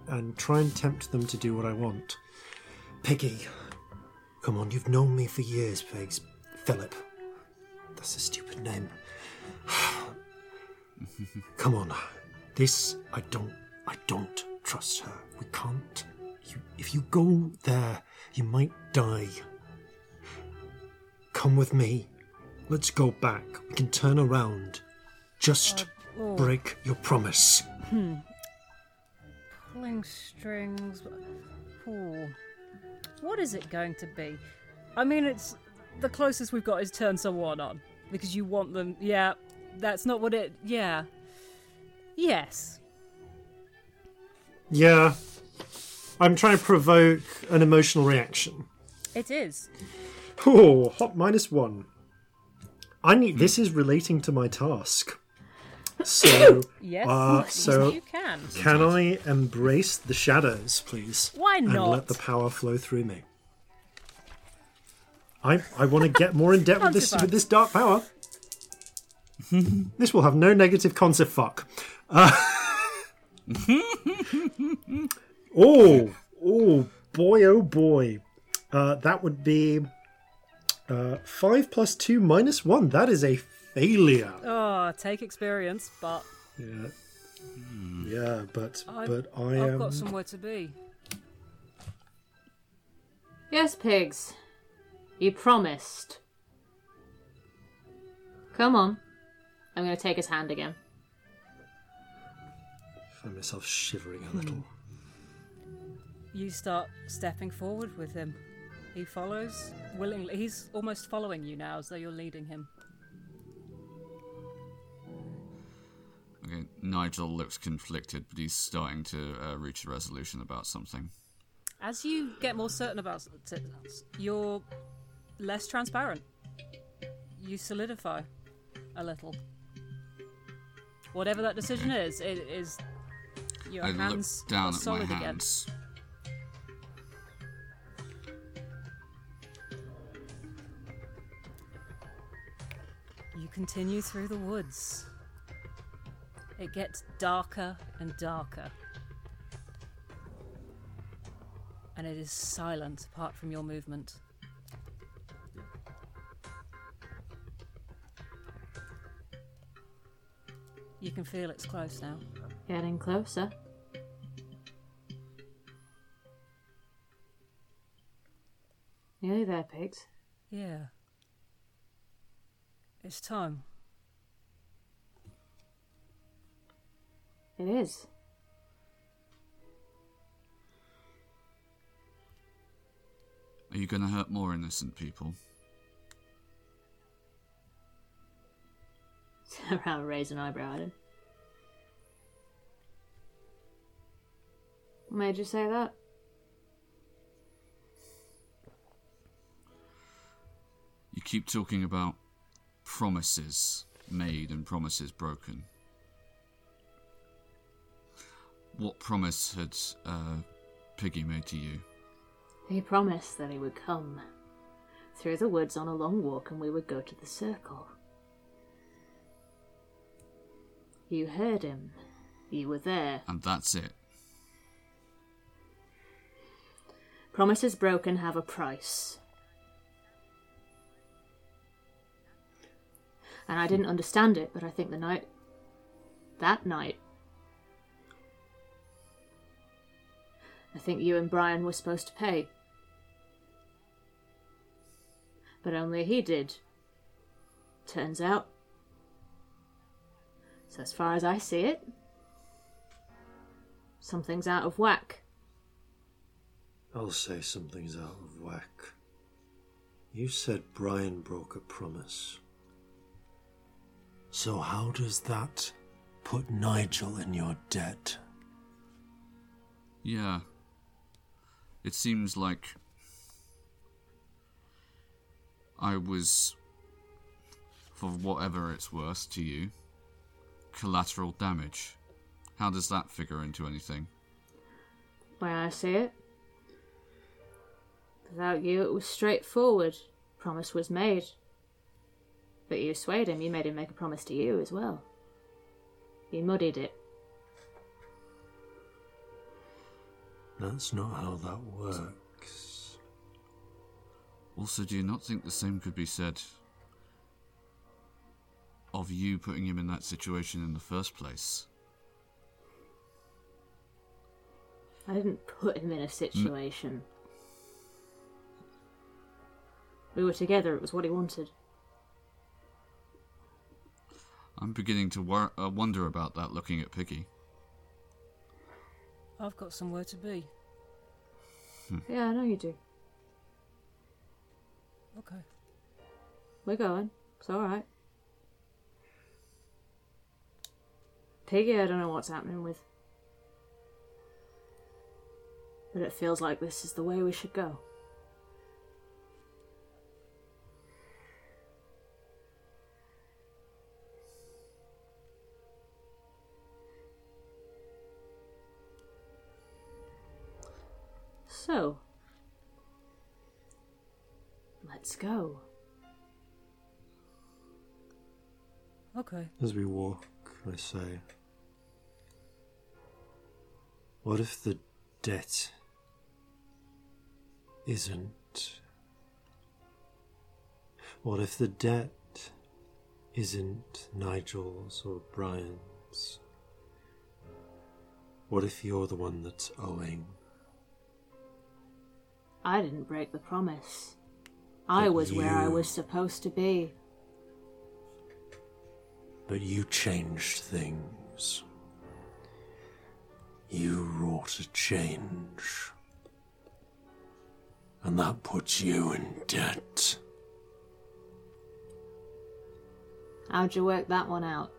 and try and tempt them to do what I want. Piggy, come on, you've known me for years, Pigs. Philip, that's a stupid name. Come on. This I don't I don't trust her. We can't. You, if you go there, you might die. Come with me. Let's go back. We can turn around. Just uh, break your promise. Hmm. Pulling strings. Ooh. What is it going to be? I mean, it's the closest we've got is turn someone on because you want them. Yeah, that's not what it. Yeah. Yes. Yeah. I'm trying to provoke an emotional reaction. It is. Oh, hot minus one. I need. This is relating to my task. So, Yes. Uh, so- you can. can I embrace the shadows, please? Why and not? let the power flow through me. I I want to get more in depth with this with this dark power. this will have no negative concept. Fuck. Uh, oh, oh boy, oh boy. Uh, that would be uh, five plus two minus one. That is a failure. Oh, take experience, but Yeah, yeah, but I've, but I I've am. got somewhere to be. Yes, pigs. You promised. Come on. I'm going to take his hand again. I find myself shivering a little. You start stepping forward with him. He follows willingly. He's almost following you now, as though you're leading him. Okay, Nigel looks conflicted, but he's starting to uh, reach a resolution about something. As you get more certain about it, you're less transparent. You solidify a little. Whatever that decision is, it is your I hands look down are at my solid again. You continue through the woods. It gets darker and darker. And it is silent apart from your movement. You can feel it's close now. Getting closer. Nearly there, pigs. Yeah. It's time. It is. Are you going to hurt more innocent people? Around raise an eyebrow at him. What made you say that? You keep talking about promises made and promises broken. What promise had uh, Piggy made to you? He promised that he would come through the woods on a long walk and we would go to the circle. You heard him. You were there. And that's it. Promises broken have a price. And I didn't understand it, but I think the night. That night. I think you and Brian were supposed to pay. But only he did. Turns out. So, as far as I see it, something's out of whack. I'll say something's out of whack. You said Brian broke a promise. So, how does that put Nigel in your debt? Yeah. It seems like I was, for whatever it's worth to you, collateral damage. How does that figure into anything? Where I see it. Without you, it was straightforward. Promise was made. But you swayed him. You made him make a promise to you as well. You muddied it. That's not how that works. Also, do you not think the same could be said of you putting him in that situation in the first place? I didn't put him in a situation. We were together. It was what he wanted. I'm beginning to wor- uh, wonder about that looking at Piggy. I've got somewhere to be. Yeah, I know you do. Okay. We're going. It's alright. Piggy, I don't know what's happening with. But it feels like this is the way we should go. So, let's go. Okay. As we walk, I say, What if the debt isn't? What if the debt isn't Nigel's or Brian's? What if you're the one that's owing? I didn't break the promise. I was where I was supposed to be. But you changed things. You wrought a change. And that puts you in debt. How'd you work that one out?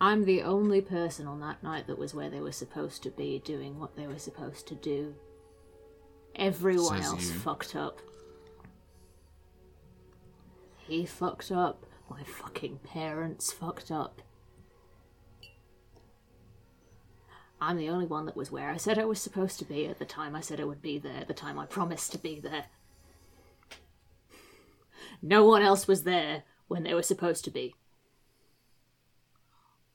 I'm the only person on that night that was where they were supposed to be, doing what they were supposed to do. Everyone Says else you. fucked up. He fucked up. My fucking parents fucked up. I'm the only one that was where I said I was supposed to be at the time I said I would be there, the time I promised to be there. No one else was there when they were supposed to be.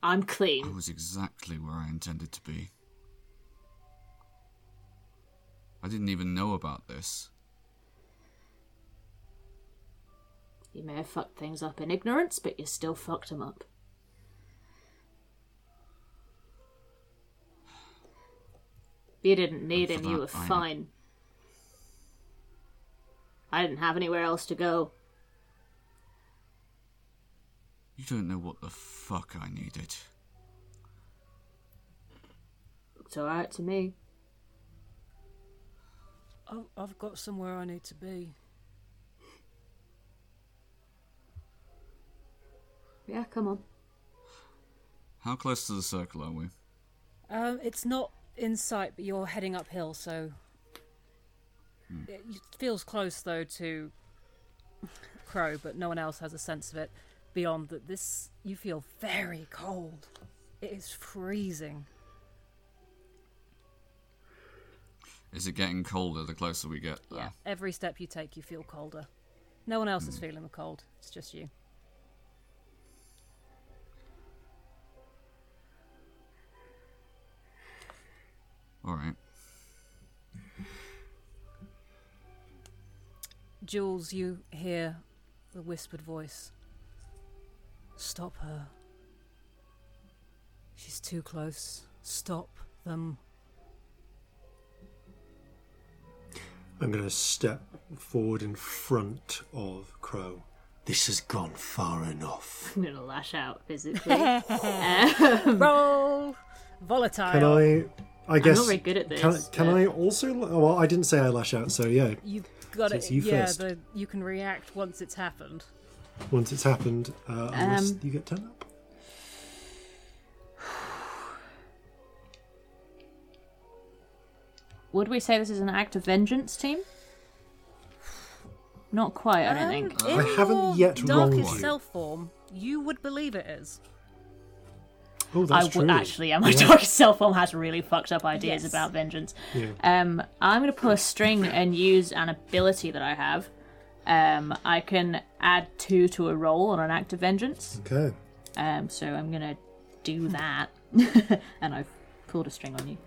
I'm clean. I clean. was exactly where I intended to be. I didn't even know about this. You may have fucked things up in ignorance, but you still fucked them up. You didn't need him, you were I fine. I didn't have anywhere else to go. You don't know what the fuck I needed. Looked alright to me. I've, I've got somewhere I need to be. Yeah, come on. How close to the circle are we? Um, it's not in sight, but you're heading uphill, so it feels close though to Crow, but no one else has a sense of it. Beyond that, this you feel very cold. It is freezing. Is it getting colder the closer we get there? Yeah, every step you take, you feel colder. No one else is hmm. feeling the cold. It's just you. Alright. Jules, you hear the whispered voice. Stop her. She's too close. Stop them. I'm going to step forward in front of Crow. This has gone far enough. I'm gonna lash out physically. Roll! Volatile. Can I? I guess. not very good at Can, this, can but- I also? Well, I didn't say I lash out, so yeah. You've got So it. it's you yeah, first. the, you can react once it's happened. Once it's happened, uh, unless Um, you get ten up. Would we say this is an act of vengeance, team? Not quite, I don't think. In I haven't your yet wronged darkest you. self form, you would believe it is. Oh, I that's would true. actually, yeah, my Yeah. darkest self form has really fucked up ideas Yes. about vengeance. Yeah. Um, I'm going to pull a string and use an ability that I have. Um, I can add two to a roll on an act of vengeance. Okay. Um, so I'm going to do that. and I've pulled a string on you.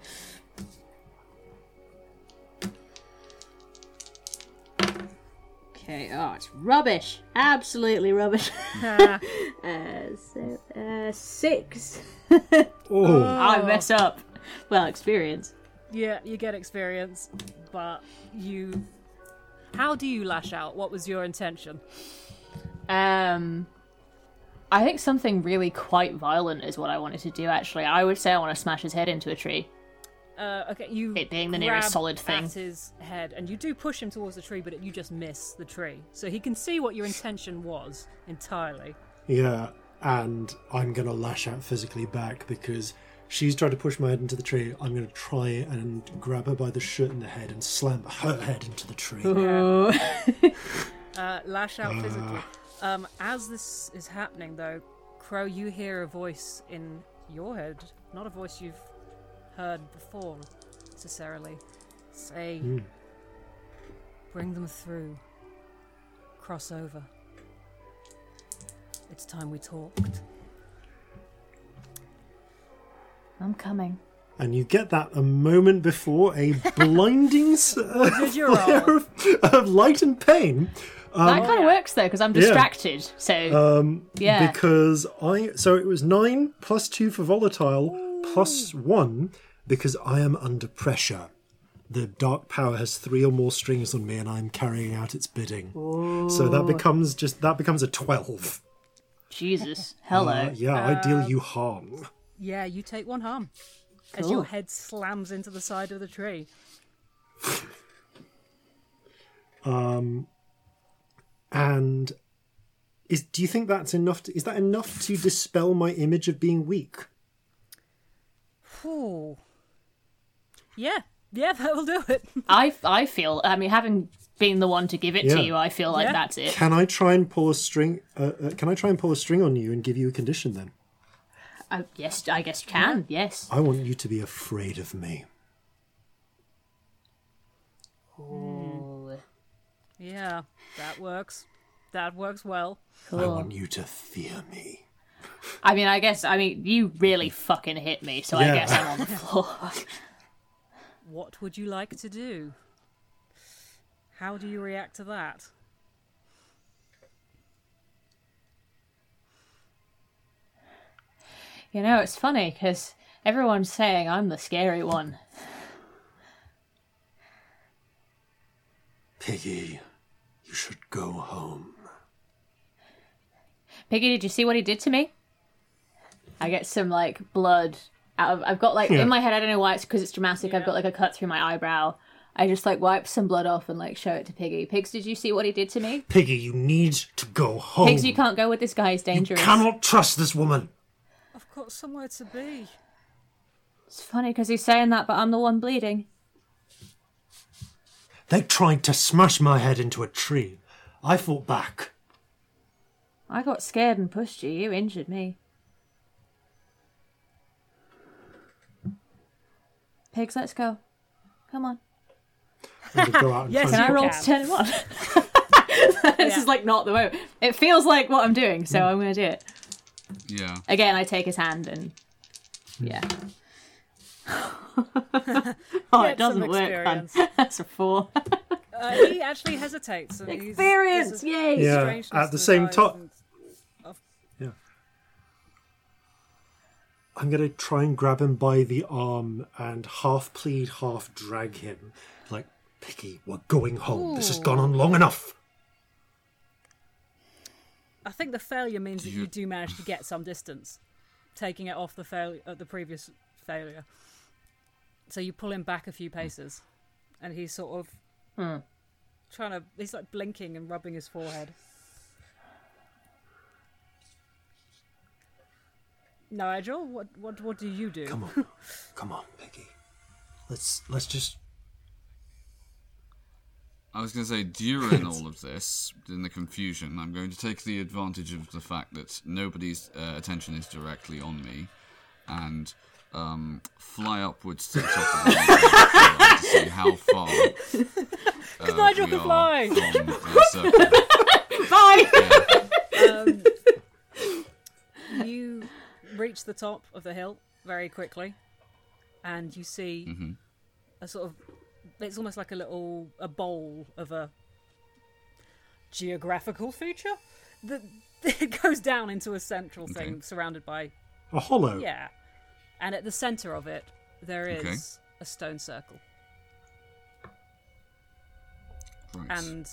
Okay, oh, it's rubbish. Absolutely rubbish. uh, so, uh, six. Oh, I mess up. Well, experience. Yeah, you get experience, but you. How do you lash out? What was your intention? Um, I think something really quite violent is what I wanted to do. Actually, I would say I want to smash his head into a tree. Uh, okay, you. It being the nearest grab solid thing. At his head, and you do push him towards the tree, but you just miss the tree. So he can see what your intention was entirely. yeah. And I'm gonna lash out physically back because she's trying to push my head into the tree. I'm gonna try and grab her by the shirt and the head and slam her head into the tree. Uh, lash out physically. Um, as this is happening, though, Crow, you hear a voice in your head, not a voice you've heard before necessarily. Say, bring them through. Cross over. It's time we talked. I'm coming. and you get that a moment before a blinding s- uh, Did flare of, of light and pain. that kind of works though, because I'm distracted. So Um, yeah, because I so it was nine plus two for volatile plus one because I am under pressure. The dark power has three or more strings on me, and I'm carrying out its bidding. So that becomes just that becomes a twelve. Jesus, hello. Uh, yeah, I deal you harm. Yeah, you take one harm as your head slams into the side of the tree. um, And is do you think that's enough? To, is that enough to dispel my image of being weak? Ooh. Yeah, yeah, that will do it. I I feel. I mean, having been the one to give it Yeah. to you, I feel like Yeah. that's it. Can I try and pull a string? Uh, uh, can I try and pull a string on you and give you a condition? Then I, yes, I guess you can. Yes. I want you to be afraid of me. Ooh. Yeah, that works. That works well. I want you to fear me. I mean, I guess, I mean, you really fucking hit me, so Yeah. I guess I'm on the floor. What would you like to do? How do you react to that? you know, it's funny because everyone's saying I'm the scary one. Piggy, you should go home. Piggy, did you see what he did to me? I get some like blood out of. I've got like Yeah. in my head. I don't know why it's because it's dramatic. I've got like a cut through my eyebrow. I just like wipe some blood off and like show it to Piggy. Pigs, did you see what he did to me? Piggy, you need to go home. Pigs, you can't go with this guy. He's dangerous. I cannot trust this woman. I've got somewhere to be. It's funny because he's saying that, but I'm the one bleeding. They tried to smash my head into a tree. I fought back. I got scared and pushed you. You injured me. Pigs, let's go. Come on. I'm gonna go out and Yes, Can I and- You roll to turn him on? this Yeah. is like not the moment. It feels like what I'm doing, so I'm going to do it. Yeah. Again, I take his hand and. Yeah. oh, Get it doesn't work. fun. That's a four. Uh, he actually hesitates. And Experience! there's a Yay! Yeah, at the same eyes time. I'm gonna try and grab him by the arm and half plead, half drag him. Like, Piggy, we're going home. This has gone on long enough. I think the failure means that you- you do manage to get some distance, taking it off the fail uh, the previous failure. So you pull him back a few paces, and he's sort of Hmm. trying to. He's like blinking and rubbing his forehead. Nigel, what what what do you do? Come on, come on, Piggy. Let's let's just. I was going to say, during all of this, in the confusion, I'm going to take the advantage of the fact that nobody's uh, attention is directly on me and um, fly upwards to the top of the mountain to see how far. Uh, Nigel we can are fly. from the circle. Bye! Yeah. you reach the top of the hill very quickly, and you see mm-hmm. a sort of. It's almost like a little a bowl of a geographical feature that it goes down into a central thing Okay. surrounded by A hollow. yeah, and at the center of it there is Okay. a stone circle, Right. and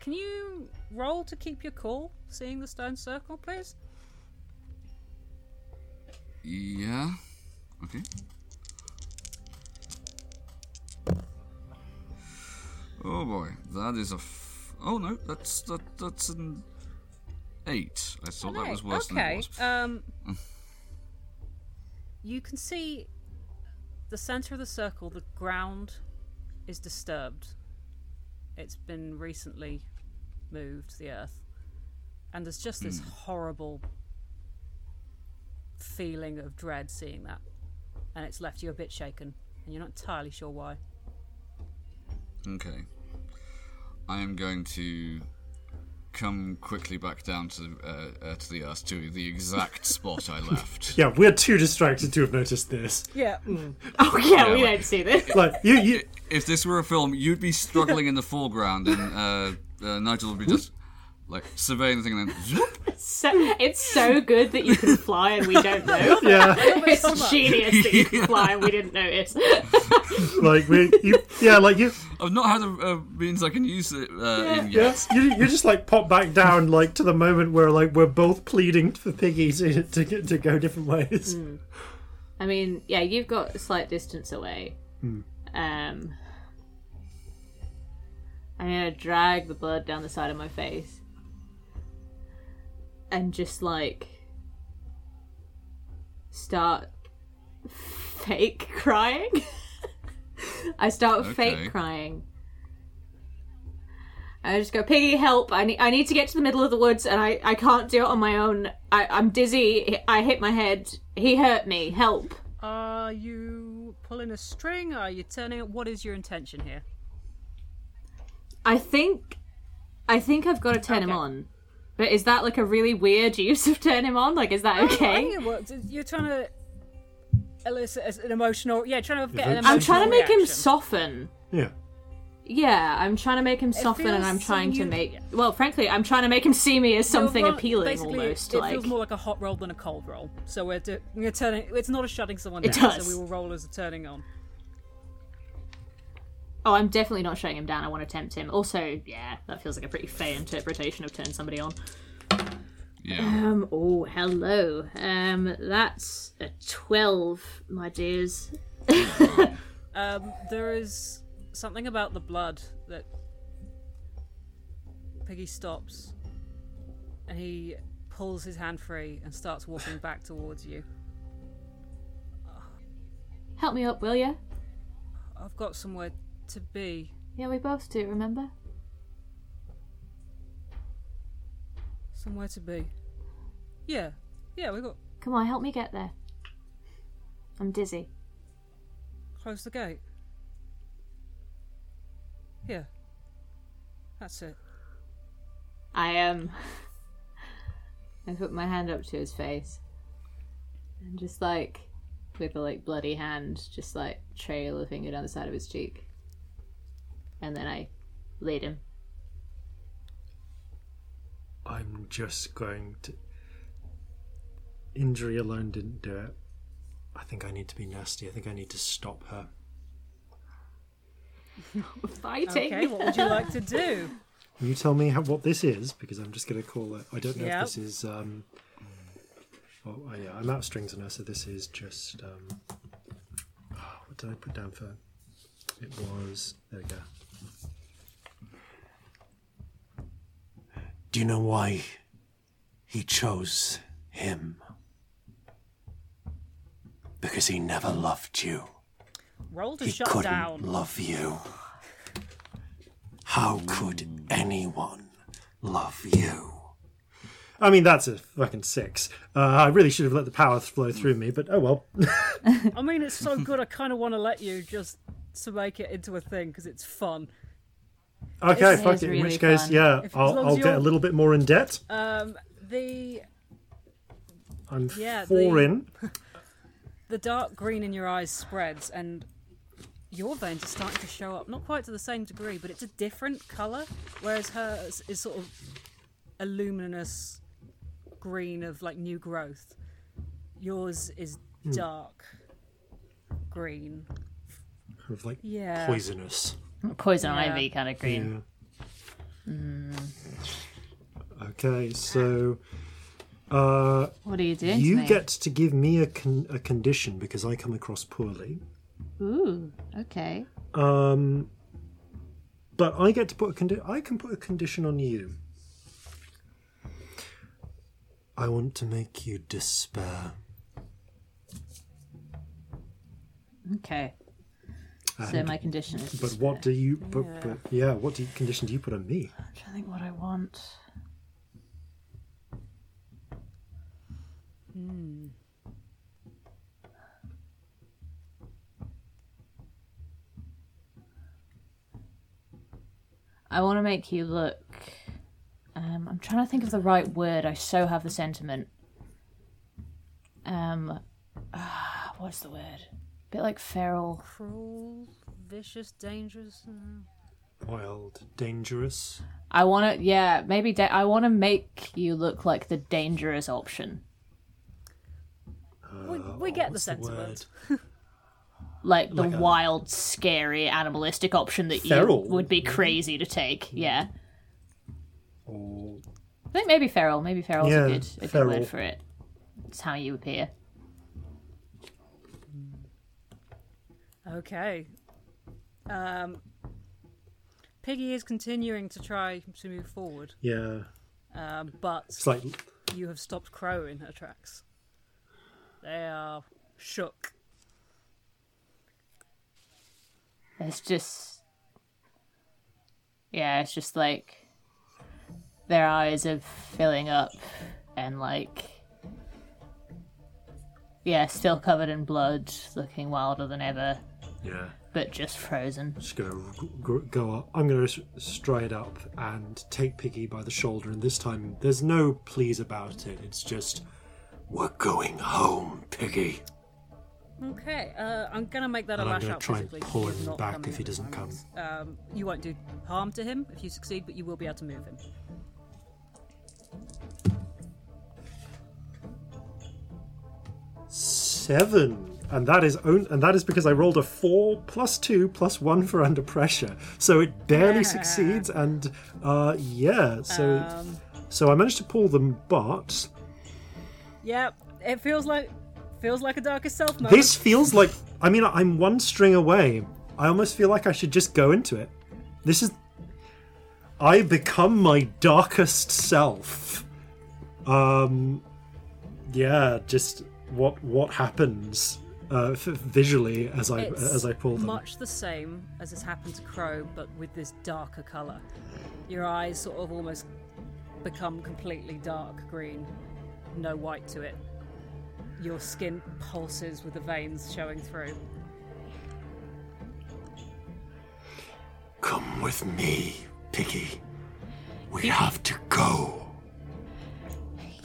can you roll to keep your cool, seeing the stone circle, please? Yeah. Okay. Oh boy, that is a. F- oh no, that's that that's an eight. I thought that was worse than it okay. was. Um, you can see the center of the circle. The ground is disturbed. It's been recently moved, the earth, and there's just this horrible feeling of dread seeing that, and it's left you a bit shaken, and you're not entirely sure why. Okay. I am going to come quickly back down to uh, uh, to the earth to the exact spot I left. Yeah, we're too distracted to have noticed this. Yeah. Oh, yeah, we like- don't see this. Like you, you. If this were a film, you'd be struggling in the foreground, and uh, uh, Nigel would be just like surveying the thing, and then zoop. So, it's so good that you can fly and we don't know. Yeah, It's genius that you can fly and we didn't notice. like we, you, yeah, like you, I've not had a, a means I can use it uh, in yet. yes, you, you just like pop back down, like to the moment where like we're both pleading for Piggy to to get to go different ways. I mean, yeah, you've got a slight distance away. Hmm. Um, I'm gonna drag the blood down the side of my face and just like start fake crying. I start Okay. fake crying. I just go, Piggy, help! I need, I need to get to the middle of the woods, and I, I can't do it on my own. I, I'm dizzy. I hit my head. He hurt me. Help! Are you pulling a string? Are you turning it? What is your intention here? I think I think I've got to turn him on. But is that like a really weird use of turn him on? Like, is that I okay? think it works. You're trying to elicit as an emotional. Yeah, trying to get an I'm emotional I'm trying to make him soften. Yeah. Yeah, I'm trying to make him soften, and I'm trying to you- make. Well, frankly, I'm trying to make him see me as something You're appealing, basically, almost. It like, feels more like a hot roll than a cold roll. So we're, do- we're turning. It's not a shutting someone It down. does. So we will roll as a turning on. Oh, I'm definitely not shutting him down. I want to tempt him. Also, yeah, that feels like a pretty fair interpretation of turn somebody on. Yeah. Um. Oh, hello. Um. That's a twelve, my dears. Um, there is something about the blood that Piggy stops, and he pulls his hand free and starts walking back towards you. Help me up, will you? I've got somewhere to be. Yeah, we both do. Remember? Somewhere to be. Yeah, yeah. We got Come on, help me get there. I'm dizzy. close the gate. Yeah. That's it. I um I put my hand up to his face and just like with a like bloody hand just like trail a finger down the side of his cheek. And then I laid him. I'm just going to. Injury alone didn't do it. I think I need to be nasty. I think I need to stop her. Fighting. Okay, what would you like to do? You tell me how, what this is, because I'm just going to call it. I don't know Yep. if this is. Um, oh, oh, yeah, I'm out of strings on her, so this is just. Um, oh, what did I put down for? It was. There we go. Do you know why he chose him? Because he never loved you. Roll to He shut couldn't down. love you. How could anyone love you? I mean, that's a fucking six. Uh, I really should have let the power flow through me, but oh well. I mean, it's so good. I kind of want to let you just to make it into a thing because it's fun. Okay, fuck it. In really which case, fun. yeah, If- I'll, I'll get a little bit more in debt. Um, the I'm yeah, four the- in. the dark green in your eyes spreads, and your veins are starting to show up. Not quite to the same degree, but it's a different color. Whereas hers is sort of a luminous green of like new growth. Yours is Hmm. dark green. Kind of like Yeah. poisonous. Poison Yeah. ivy kind of green. Yeah. Okay, so uh, What are you doing you to get to give me a, con- a condition because I come across poorly. Ooh, okay. Um, but I get to put a condi- I can put a condition on you. I want to make you despair. Okay. So my condition is. But what do you? But, but yeah, what do you, condition do you put on me? I'm trying to think what I want. Hmm. I want to make you look. Um, I'm trying to think of the right word. I so have the sentiment. Um, ah, what's the word? Bit like feral. Cruel, vicious, dangerous. uh, Wild, dangerous. I want to, yeah, maybe da- I want to make you look like the dangerous option. We, Uh, we get the what's sentiment. word? like the Like a- wild, scary, animalistic option that Feral, you would be crazy to take. Yeah, Or I think maybe feral. Maybe feral's Yeah, a good, a good feral. word for it. It's how you appear. Okay. Um, Piggy is continuing to try to move forward, yeah, um, but it's like you have stopped Crow in her tracks. They are shook. It's just, yeah, it's just like their eyes are filling up and like, yeah, still covered in blood, looking wilder than ever. Yeah. but just frozen. Just gonna g- g- go up. I'm gonna s- stride up and take Piggy by the shoulder, and this time there's no please about it. It's just, we're going home, Piggy. Okay, uh, I'm gonna make that And a I'm lash gonna out try and pull him back if he doesn't come. Um, you won't do harm to him if you succeed, but you will be able to move him. Seven, and that is on- and that is because I rolled a four plus two plus one for under pressure, so it barely succeeds. And uh, yeah, so Um, so I managed to pull them, but yeah, it feels like feels like a darkest self moment. this feels like I mean I'm one string away. I almost feel like I should just go into it. This is I become my darkest self. Um, yeah, just what what happens uh, f- visually as I It's as I pull them. much the same as has happened to Crow, but with this darker color. Your eyes sort of almost become completely dark green, no white to it. Your skin pulses with the veins showing through. Come with me, Piggy. We have to go.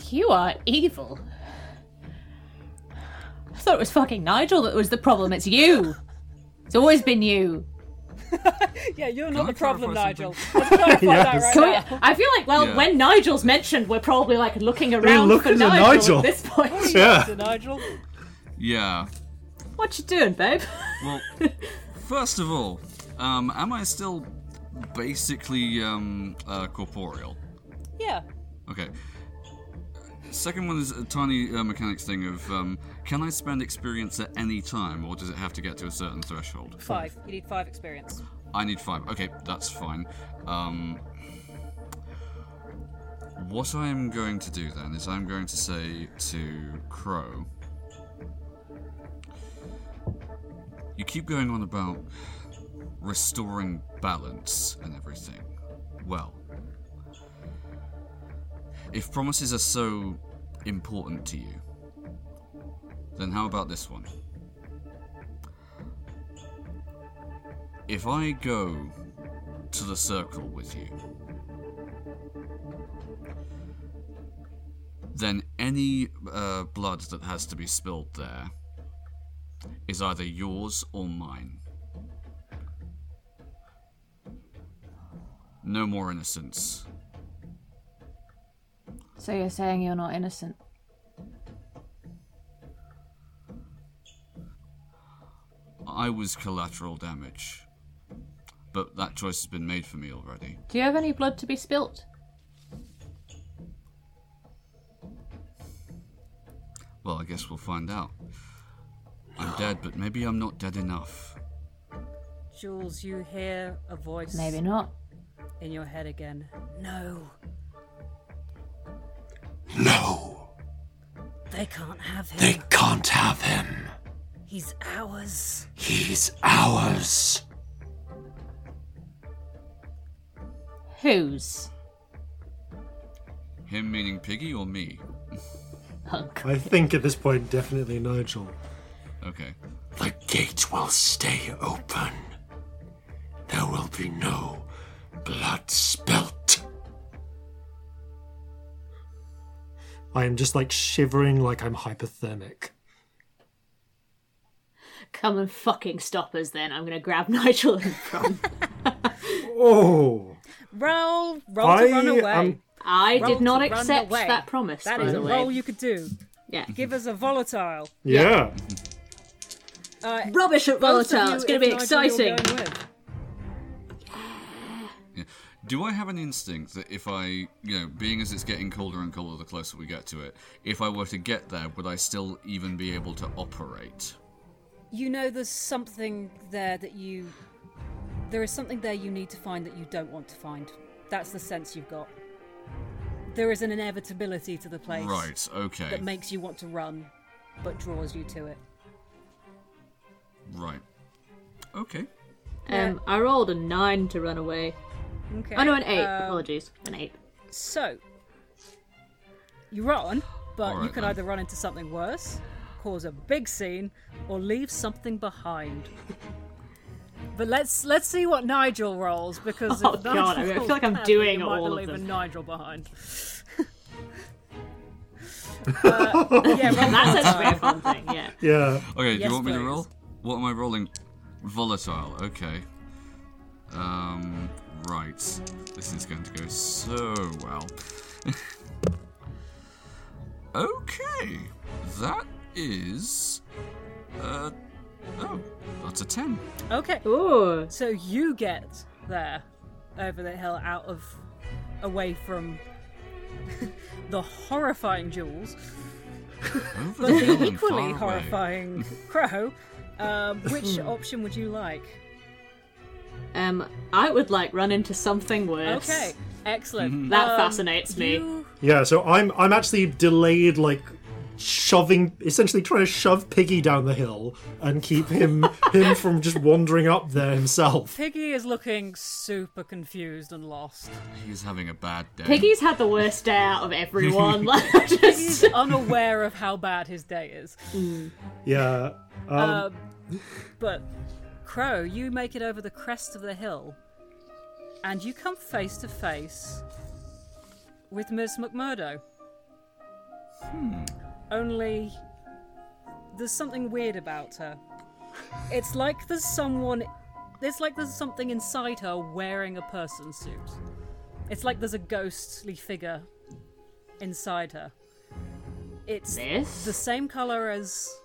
You are evil. I thought it was fucking Nigel that was the problem. It's you. It's always been you. Yeah, you're Can not I the problem, Nigel. Let's that right we- I feel like, well, Yeah. when Nigel's mentioned, we're probably like looking around looking for Nigel, Nigel. at this point. Yeah. To Nigel. Yeah. What you doing, babe? Well, first of all, um, am I still basically um, uh, corporeal? Yeah. Okay. Second one is a tiny uh, mechanics thing of um, can I spend experience at any time, or does it have to get to a certain threshold? Five. You need five experience. I need five. Okay, that's fine. Um, what I am going to do then is I'm going to say to Crow, you keep going on about restoring balance and everything. Well, if promises are so important to you, then how about this one? If I go to the circle with you, then any uh, blood that has to be spilled there is either yours or mine. No more innocence. So you're saying you're not innocent? I was collateral damage. But that choice has been made for me already. Do you have any blood to be spilt? Well, I guess we'll find out. I'm dead, but maybe I'm not dead enough. Jules, you hear a voice Maybe not. in your head again. No, No, they can't have him. they can't have him. He's ours. He's ours. Whose? Him meaning Piggy or me? Hunk. I think at this point, definitely Nigel. Okay. The gate will stay open. There will be no blood spilt. I am just like shivering like I'm hypothermic. Come and fucking stop us then. I'm gonna grab Nigel in front. Oh, Roll, roll I to run away. am- I Roll did not accept that promise, That by is a roll you could do. Yeah. Give us a volatile. yeah. Uh, Rubbish at volatile. It's gonna be Nigel you're exciting. Going with. Yeah. Do I have an instinct that if I, you know, being as it's getting colder and colder the closer we get to it, if I were to get there, would I still even be able to operate? You know, there's something there that you. There is something there you need to find that you don't want to find. That's the sense you've got. There is an inevitability to the place Right, okay. that makes you want to run, but draws you to it. Right. Okay. Um, I rolled a nine to run away. Okay. Oh no, an eight. um, Apologies, an eight. So, you run, but you can then. either run into something worse, cause a big scene, or leave something behind. But let's let's see what Nigel rolls because Oh, if God, Nigel I feel like I'm badly, doing you might all be of leaving. Nigel behind. uh, yeah, roll That that. fun thing. Yeah. Yeah. Okay, do you want me to roll? What am I rolling? Volatile. Okay. Um. Right. This is going to go so well. okay. That is. Uh. Oh, that's a ten. Okay, Ooh. so you get there over the hill, out of away from the horrifying Jules. But the hill the and far equally horrifying Crow. Um, which option would you like? Um, I would like run into something worse. Okay, excellent. That Um, fascinates me. you- Yeah, so I'm I'm actually delayed like shoving essentially trying to shove Piggy down the hill and keep him him from just wandering up there himself. Piggy is looking super confused and lost. He's having a bad day. Piggy's had the worst day out of everyone. Like, He's just unaware of how bad his day is. Yeah. Um, Um, but Crow, you make it over the crest of the hill, and you come face to face with Miss McMurdo. Hmm. Only there's something weird about her. It's like there's someone. It's like there's something inside her wearing a person suit. It's like there's a ghostly figure inside her. It's this. the same color as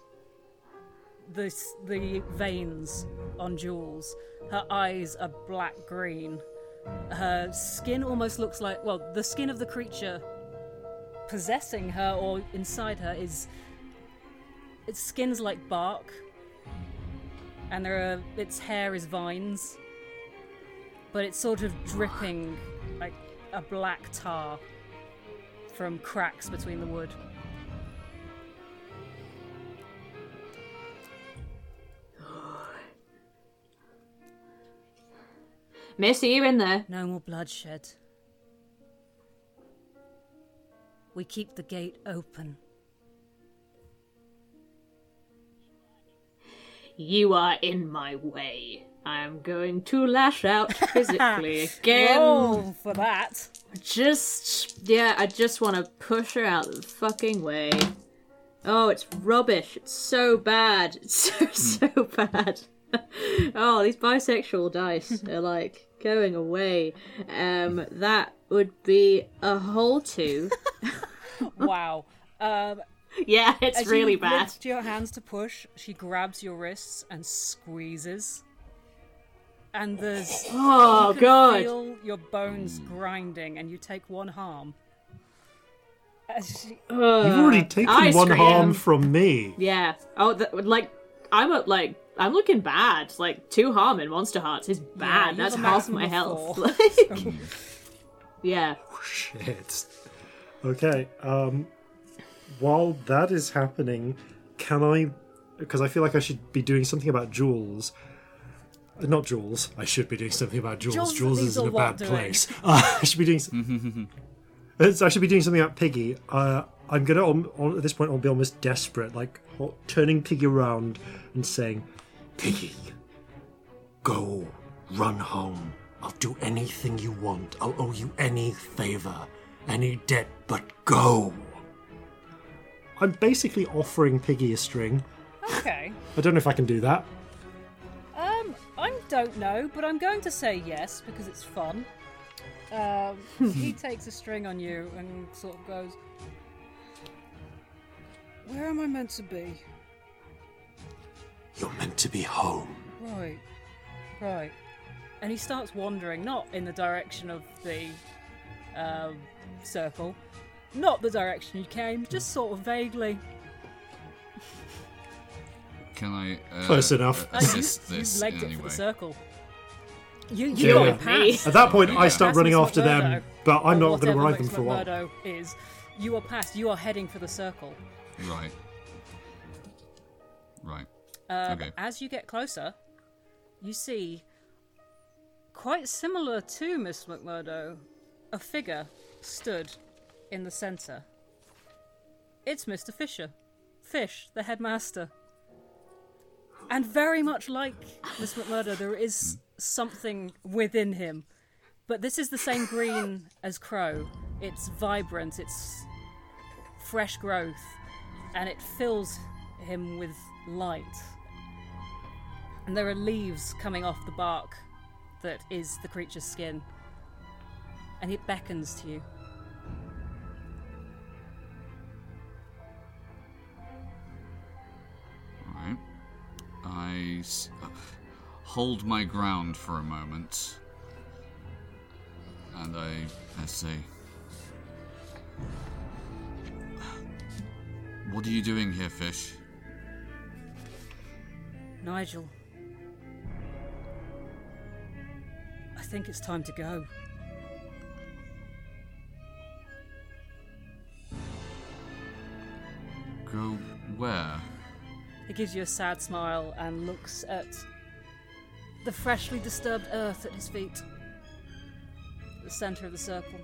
the the veins on Jules. Her eyes are black green. Her skin almost looks like well, the skin of the creature possessing her or inside her is its skin's like bark, and there are its hair is vines, but it's sort of dripping like a black tar from cracks between the wood. Missy, you in there? No more bloodshed. We keep the gate open. You are in my way. I am going to lash out physically again. Roll for that. Just, yeah, I just want to push her out the fucking way. Oh, it's rubbish. It's so bad. It's so, hmm. so bad. oh, these bisexual dice are like going away. Um, that would be a whole two. Wow. Um, yeah, it's as really you bad. lift your hands to push, she grabs your wrists and squeezes. And there's Oh, you can God. feel your bones grinding, and you take one harm. As she, You've already taken one scream. harm from me. Yeah. Oh, that, like, I'm a, like, I'm looking bad. Like, two harm in Monsterhearts is bad. you have That's half my health. four. Like, yeah. Shit. Okay. Um, while that is happening, can I? Because I feel like I should be doing something about Jules. Uh, Not Jules. I should be doing something about Jules. Jules Jules, needs is in a a bad doing. place. Uh, I should be doing. s- so I should be doing something about Piggy. Uh, I'm gonna on, on, at this point. I'll be almost desperate, like ho- turning Piggy around and saying, "Piggy, go, run home. I'll do anything you want. I'll owe you any favor, any debt, but go." I'm basically offering Piggy a string. okay. I don't know if I can do that. Um, I don't know, but I'm going to say yes because it's fun. Um, he takes a string on you and sort of goes, Where am I meant to be? You're meant to be home. Right, right. And he starts wandering, not in the direction of the um, circle, not the direction you came, just sort of vaguely. Can I uh, Close enough. Uh, you, assist you legged in it any for the circle. You, you Yeah. got it past. At that point, Okay, I start running Miss after them, but I'm not going to whatever ride them for a while. McMurdo is. You are past. You are heading for the circle. Right. Right. Um, Okay. As you get closer, you see, quite similar to Miss McMurdo, a figure stood in the centre. It's Mr. Fisher. Fish, the headmaster. And very much like Miss McMurdo, there is something within him. But this is the same green as Crow. It's vibrant, it's fresh growth, and it fills him with light. And there are leaves coming off the bark that is the creature's skin. And it beckons to you. Alright. I s- uh, hold my ground for a moment. And I, I say, What are you doing here, fish? Nigel. I think it's time to go. Go where? He gives you a sad smile and looks at the freshly disturbed earth at his feet, the centre of the circle.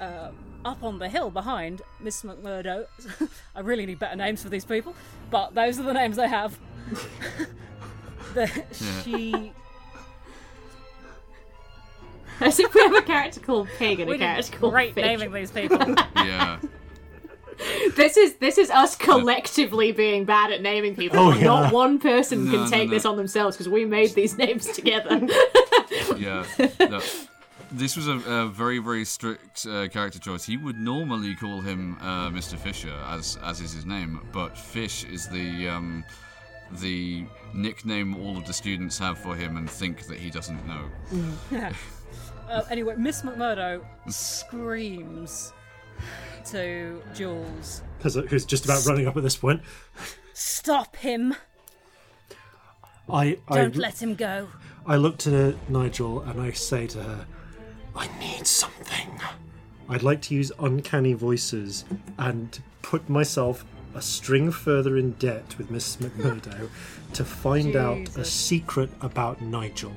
Uh, up on the hill behind, Miss McMurdo. I really need better names for these people, but those are the names they have. the, She. As if we have a character called Pig and We a character called great Fish. naming these people. Yeah. This is this is us collectively being bad at naming people. Oh, yeah. Not one person No, can no, take no. this on themselves because we made these names together. yeah. No. This was a, a very, very strict uh, character choice. He would normally call him uh, Mr. Fisher, as as is his name, but Fish is the um, the nickname all of the students have for him and think that he doesn't know. Uh, anyway, Miss McMurdo screams to Jules, Who's who's just about running up at this point. "Stop him! I I, Don't let him go!" I look to Nigel and I say to her, I need something. I'd like to use uncanny voices and put myself a string further in debt with Miss McMurdo to find out a secret about Nigel.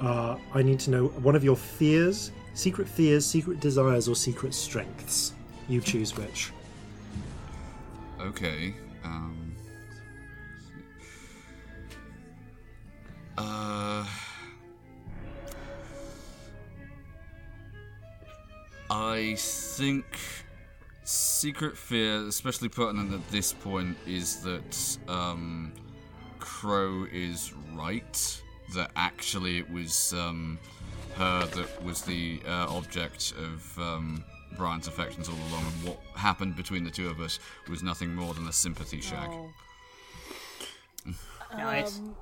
Uh, I need to know one of your fears, secret fears, secret desires, or secret strengths. You choose which. Okay. Um, uh, I think secret fear, especially pertinent at this point, is that um, Crow is right. That actually it was um, her that was the uh, object of um, Brian's affections all along, and what happened between the two of us was nothing more than a sympathy shag. Oh. Nice. Um,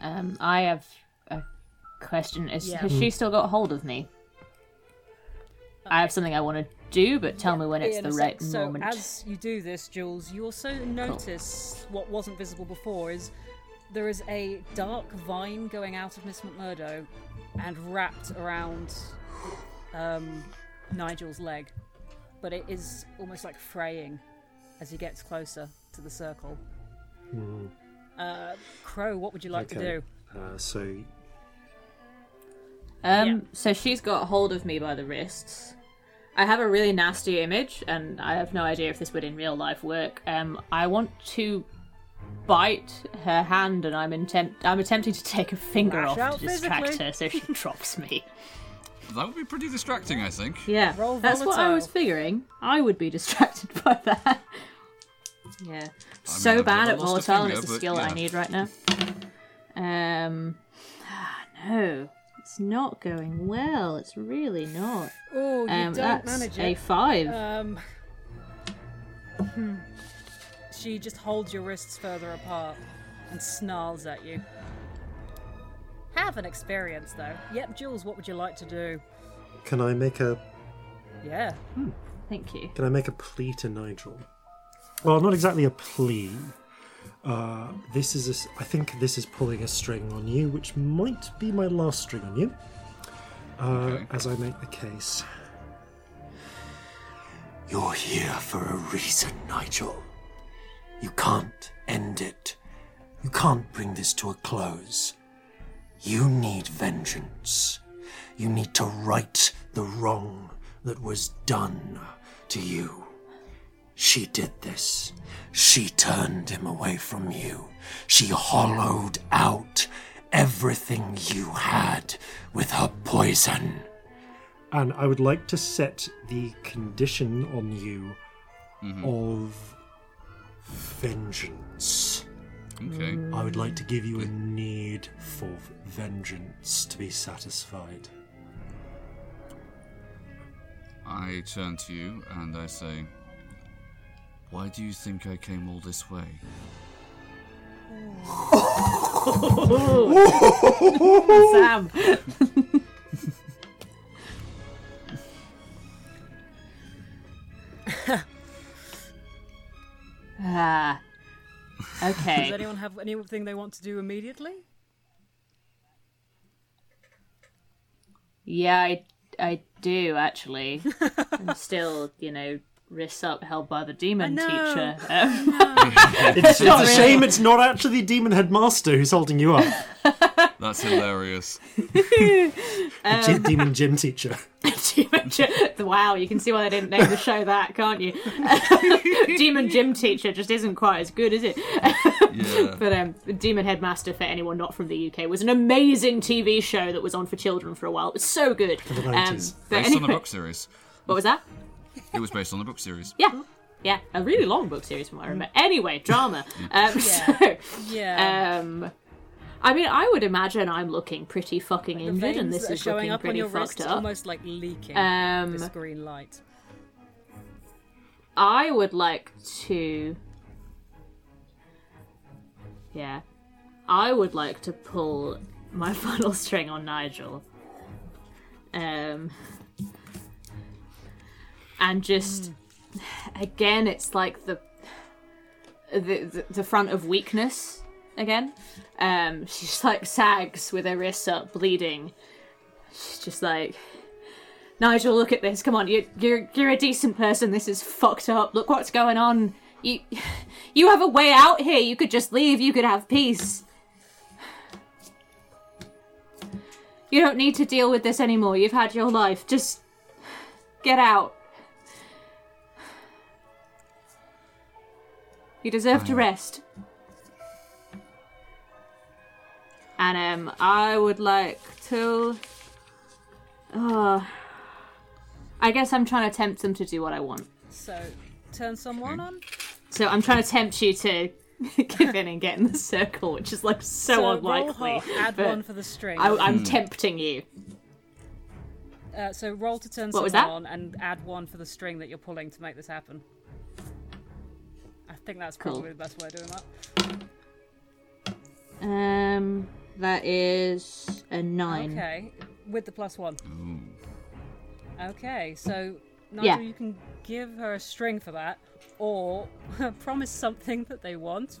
Um, I have a question. Is, Yeah. Has she still got hold of me? I have something I want to do, but tell me when it's the right sec. so moment. as you do this, Jules, you also notice what wasn't visible before is there is a dark vine going out of Miss McMurdo and wrapped around um, Nigel's leg, but it is almost like fraying as he gets closer to the circle. Uh, Crow, what would you like to do? Uh, so Um, Yeah. so she's got hold of me by the wrists. I have a really nasty image, and I have no idea if this would in real life work. Um, I want to bite her hand, and I'm intent- I'm attempting to take a finger Lash off to distract physically. her, so she drops me. That would be pretty distracting, I think. Yeah, Roll that's what I was figuring. I would be distracted by that. Yeah, so I've bad never at lost a volatile, and finger, it's the but skill I yeah. need right now. Um, no, it's not going well. It's really not. Oh, you Um, don't that's manage a five. Um, hmm. she just holds your wrists further apart and snarls at you. Have an experience, though. Yep, Jules, what would you like to do? can I make a Yeah. Hmm. Thank you. Can I make a plea to Nigel? Well, not exactly a plea. Uh, this is a s I think this is pulling a string on you, which might be my last string on you. Uh, Okay. As I make the case. You're here for a reason, Nigel. You can't end it. You can't bring this to a close. You need vengeance. You need to right the wrong that was done to you. She did this. She turned him away from you. She hollowed out everything you had with her poison. And I would like to set the condition on you mm-hmm. of vengeance. Okay. I would like to give you a need for vengeance to be satisfied. I turn to you and I say, Why do you think I came all this way? Sam. ah. Okay. Does anyone have anything they want to do immediately? Yeah, I, I do actually. I'm still, you know, wrists up held by the demon I know. teacher. Um, It's, it's a really. shame it's not actually the demon headmaster who's holding you up. That's hilarious. The G- demon gym teacher. demon gym. Wow, you can see why they didn't name the show that, can't you? demon gym teacher just isn't quite as good, is it? Yeah. But um, Demon Headmaster, for anyone not from the UK, was an amazing TV show that was on for children for a while. It was so good. the Um, 90s. but Based on a anyway, book series. what was that? It was based on the book series. Yeah, yeah, a really long book series from what I remember. Anyway, drama. Um, so, Yeah. um, I mean, I would imagine I'm looking pretty fucking the injured, and this is showing looking up on pretty your fucked wrists, up. almost like leaking Um, this green light. I would like to. Yeah. I would like to pull my final string on Nigel. Um. And just. Again, it's like the. The, the, front of weakness again. Um, she just like sags with her wrists up, bleeding. She's just like, Nigel, look at this. Come on, you, you're you're a decent person. This is fucked up. Look what's going on. You you have a way out here. You could just leave. You could have peace. You don't need to deal with this anymore. You've had your life. Just get out. You deserve to rest. And um, I would like to. Uh, I guess I'm trying to tempt them to do what I want. So, turn someone on. So I'm trying to tempt you to give in and get in the circle, which is like so, So unlikely. roll hot, add but one for the string. I, I'm tempting you. Uh, so roll to turn What was someone that? on and add one for the string that you're pulling to make this happen. I think that's Cool. probably the best way of doing that. Um, that is a nine. Okay, with the plus one. Ooh. Okay, so Nigel, Yeah. you can give her a string for that, or promise something that they want,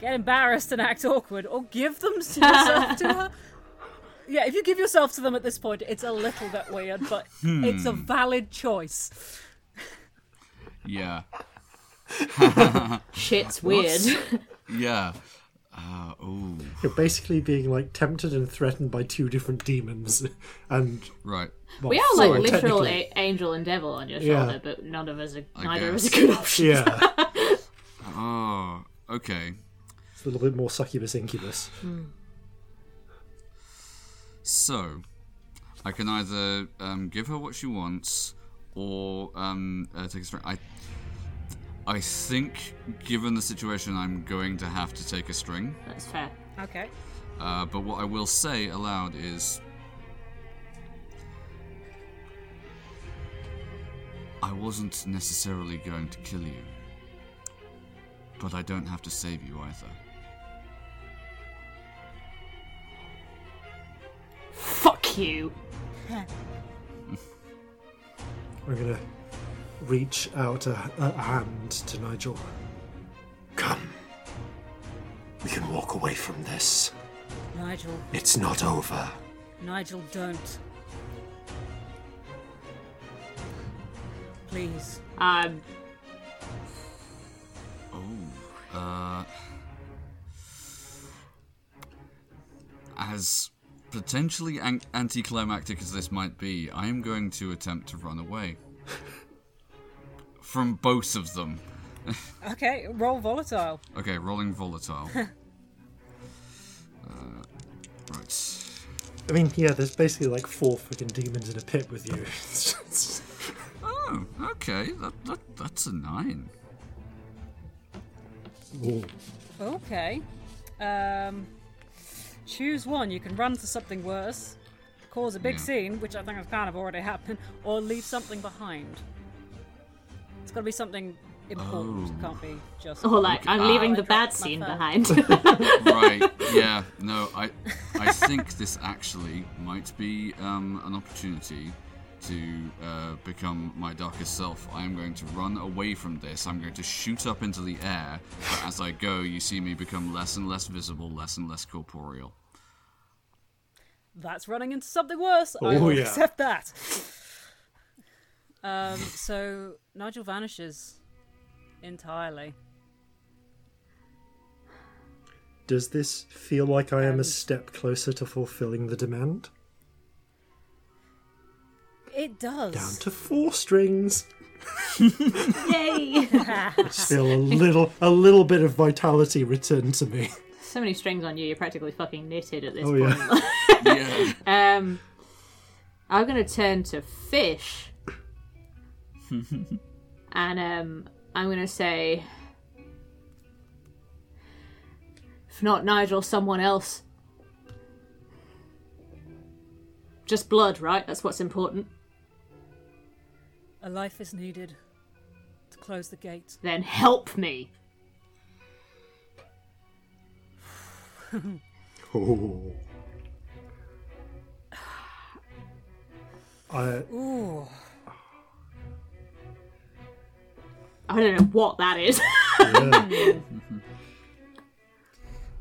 get embarrassed and act awkward, or give them to yourself to her. Yeah, if you give yourself to them at this point, it's a little bit weird, but it's a valid choice. Yeah. Shit's weird. Yeah. Uh, ooh. You're basically being like tempted and threatened by two different demons, and Right. well, we are like sorry, literal a- angel and devil on your Yeah. shoulder, but none of us are. I neither of us guess. are good options. Yeah, Oh, okay. it's a little bit more succubus incubus. So, I can either um, give her what she wants or um, uh, take a string. I, I think, given the situation, I'm going to have to take a string. That's fair. Okay. Uh, but what I will say aloud is. I wasn't necessarily going to kill you. But I don't have to save you either. Fuck you. We're gonna reach out a, a hand to Nigel. Come. We can walk away from this. Nigel, It's not over. Nigel, don't. Please. Um, Oh, uh. As potentially an- anticlimactic as this might be, I am going to attempt to run away. from both of them. Okay, roll volatile. Okay, rolling volatile. uh, right. I mean, yeah, there's basically like four fucking demons in a pit with you. Oh, okay. That, that that's a nine. Ooh. Okay. Um, choose one. You can run to something worse, cause a big Yeah. scene, which I think has kind of already happened, or leave something behind. It's got to be something important. It can't be just. Or like, I'm Ah, leaving I the bad scene phone. behind. right. Yeah. No. I I think this actually might be um, an opportunity to uh, become my darkest self. I am going to run away from this. I'm going to shoot up into the air. But as I go, you see me become less and less visible, less and less corporeal. That's running into something worse. I Oh, will yeah. accept that. Um, so Nigel vanishes entirely. Does this feel like I am a step closer to fulfilling the demand? It does. Down to four strings. Yay! Just feel a little, a little bit of vitality return to me. so many strings on you, you're practically fucking knitted at this Oh point. yeah. Yeah. Um, I'm gonna turn to fish, and um, I'm gonna say, if not Nigel, someone else. Just blood, right? That's what's important. A life is needed to close the gate. Then help me. Oh. I, Ooh. I don't know what that is. yeah.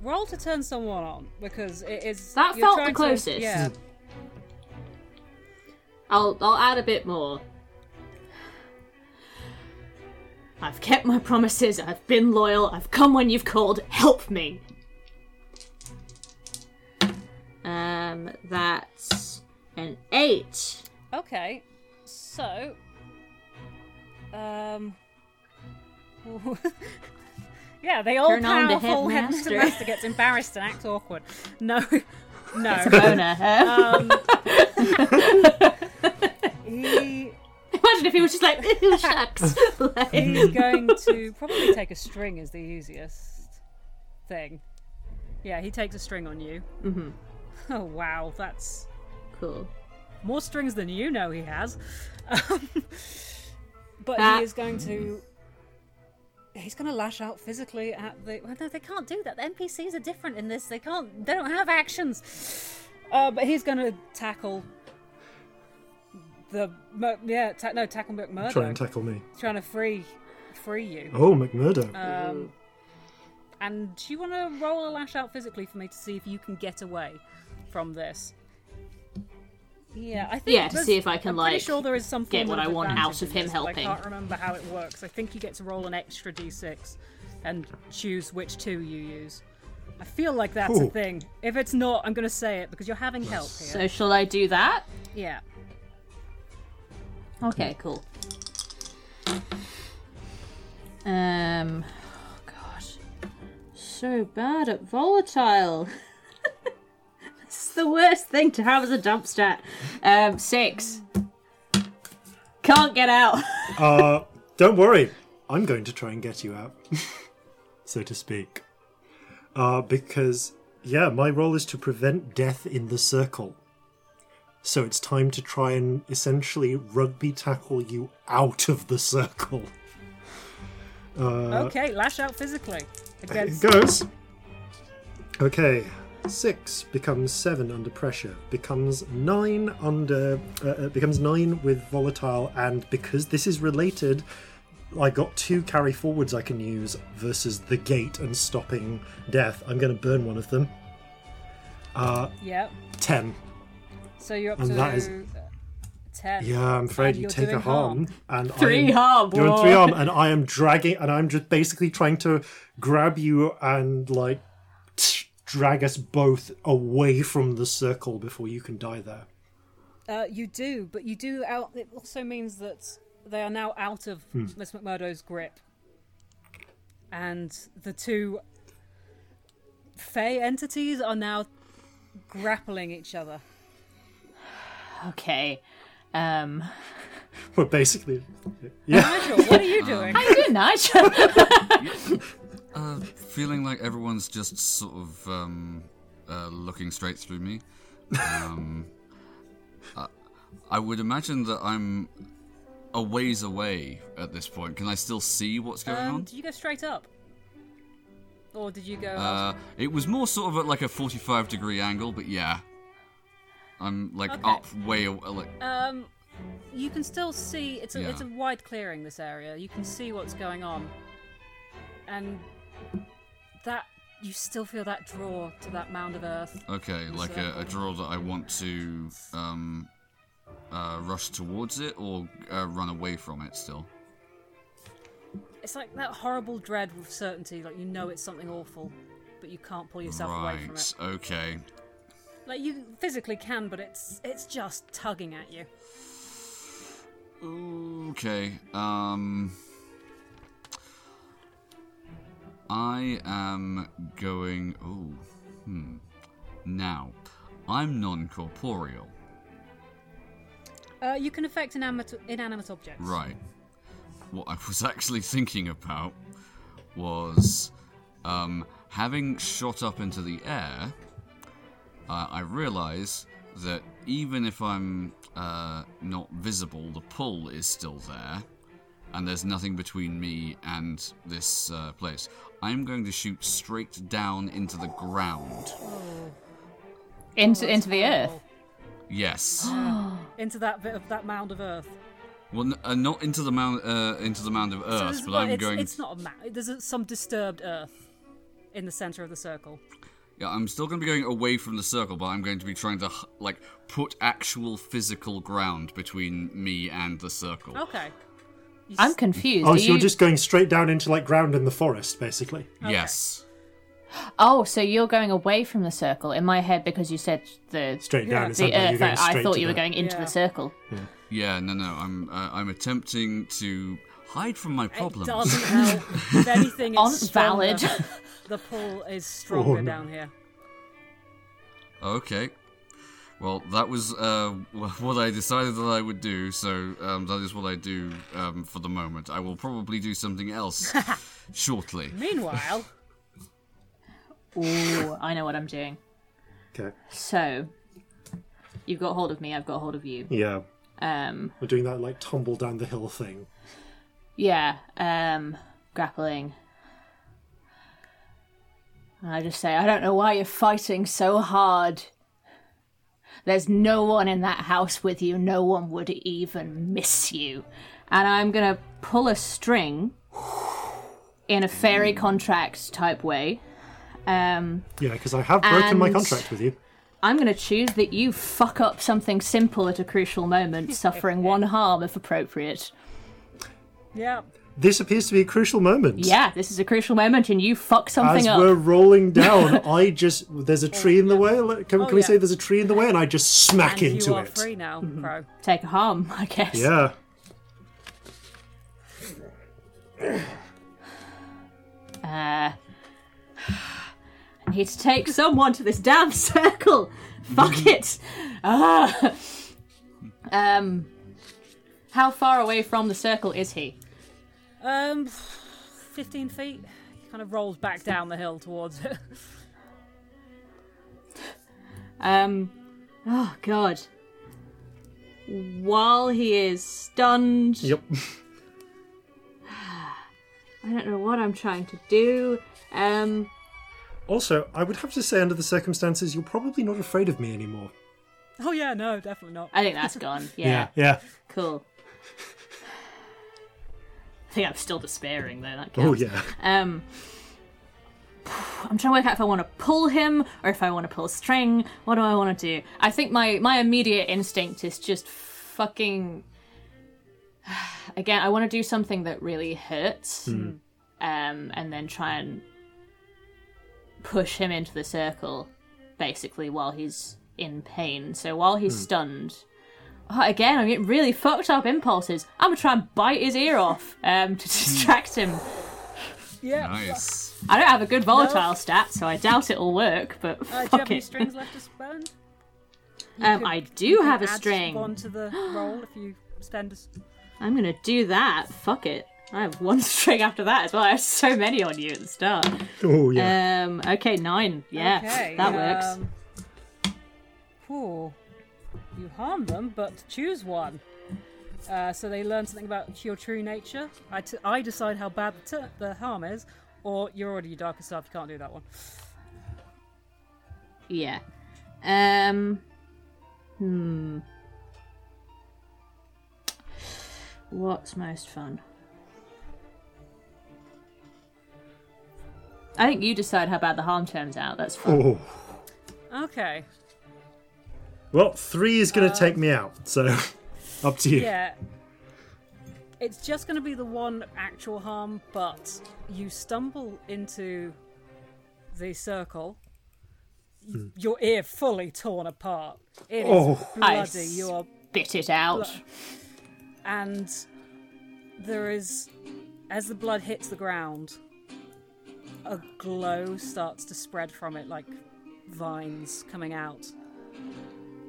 Roll to turn someone on because it is. That felt the trying to- closest. yeah. I'll I'll add a bit more. I've kept my promises, I've been loyal, I've come when you've called, help me. Um that's an eight. Okay. So. Um. yeah, the old Turn on the powerful headmaster. headmaster gets embarrassed and acts awkward. No, no. Boner, huh? Um, he Imagine if he was just like, shucks. Like- he's going to probably take a string is the easiest thing. Yeah, he takes a string on you. Mm-hmm. Oh wow, that's cool. more strings than you know he has. Um, but Ah. he is going to. He's going to lash out physically at the. Well, no, they can't do that. The NPCs are different in this. They can't. They don't have actions. Uh, but he's going to tackle the. Yeah, ta- no, tackle McMurdo. Try and tackle me. trying to free, free you. Oh, McMurdo. Um, and do you want to roll a lash out physically for me to see if you can get away from this? Yeah, I think. Yeah, to see if I can, I'm pretty like, sure there is some get what I want out of him this, helping. I can't remember how it works. I think you get to roll an extra d6 and choose which two you use. I feel like that's a thing. If it's not, I'm going to say it because you're having help here. So shall I do that? yeah. Okay, cool. Um, oh gosh, so bad at volatile. this is the worst thing to have as a jump stat. Um, six. Can't get out. Uh, don't worry. I'm going to try and get you out, so to speak. Uh, because, yeah, my role is to prevent death in the circle. So it's time to try and essentially rugby tackle you out of the circle. Uh, okay, lash out physically. It goes. Okay, six becomes seven under pressure, becomes nine under, uh, uh, becomes nine with volatile, and because this is related, I got two carry forwards I can use versus the gate and stopping death. I'm going to burn one of them. Uh, Yep. ten. So you're up And to that is- ten. Yeah, I'm afraid And you take a harm, and Three I'm harm, doing whoa. three harm, and I am dragging, and I'm just basically trying to grab you and like drag us both away from the circle before you can die there. Uh, you do, but you do out. It also means that they are now out of Miss McMurdo's grip, and the two Fae entities are now grappling each other. Okay. Um, Well, basically, yeah. Nigel, what are you doing? how you doing, Nigel? Uh, feeling like everyone's just sort of um, uh, looking straight through me. Um, uh, I would imagine that I'm a ways away at this point. Can I still see what's going Um, on? did you go straight up, or did you go? Uh, it was more sort of at like a 45 degree angle, but yeah. I'm like Okay. up way aw- like Um, you can still see it's a Yeah. it's a wide clearing. This area, you can see what's going on, and that you still feel that draw to that mound of earth. okay, like a, a draw that I want to um uh, rush towards it or uh, run away from it still. It's like that horrible dread with certainty, like you know it's something awful, but you can't pull yourself away from it. Right. Okay. Like you physically can, but it's it's just tugging at you. Okay. Um. I am going. Oh. Hmm. Now, I'm non corporeal. Uh, you can affect inanimate inanimate objects. Right. What I was actually thinking about was um, having shot up into the air, uh, I realise that even if I'm uh, not visible, the pull is still there, and there's nothing between me and this uh, place. I'm going to shoot straight down into the ground. into into the earth. Yes. Into that bit of that mound of earth. well, n- uh, not into the mound, uh, into the mound of So earth, there's- but well, I'm it's, going. It's not a mound. There's a, some disturbed earth in the center of the circle. Yeah, I'm still going to be going away from the circle, but I'm going to be trying to h- like put actual physical ground between me and the circle. Okay. You I'm confused. Oh, Are so you're just going straight down into like ground in the forest, basically. Yes. Oh, so you're going away from the circle in my head because you said the Straight down. It the sounded like earth. you're I, I thought you were the- going into Yeah. the circle. Yeah. yeah. No. No. I'm. Uh, I'm attempting to hide from my It problems. doesn't help. if anything, it's Aren't stronger. valid. The pull is stronger Oh, no. down here. Okay. Well, that was uh, what I decided that I would do, so um, that is what I do um, for the moment. I will probably do something else shortly. Meanwhile, Ooh, I know what I'm doing. Okay. So, you've got hold of me. I've got hold of you. Yeah. Um, We're doing that like tumble down the hill thing. yeah. Um, grappling. I just say, I don't know why you're fighting so hard. There's no one in that house with you. No one would even miss you. And I'm gonna pull a string in a fairy contract type way. Um, Yeah, because I have broken my contract with you. I'm going to choose that you fuck up something simple at a crucial moment, suffering one harm if appropriate. yeah. This appears to be a crucial moment. Yeah, this is a crucial moment, and you fuck something As up. As we're rolling down, I just there's a tree in the way. Can, Oh, can we yeah. say there's a tree in the way, and I just smack And into you are it. free now, Crow. Take a harm, I guess. Yeah. Uh, I need to take someone to this damn circle. Fuck it. Ah. Um, how far away from the circle is he? Um, fifteen feet. He kind of rolls back down the hill towards it. Um, oh god. While he is stunned, Yep. I don't know what I'm trying to do. Um, Also, I would have to say, under the circumstances, you're probably not afraid of me anymore. oh yeah, no, definitely not. I think that's gone. Yeah, Yeah. cool. Think I'm still despairing though. That Oh yeah. Um, I'm trying to work out if I want to pull him or if I want to pull a string. What do I want to do? I think my my immediate instinct is just fucking. Again, I want to do something that really hurts, um, and then try and push him into the circle, basically while he's in pain. So while he's stunned, Oh, again, I'm getting really fucked up impulses. I'm gonna try and bite his ear off um, to distract him. Yeah. Nice. I don't have a good volatile stat, so I doubt it'll work. But Uh, do you have fuck any strings left to spend? Um, could- I You do can have a add string. One to the roll if you spend. A... s- I'm gonna do that. Fuck it. I have one string after that as well. I have so many on you at the start. Oh yeah. Um. Okay, nine. Yeah, okay, that works. Um, Ooh, you harm them, but choose one. Uh, so they learn something about your true nature. I, t- I decide how bad the, t- the harm is, or you're already your darkest self. You can't do that one. Yeah. Um. Hmm. What's most fun? I think you decide how bad the harm turns out. That's fun. Oh. Okay. Well, three is going to take me out, so up to you. Yeah. It's just going to be the one actual harm, but you stumble into the circle. Hmm. Your ear fully torn apart. It is Oh. I bloody. You are Spit it out. and there is as the blood hits the ground a glow starts to spread from it like vines coming out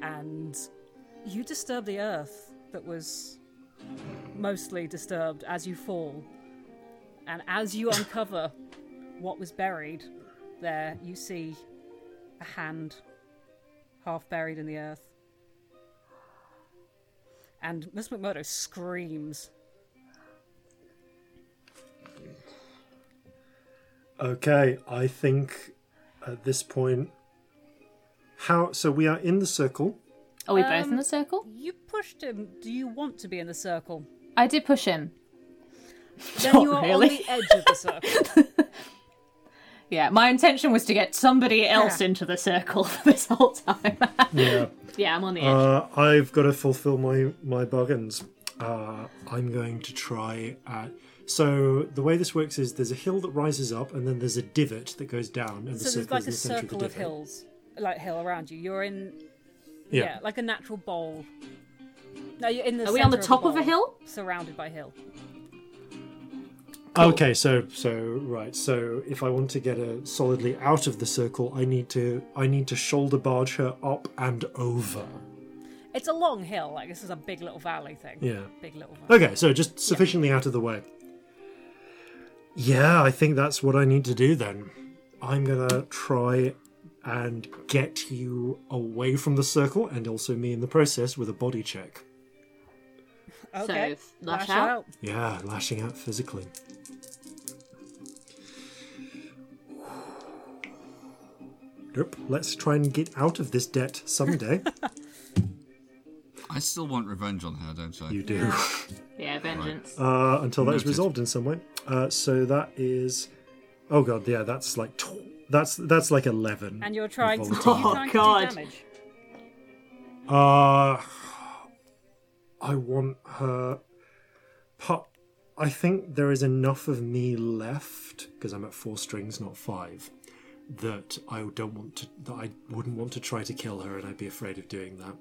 and you disturb the earth that was mostly disturbed as you fall and as you uncover what was buried there you see a hand half buried in the earth and Miss McMurdo screams. Okay, I think at this point, how? So we are in the circle. Are we both Um, in the circle? You pushed him. Do you want to be in the circle? I did push him. Then Not you are really. on the edge of the circle. Yeah, my intention was to get somebody else Yeah. into the circle for this whole time. Yeah. yeah, I'm on the edge. Uh, I've got to fulfill my my bargains. Uh, I'm going to try at. So the way this works is there's a hill that rises up, and then there's a divot that goes down, and the so there's circle like is in a the centre of the circle of divot. hills, like hill around you. You're in, Yeah. yeah, like a natural bowl. No, you're in the. Are we on the top of a bowl, hill? Surrounded by hill. Okay, so so right, so if I want to get her solidly out of the circle, I need to I need to shoulder barge her up and over. It's a long hill. Like this is a big little valley thing. Yeah. Big little. Valley. Okay, so just sufficiently out of the way. Yeah, I think that's what I need to do then. I'm gonna try and get you away from the circle, and also me in the process with a body check. Okay. So, lash Lash out? Yeah, lashing out physically. Nope. Let's try and get out of this debt someday. I still want revenge on her, don't I? you do. Yeah, vengeance. Uh, until that is Noted. resolved in some way. Uh, so that is. Oh god, yeah, that's like tw- that's that's like eleven. And you're trying to. Volatile. Are you trying God. to do damage? Uh, I want her. Pu- I think there is enough of me left because I'm at four strings, not five. That I don't want to. That I wouldn't want to try to kill her, and I'd be afraid of doing that.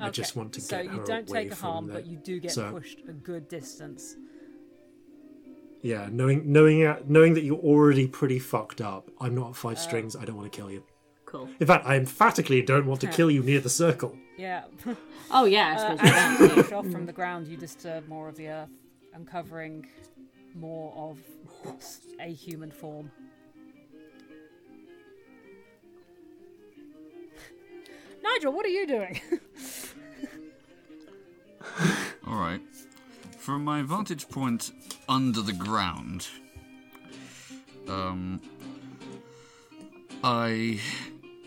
I just want to so get her away from So you don't away take a harm, there. but you do get So- pushed a good distance. Yeah, knowing knowing uh, knowing that you're already pretty fucked up. I'm not at five strings. I don't want to kill you. Cool. In fact, I emphatically don't want to kill you near the circle. Yeah. Oh, yeah, I Uh, suppose we as you push off from the ground, you disturb more of the earth, uncovering more of a human form. Nigel, what are you doing? All right. From my vantage point under the ground, um, I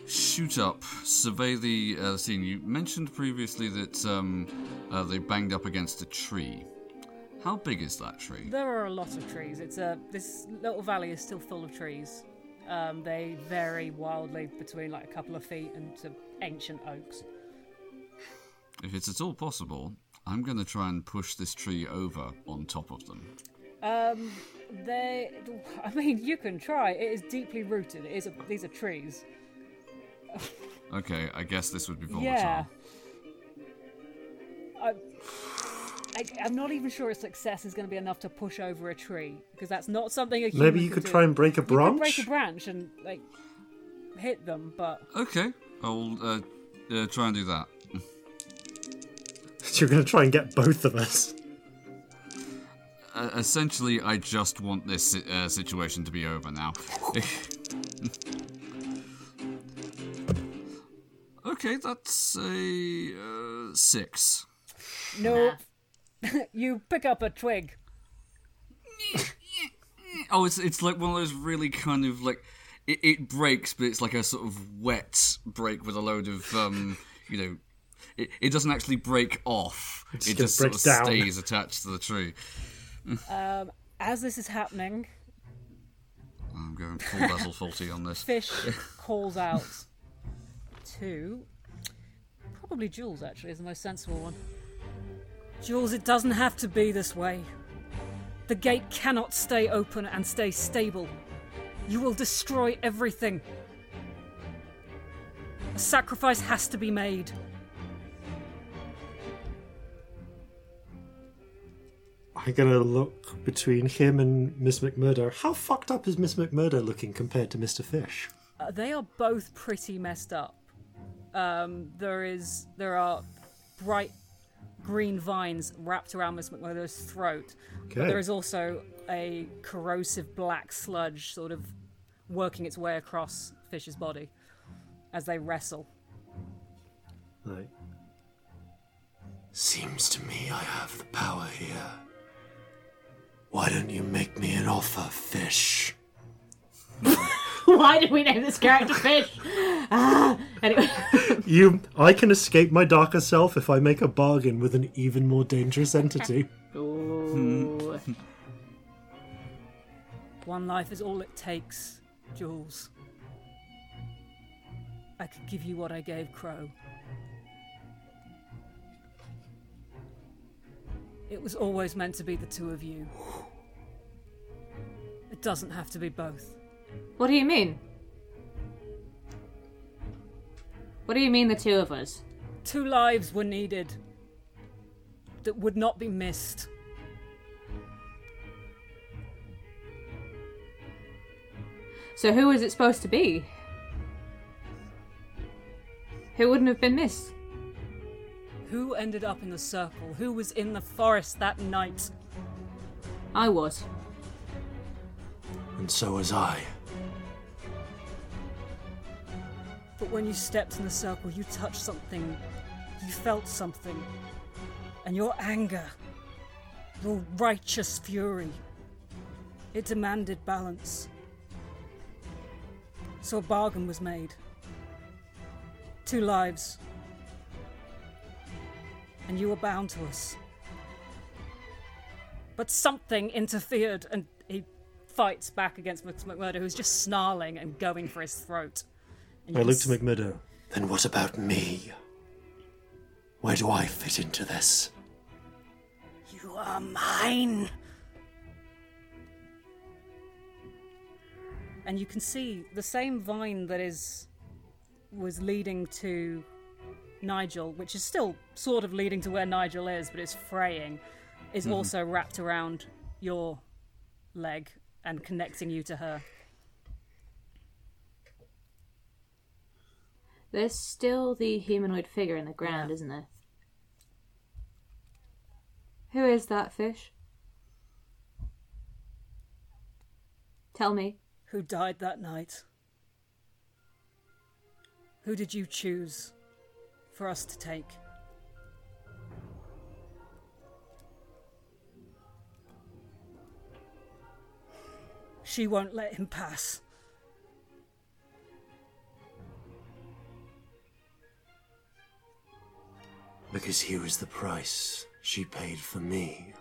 shoot up, survey the uh, scene. You mentioned previously that um, uh, they banged up against a tree. How big is that tree? there are a lot of trees. It's a this little valley is still full of trees. Um, they vary wildly between like a couple of feet and to ancient oaks. If it's at all possible, I'm going to try and push this tree over on top of them. Um, they, I mean, you can try. It is deeply rooted. It is a, these are trees. Okay, I guess this would be volatile. Yeah. I, I, I'm not even sure a success is going to be enough to push over a tree because that's not something a human Maybe you could do. try and break a You branch. break a branch and like hit them, but Okay, I'll uh, uh, try and do that. You're going to try and get both of us. Uh, essentially, I just want this uh, situation to be over now. okay, that's a uh, six. no. you pick up a twig. Oh, it's it's like one of those really kind of like it, it breaks, but it's like a sort of wet break with a load of um, you know, it, it doesn't actually break off. just It just sort of down. stays attached to the tree. Um, as this is happening, I'm going full Basil Fawlty on this. Fish calls out to probably Jules. Actually, is the most sensible one. Jules, it doesn't have to be this way. The gate cannot stay open and stay stable. You will destroy everything. A sacrifice has to be made. I'm to look between him and Miss McMurdo. How fucked up is Miss McMurdo looking compared to Mr. Fish? Uh, they are both pretty messed up. Um, there is there are bright green vines wrapped around Miss McMurdo's throat. But there is also a corrosive black sludge sort of working its way across Fish's body as they wrestle. Right. Seems to me I have the power here. Why don't you make me an offer, fish? Why did we name this character Fish? Ah, anyway, You, I can escape my darker self if I make a bargain with an even more dangerous entity. Ooh. One life is all it takes, Jules. I could give you what I gave Crow. It was always meant to be the two of you. It doesn't have to be both. What do you mean? What do you mean, the two of us? Two lives were needed that would not be missed. So who is it supposed to be? Who wouldn't have been missed? Who ended up in the circle? Who was in the forest that night? I was. And so was I. But when you stepped in the circle, you touched something. You felt something. And your anger, your righteous fury, it demanded balance. So a bargain was made. Two lives. And you were bound to us. But something interfered, and he fights back against Mc- McMurdo, who's just snarling and going for his throat. And I you look to McMurdo. Then what about me? Where do I fit into this? You are mine. And you can see the same vine that is was leading to Nigel, which is still sort of leading to where Nigel is, but it's fraying, is mm-hmm. also wrapped around your leg and connecting you to her. There's still the humanoid figure in the ground, isn't there? Who is that fish? Tell me. Who died that night? Who did you choose for us to take? She won't let him pass. Because he was the price she paid for me.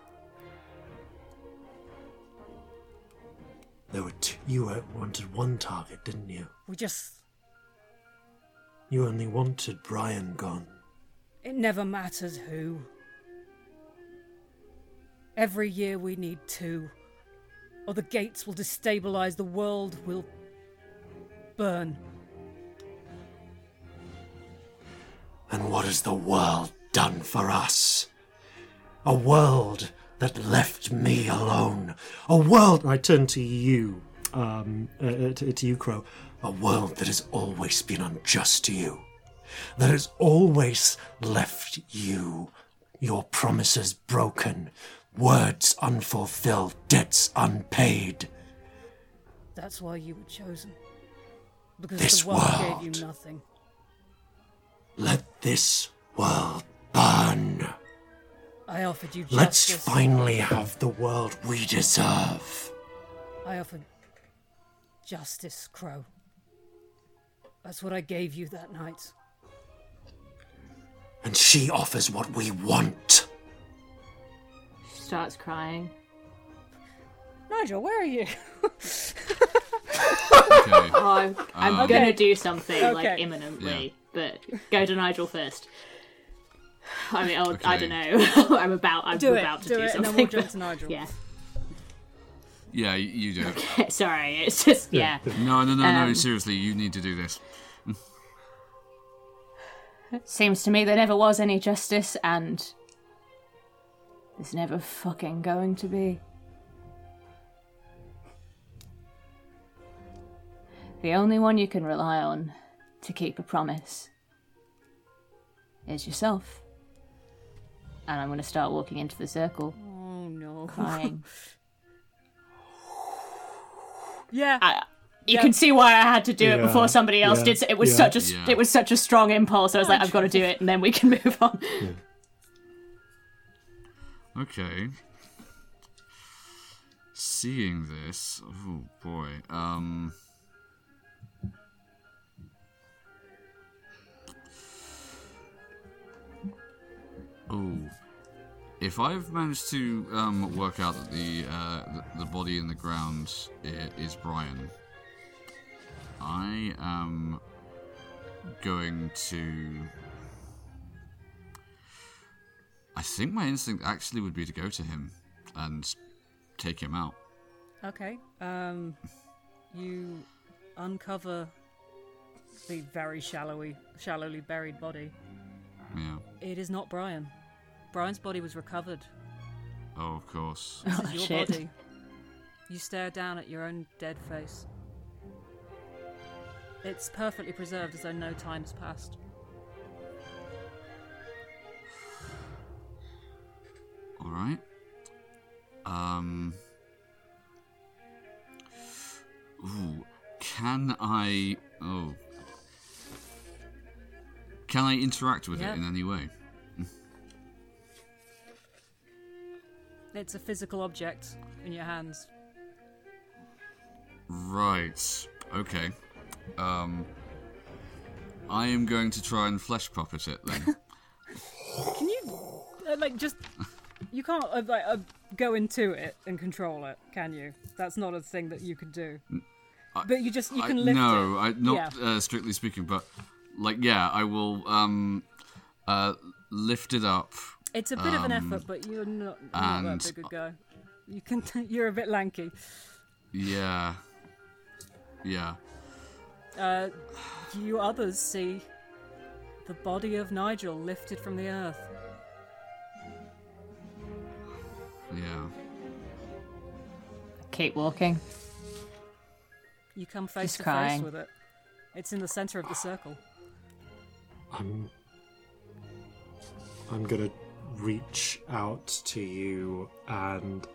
There were two, you wanted one target, didn't you? We just. You only wanted Brian gone. It never matters who. Every year we need two, or the gates will destabilize, the world will burn. And what has the world done for us? A world that left me alone. A world. I turn to you, um, uh, uh, to, to you, Crow. A world that has always been unjust to you. That has always left you. Your promises broken. Words unfulfilled. Debts unpaid. That's why you were chosen. Because This the world, world. gave you nothing. Let this world burn. I offered you justice. Let's finally have the world we deserve. I offered justice, Crow. That's what I gave you that night. And she offers what we want. She starts crying. Nigel, where are you? Okay. Oh, I'm, I'm Um, gonna Okay. do something like Okay. imminently, but go to Nigel first. I mean, I'll, I don't know. I'm about. I'm Do it, about to do do, it, and something. then we'll jump to Nigel. Yeah. Yeah, you do. it. Sorry, it's just yeah. No, no, no, no. Um, Seriously, you need to do this. it Seems to me there never was any justice, and there's never fucking going to be. The only one you can rely on to keep a promise is yourself. And I'm going to start walking into the circle, Oh no. crying. Yeah. I, you Yeah. can see why I had to do it before somebody else yeah, did. so It was yeah. such a s- Yeah. it was such a strong impulse. I was like, I've got to do it, and then we can move on. Okay. Seeing this, oh boy. Um. Oh, if I've managed to um, work out that the, uh, the the body in the ground is Brian, I am going to. I think my instinct actually would be to go to him and take him out. Okay. Um, you uncover the very shallowy, shallowly buried body. Yeah. It is not Brian. Brian's body was recovered. Oh, of course. This Oh, is your shit. body. You stare down at your own dead face. It's perfectly preserved as though no time's passed. All right. Um. Ooh. Can I? Oh. Can I interact with Yeah. it in any way? It's a physical object in your hands. Right. Okay. Um. I am going to try and flesh puppet it then. Can you, uh, like, just. You can't, uh, like, uh, go into it and control it, can you? That's not a thing that you can do. But you just, you I- can lift no, it. I, not Yeah. uh, strictly speaking, but like, yeah, I will um, uh, lift it up. It's a bit of an um, effort, but you're not, you're not and- that big a guy. You can, you're a bit lanky. Yeah, yeah. Uh, you others see the body of Nigel lifted from the earth. Yeah. Keep walking. You come face Just to crying. face with it. It's in the center of the circle. I'm. I'm gonna reach out to you, and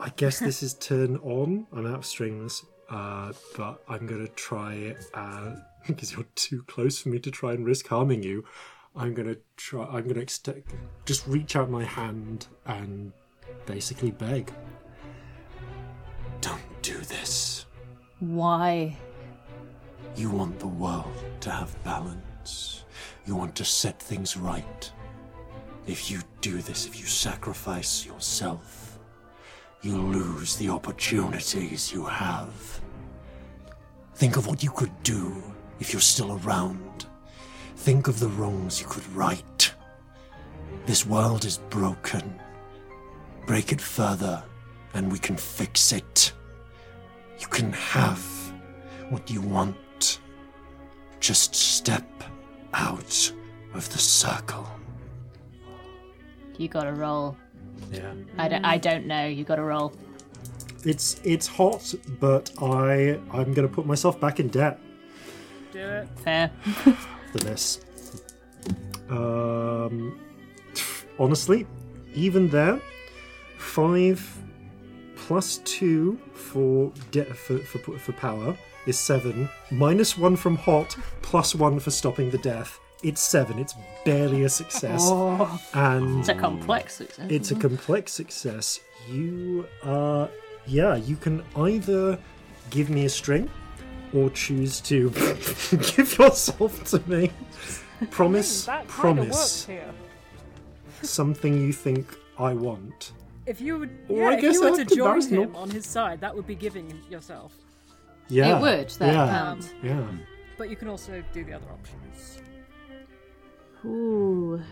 I guess this is turn on. I'm out of strings, uh, but I'm gonna try uh, because you're too close for me to try and risk harming you. I'm gonna try. I'm gonna extend, just reach out my hand and basically beg. Don't do this. Why? You want the world to have balance. You want to set things right. If you do this, if you sacrifice yourself, you lose the opportunities you have. Think of what you could do if you're still around. Think of the wrongs you could right. This world is broken. Break it further, and we can fix it. You can have what you want. Just step out of the circle. You gotta roll. Yeah. I don't, I don't know. You gotta roll. It's it's hot, but I I'm gonna put myself back in debt Do it. Fair. for this. Um, honestly, even there, five plus two for de- for, for for power is seven. Minus one from hot, plus one for stopping the death. It's seven. It's barely a success, oh. and It's a complex success. it's a complex success. You are, yeah, you can either give me a string or choose to give yourself to me. Promise hmm, That kind of works promise something you think I want. If you would, yeah, I if you were I'll to join embarrassed him not- on his side, that would be giving yourself. Yeah. It would. That yeah. counts. Yeah. But you can also do the other options. Ooh.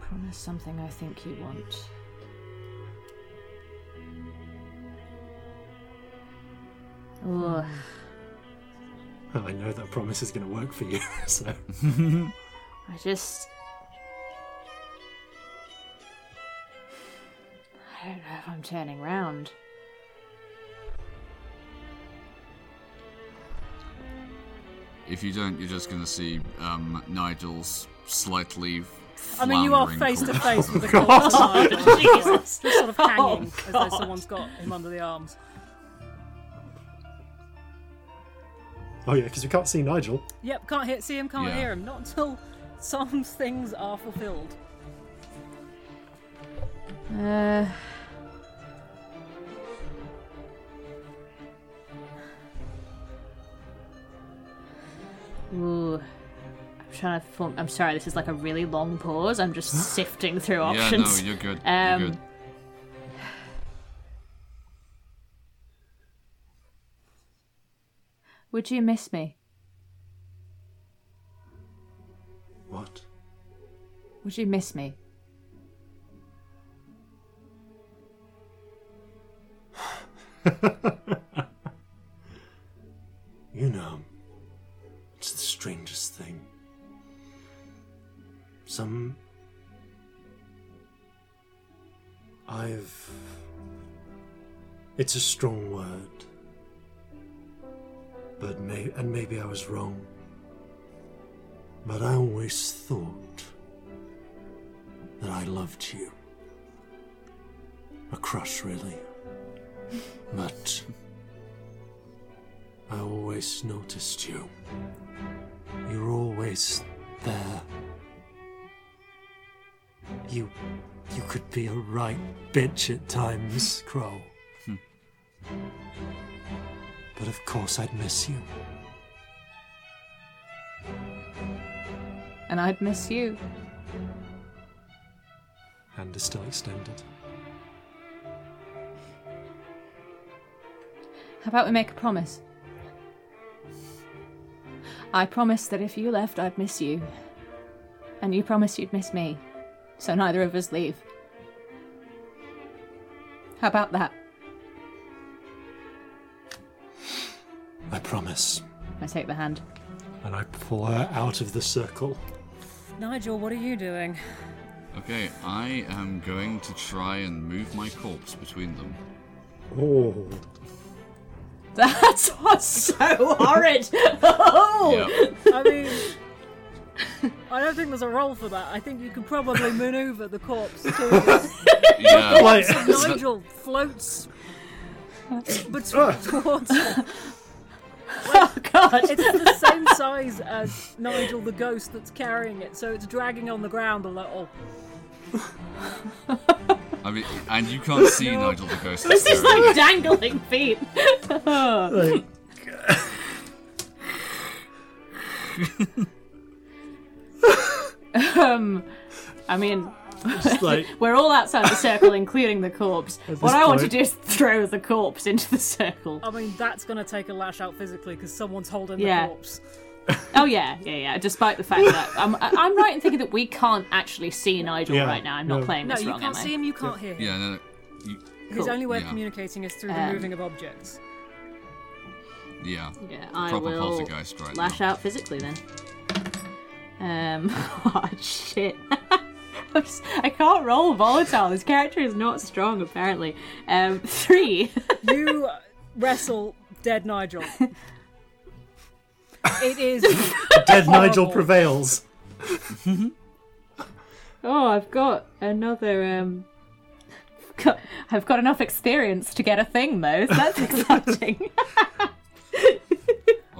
Promise something I think you want. Ooh. Well, I know that promise is going to work for you. So I just. I don't know if I'm turning round. If you don't, you're just going to see um, Nigel's slightly. I mean, you are face to face with the corpse of Nigel. Jesus. Just sort of hanging Oh, as though someone's got him under the arms. Oh yeah, because we can't see Nigel. Yep, can't hear, see him, can't Yeah. hear him. Not until some things are fulfilled. Uh. Ooh. I'm trying to form. I'm sorry, this is like a really long pause. I'm just sifting through options. Yeah, no, options. you're good. Um, you're good. Would you miss me? What? Would you miss me? You know, Some. I've. It's a strong word. But may and maybe I was wrong. But I always thought that I loved you. A crush, really. But I always noticed you. You're always there. You you could be a right bitch at times, Crow. Hmm. but of course I'd miss you. And I'd miss you. Hand is still extended. How about we make a promise? I promise that if you left, I'd miss you. And you promise you'd miss me. So neither of us leave. How about that? I promise. I take the hand. And I pull her out of the circle. Nigel, what are you doing? Okay, I am going to try and move my corpse between them. Oh. That's what's so horrid. Oh! Yep. I mean, I don't think there's a role for that. I think you could probably maneuver the corpse to Yeah. Like, Nigel floats between towards him. Oh god. It's the same size as Nigel the ghost that's carrying it, so it's dragging on the ground a little. I mean, and you can't see Nigel the ghost. This is like dangling feet. like um, I mean, like we're all outside the circle, including the corpse. What this I want to point- do is throw the corpse into the circle. I mean, that's going to take a lash out physically because someone's holding the corpse. Oh yeah, yeah, yeah. Despite the fact that I'm, I'm right in thinking that we can't actually see Nigel Yeah, right now. I'm not no. playing No, this you wrong, can't am I? see him, you can't hear him. Yeah, no, no. You, His Cool. only way of Yeah. communicating is through the Um, moving of objects. Yeah. Yeah, I Proper will poltergeist right lash now. out physically then. Um, oh shit. I'm just- I can't roll volatile. This character is not strong, apparently. Um, three. You wrestle dead Nigel. It is Dead Nigel prevails. Oh, I've got another. Um, got, I've got enough experience to get a thing, though. So that's exciting.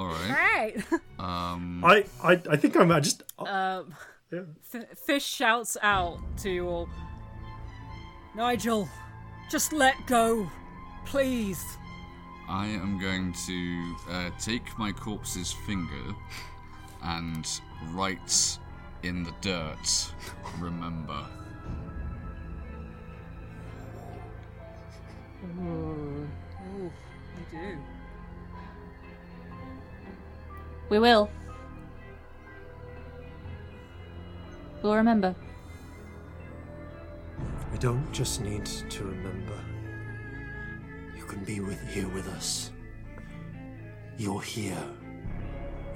All right. right. Um, I, I, I think I'm uh, just. Um, Yeah. F- Fish shouts out to you all, Nigel, just let go, please. I am going to uh, take my corpse's finger and write in the dirt, remember. Ooh, you do. We will. We'll remember. We don't just need to remember. You can be with here with us. You're here.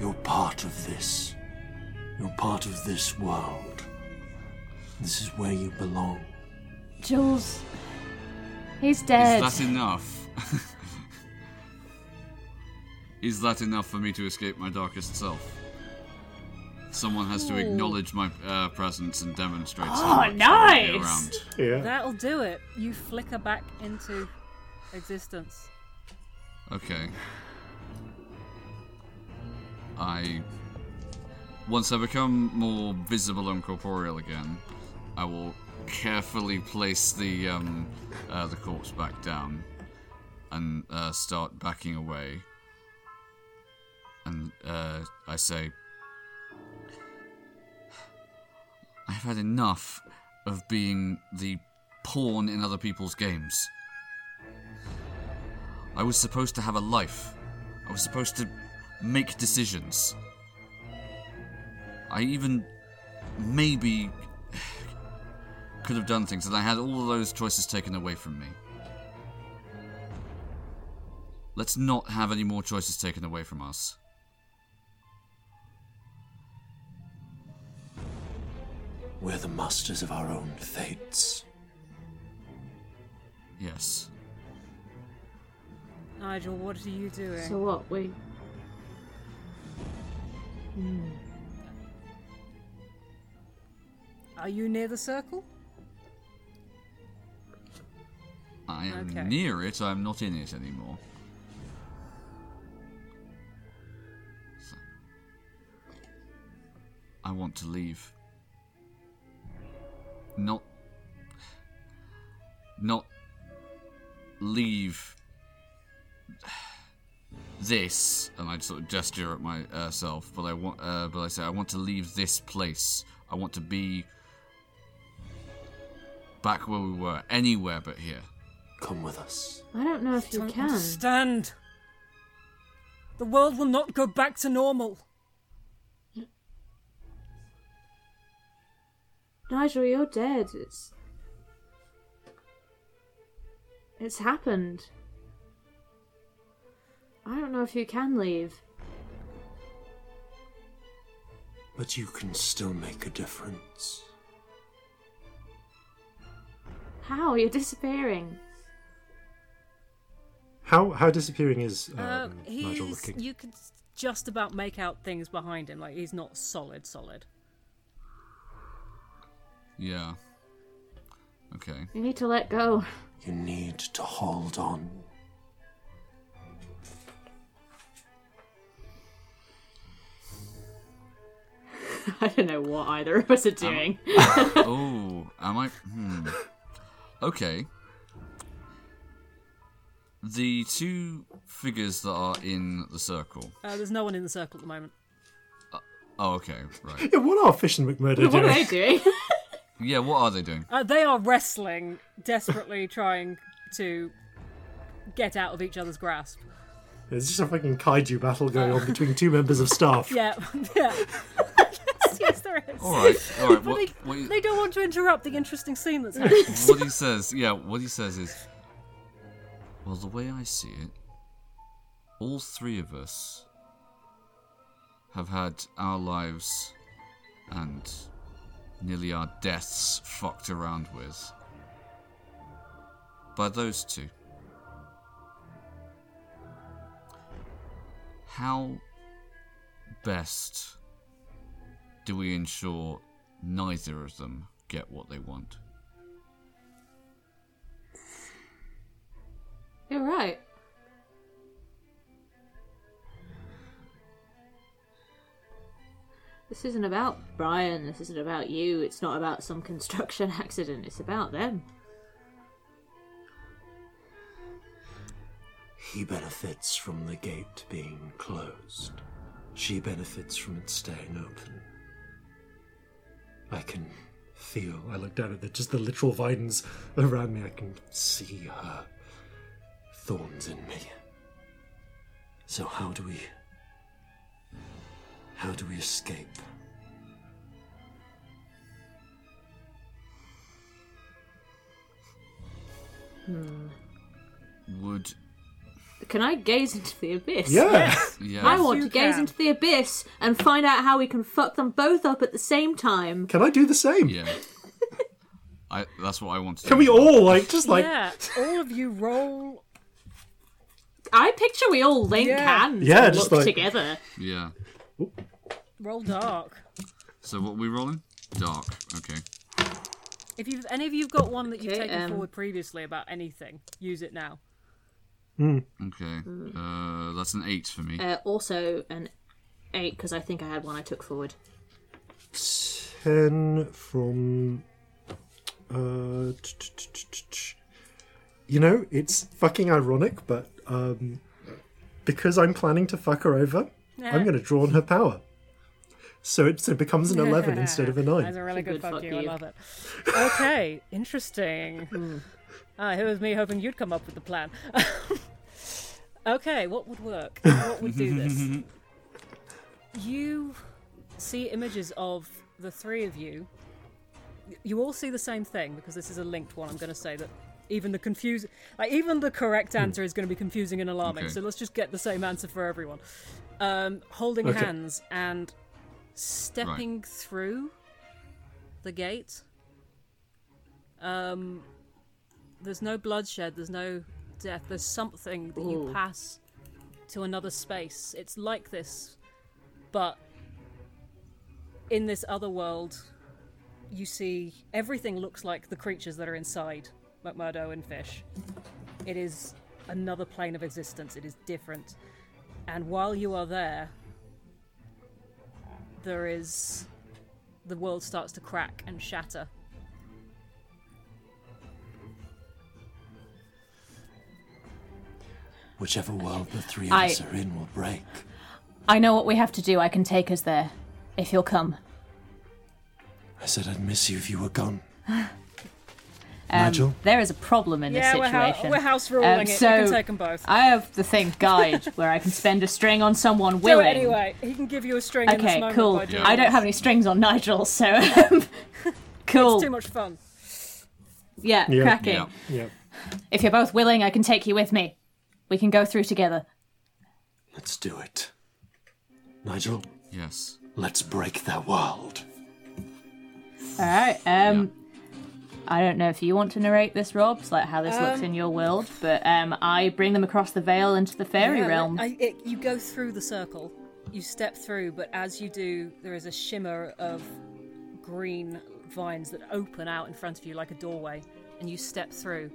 You're part of this. You're part of this world. This is where you belong. Jules. He's dead. Is that enough? Is that enough for me to escape my darkest self? Someone has to acknowledge my uh, presence and demonstrate. how Oh, I will be nice! around. Yeah. That'll do it. You flicker back into existence. Okay. I. Once I become more visible and corporeal again, I will carefully place the um, uh, the corpse back down and uh, start backing away. And uh, I say, I've had enough of being the pawn in other people's games. I was supposed to have a life. I was supposed to make decisions. I even maybe could have done things, and I had all of those choices taken away from me. Let's not have any more choices taken away from us. We're the masters of our own fates. Yes. Nigel, what are you doing? so what? We. Hmm. Are you near the circle? I am Okay. near it, I'm not in it anymore. So- I want to leave. Not. Not. Leave. This, and I sort of gesture at myself, but I want, uh, but I say I want to leave this place. I want to be back where we were, anywhere but here. Come with us. I don't know if you Don't can. understand. The world will not go back to normal. Nigel, you're dead. It's. It's happened. I don't know if you can leave. But you can still make a difference. How? You're disappearing. How how disappearing is um, Uh, Nigel looking? you could just about make out things behind him. Like he's not solid, solid. Yeah. Okay. You need to let go. You need to hold on. I don't know what either of us are doing. oh, am I? Hmm. Okay. The two figures that are in the circle. Uh, there's no one in the circle at the moment. Oh, okay, right. Yeah, what are Fish and McMurdo what are doing? they doing? Yeah, what are they doing? Uh, they are wrestling, desperately trying to get out of each other's grasp. There's just a fucking kaiju battle going on between two members of staff. Yeah, yeah. yes, yes, there is. All right, all right. But What, they, what, he, they don't want to interrupt the interesting scene that's happening. what he says, yeah, what he says is, well, the way I see it, all three of us have had our lives and nearly our deaths fucked around with by those two. How best do we ensure neither of them get what they want? You're right. This isn't about Brian. This isn't about you. It's not about some construction accident. It's about them. He benefits from the gate being closed. She benefits from it staying open. I can Feel. I look down at the just the literal vines around me. I can see her thorns in me. So how do we how do we escape? Hmm. Would Can I gaze into the abyss? Yeah. yeah? I want you to gaze can. into the abyss and find out how we can fuck them both up at the same time. Can I do the same? Yeah. I, that's what I want to Can do. we all like just like yeah, all of you roll. I picture we all link Yeah. hands Yeah, and just look like- together. Yeah. Roll dark. So what are we rolling? Dark. Okay. If you've any of you've got one that you've Okay, taken um, forward previously about anything, use it now. Okay. Uh, that's an eight for me. Uh, also an eight because I think I had one I took forward. ten from. Uh, t- t- t- t- t- t- you know, it's fucking ironic, but um, because I'm planning to fuck her over, I'm going to draw on her power. So it, so it becomes an 11 instead of a 9. That's a really Good good fuck fuck you. I love it. Okay, interesting. Ah, here was me hoping you'd come up with the plan. okay, what would work? What would do this? You see images of the three of you. You all see the same thing because this is a linked one. I'm going to say that even the confuse, like even the correct answer is going to be confusing and alarming. Okay. So let's just get the same answer for everyone. Um, holding Okay. hands and stepping through the gate. Um, there's no bloodshed. There's no death. There's something that you pass to another space. It's like this, but in this other world, you see everything looks like the creatures that are inside McMurdo and Fish. It is another plane of existence. It is different, and while you are there, there is the world starts to crack and shatter. Whichever world the three of I- us are in will break. I know what we have to do. I can take us there. If you'll come. I said I'd miss you if you were gone. Um, Nigel? There is a problem in this Yeah, we're, hou- situation. we're house ruling Um, it. so you can take them both. I have the thing guide where I can spend a string on someone Do willing. it anyway. He can give you a string in this Okay, cool. by doing I don't have any strings on Nigel, so um, cool. It's too much fun. Yeah, Yeah. cracking. Yeah. Yeah. If you're both willing, I can take you with me. We can go through together. Let's do it. Nigel, Yes. let's break their world. All right. Um, I don't know if you want to narrate this, Rob, it's like how this looks in your world, but um, I bring them across the veil into the fairy Yeah, realm. I, it, you go through the circle, you step through, but as you do, there is a shimmer of green vines that open out in front of you like a doorway, and you step through.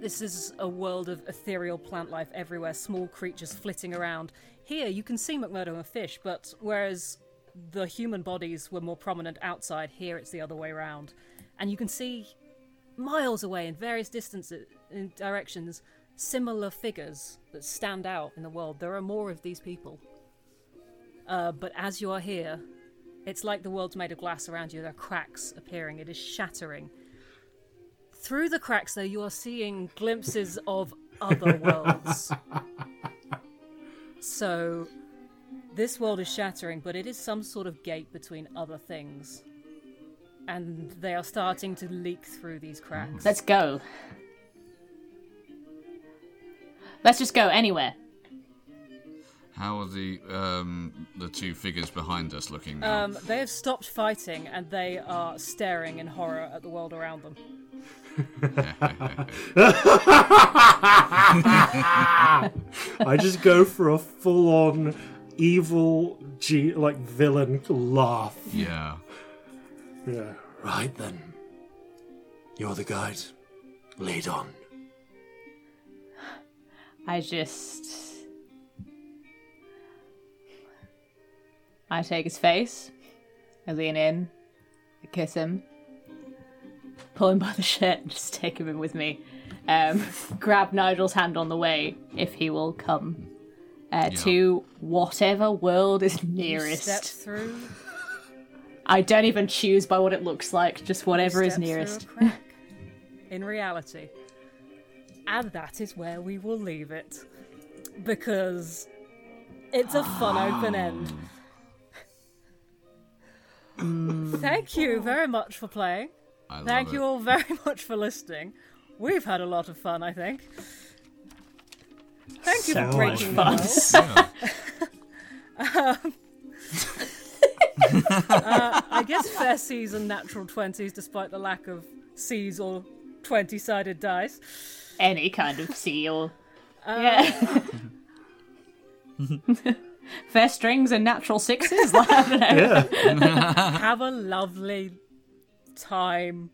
This is a world of ethereal plant life everywhere, small creatures flitting around. Here, you can see McMurdo and a fish, but whereas the human bodies were more prominent outside, here it's the other way around. And you can see miles away in various distances in directions similar figures that stand out in the world. There are more of these people. Uh, but as you are here it's like the world's made of glass around you. There are cracks appearing. It is shattering. Through the cracks though you are seeing glimpses of other worlds. So this world is shattering but it is some sort of gate between other things and they are starting to leak through these cracks Let's go. Let's just go anywhere. How are the um, the two figures behind us looking now? Um, they have stopped fighting and they are staring in horror at the world around them. I just go for a full on evil, G- like villain laugh. yeah. Yeah. Right then. You're the guide. Lead on. I just. I take his face, I lean in, I kiss him, pull him by the shirt, and just take him in with me. Um, grab Nigel's hand on the way if he will come uh, Yeah. to whatever world is You step nearest. through, I don't even choose by what it looks like, just whatever is nearest. in reality. And that is where we will leave it. Because it's a fun open end. Thank you very much for playing. I love Thank it. you all very much for listening. We've had a lot of fun, I think. Thank you So for much breaking the fun. World. Yeah. I guess fair C's and natural 20s despite the lack of C's or 20 sided dice. Any kind of seal. Uh, yeah. Fair strings and natural sixes. Like, I don't know. Yeah. Have a lovely time